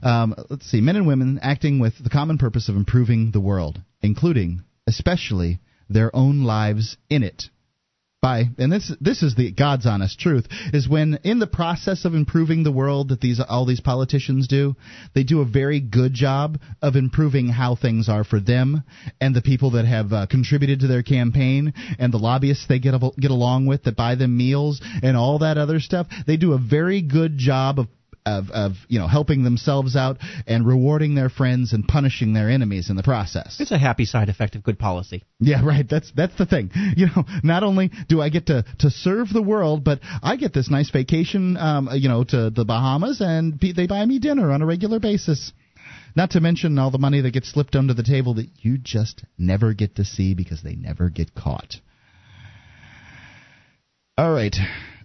Um, let's see. Men and women acting with the common purpose of improving the world, including, especially, their own lives in it. By and this this is the God's honest truth is when in the process of improving the world that these all these politicians do, they do a very good job of improving how things are for them and the people that have uh, contributed to their campaign and the lobbyists they get get along with that buy them meals and all that other stuff. They do a very good job of of, of you know helping themselves out and rewarding their friends and punishing their enemies in the process. It's a happy side effect of good policy. Yeah, right. That's that's the thing. You know, not only do I get to to serve the world, but I get this nice vacation, um, you know, to the Bahamas, and they buy me dinner on a regular basis. Not to mention all the money that gets slipped under the table that you just never get to see because they never get caught. All right.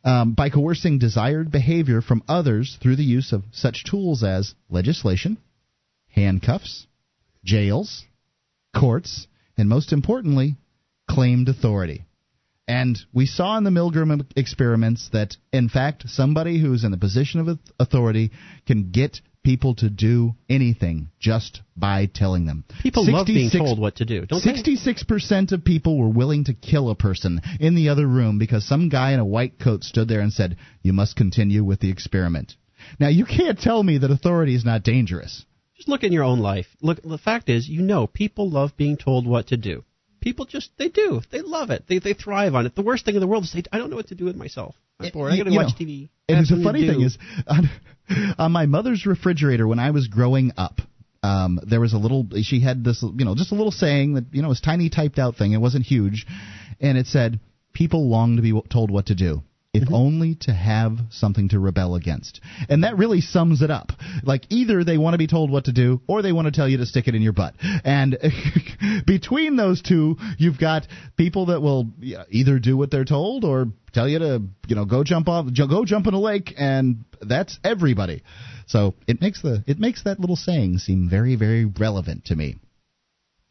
Um, by coercing desired behavior from others through the use of such tools as legislation, handcuffs, jails, courts, and most importantly, claimed authority. And we saw in the Milgram experiments that, in fact, somebody who's in a position of authority can get people to do anything just by telling them. People love being told what to do, don't 66% of people were willing to kill a person in the other room because some guy in a white coat stood there and said, You must continue with the experiment. Now, you can't tell me that authority is not dangerous. Just look in your own life. Look, the fact is, you know, people love being told what to do. People just they do. They love it. They they thrive on it. The worst thing in the world is they, I don't know what to do with myself. I'm bored. I you- got to watch know, TV. And the funny to thing is, on, on my mother's refrigerator when I was growing up, um, there was a little. She had this, you know, just a little saying that you know was tiny typed out thing. It wasn't huge, and it said, "People long to be told what to do." If only to have something to rebel against. And that really sums it up. Like, either they want to be told what to do, or they want to tell you to stick it in your butt. And between those two, you've got people that will either do what they're told or tell you to, you know, go jump off, go jump in a lake, and that's everybody. So it makes the it makes that little saying seem very very relevant to me.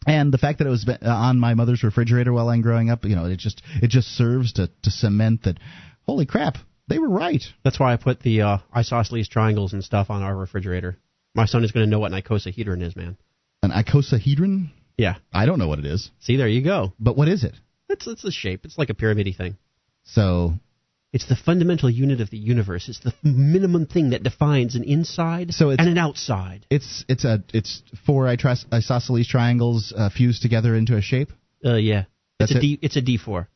And the fact that it was uh, on my mother's refrigerator while I'm growing up, you know, it just it just serves to to cement that. Holy crap, they were right. That's why I put the uh, isosceles triangles and stuff on our refrigerator. My son is going to know what an icosahedron is, man. An icosahedron? Yeah. I don't know what it is. See, there you go. But what is it? It's it's a shape. It's like a pyramidy thing. So It's the fundamental unit of the universe. It's the minimum thing that defines an inside So and an outside. it's it's a it's four isosceles triangles uh, fused together into a shape. Uh, yeah. That's it's a it? D. It's a D four.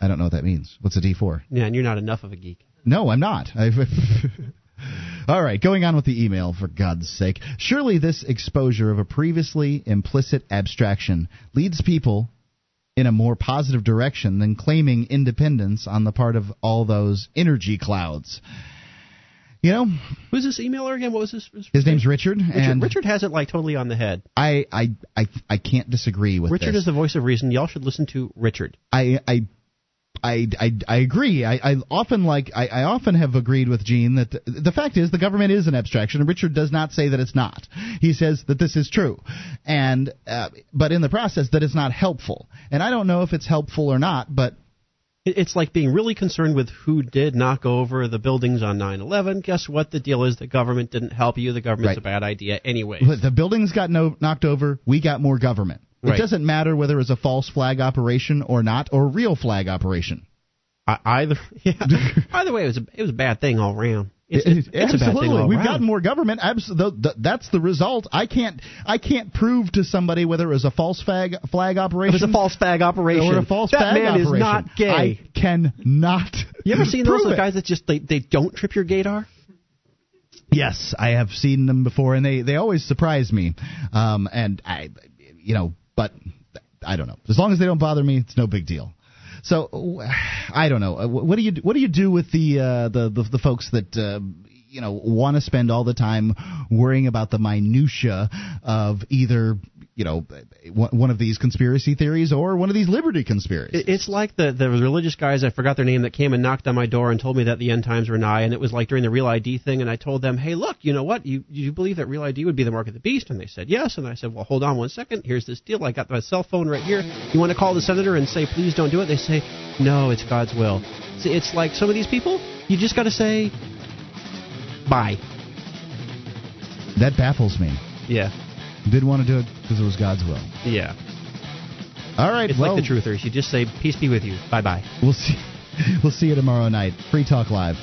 I don't know what that means. What's a D four? Yeah, and you're not enough of a geek. No, I'm not. I've All right, going on with the email, for God's sake. Surely this exposure of a previously implicit abstraction leads people in a more positive direction than claiming independence on the part of all those energy clouds. You know, Who's this emailer again? What was his? his his name's Richard, Richard, and Richard has it like totally on the head. I, I, I, I can't disagree with Richard this. is the voice of reason. Y'all should listen to Richard. I I I I, I agree. I, I often like I, I often have agreed with Gene that the, the fact is the government is an abstraction, and Richard does not say that it's not. He says that this is true, and uh, but in the process that it's not helpful. And I don't know if it's helpful or not, but It's like being really concerned with who did knock over the buildings on 9/11. Guess what? The deal is the government didn't help you. The government's Right. a bad idea anyway. the buildings got no, knocked over. We got more government. It Right. doesn't matter whether it's a false flag operation or not, or a real flag operation. I, either yeah. either way, it was a, it was a bad thing all around. It's, it's, it's a bad thing absolutely, we've around. gotten more government. Abs- th- th- that's the result. I can't, I can't prove to somebody whether it was a false flag flag operation. It was a false flag operation. Or a false that flag man is not gay. I cannot. you ever seen those it. guys that just they, they don't trip your gaydar? Yes, I have seen them before, and they they always surprise me. Um, and I, you know, but I don't know. As long as they don't bother me, it's no big deal. So I don't know. What do you what do you do with the uh, the, the the folks that uh, you know want to spend all the time worrying about the minutia of either you know one of these conspiracy theories or one of these liberty conspiracies? It's like the the religious guys. I forgot their name that came and knocked on my door and told me that the end times were nigh. And it was like during the Real ID thing. And I told them, hey, look, you know what? You you believe that Real ID would be the mark of the beast? And they said yes. And I said, well, hold on one second. Here's this deal. I got my cell phone right here. You want to call the senator and say please don't do it? They say no, it's God's will. See, it's like some of these people. You just got to say bye. That baffles me. Yeah. Didn't want to do it because it was God's will. Yeah. All right. It's well, like the truthers. You just say peace be with you. Bye bye. We'll see. We'll see you tomorrow night. Free Talk Live.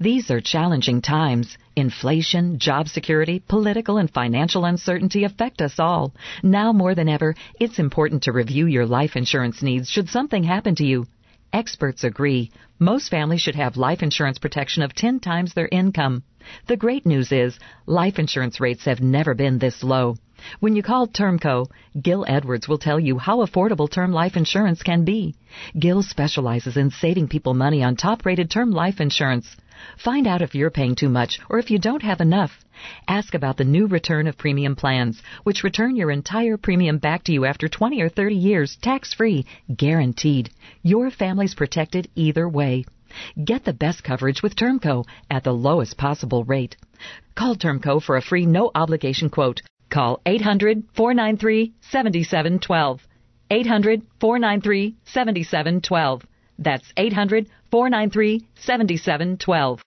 These are challenging times. Inflation, job security, political and financial uncertainty affect us all. Now more than ever, it's important to review your life insurance needs should something happen to you. Experts agree. Most families should have life insurance protection of 10 times their income. The great news is, life insurance rates have never been this low. When you call Termco, Gil Edwards will tell you how affordable term life insurance can be. Gil specializes in saving people money on top rated term life insurance. Find out if you're paying too much or if you don't have enough. Ask about the new return of premium plans, which return your entire premium back to you after 20 or 30 years, tax free, guaranteed. Your family's protected either way. Get the best coverage with Termco at the lowest possible rate. Call Termco for a free no obligation quote. Call 800 493 7712. 800 493 7712. That's 800 493 7712.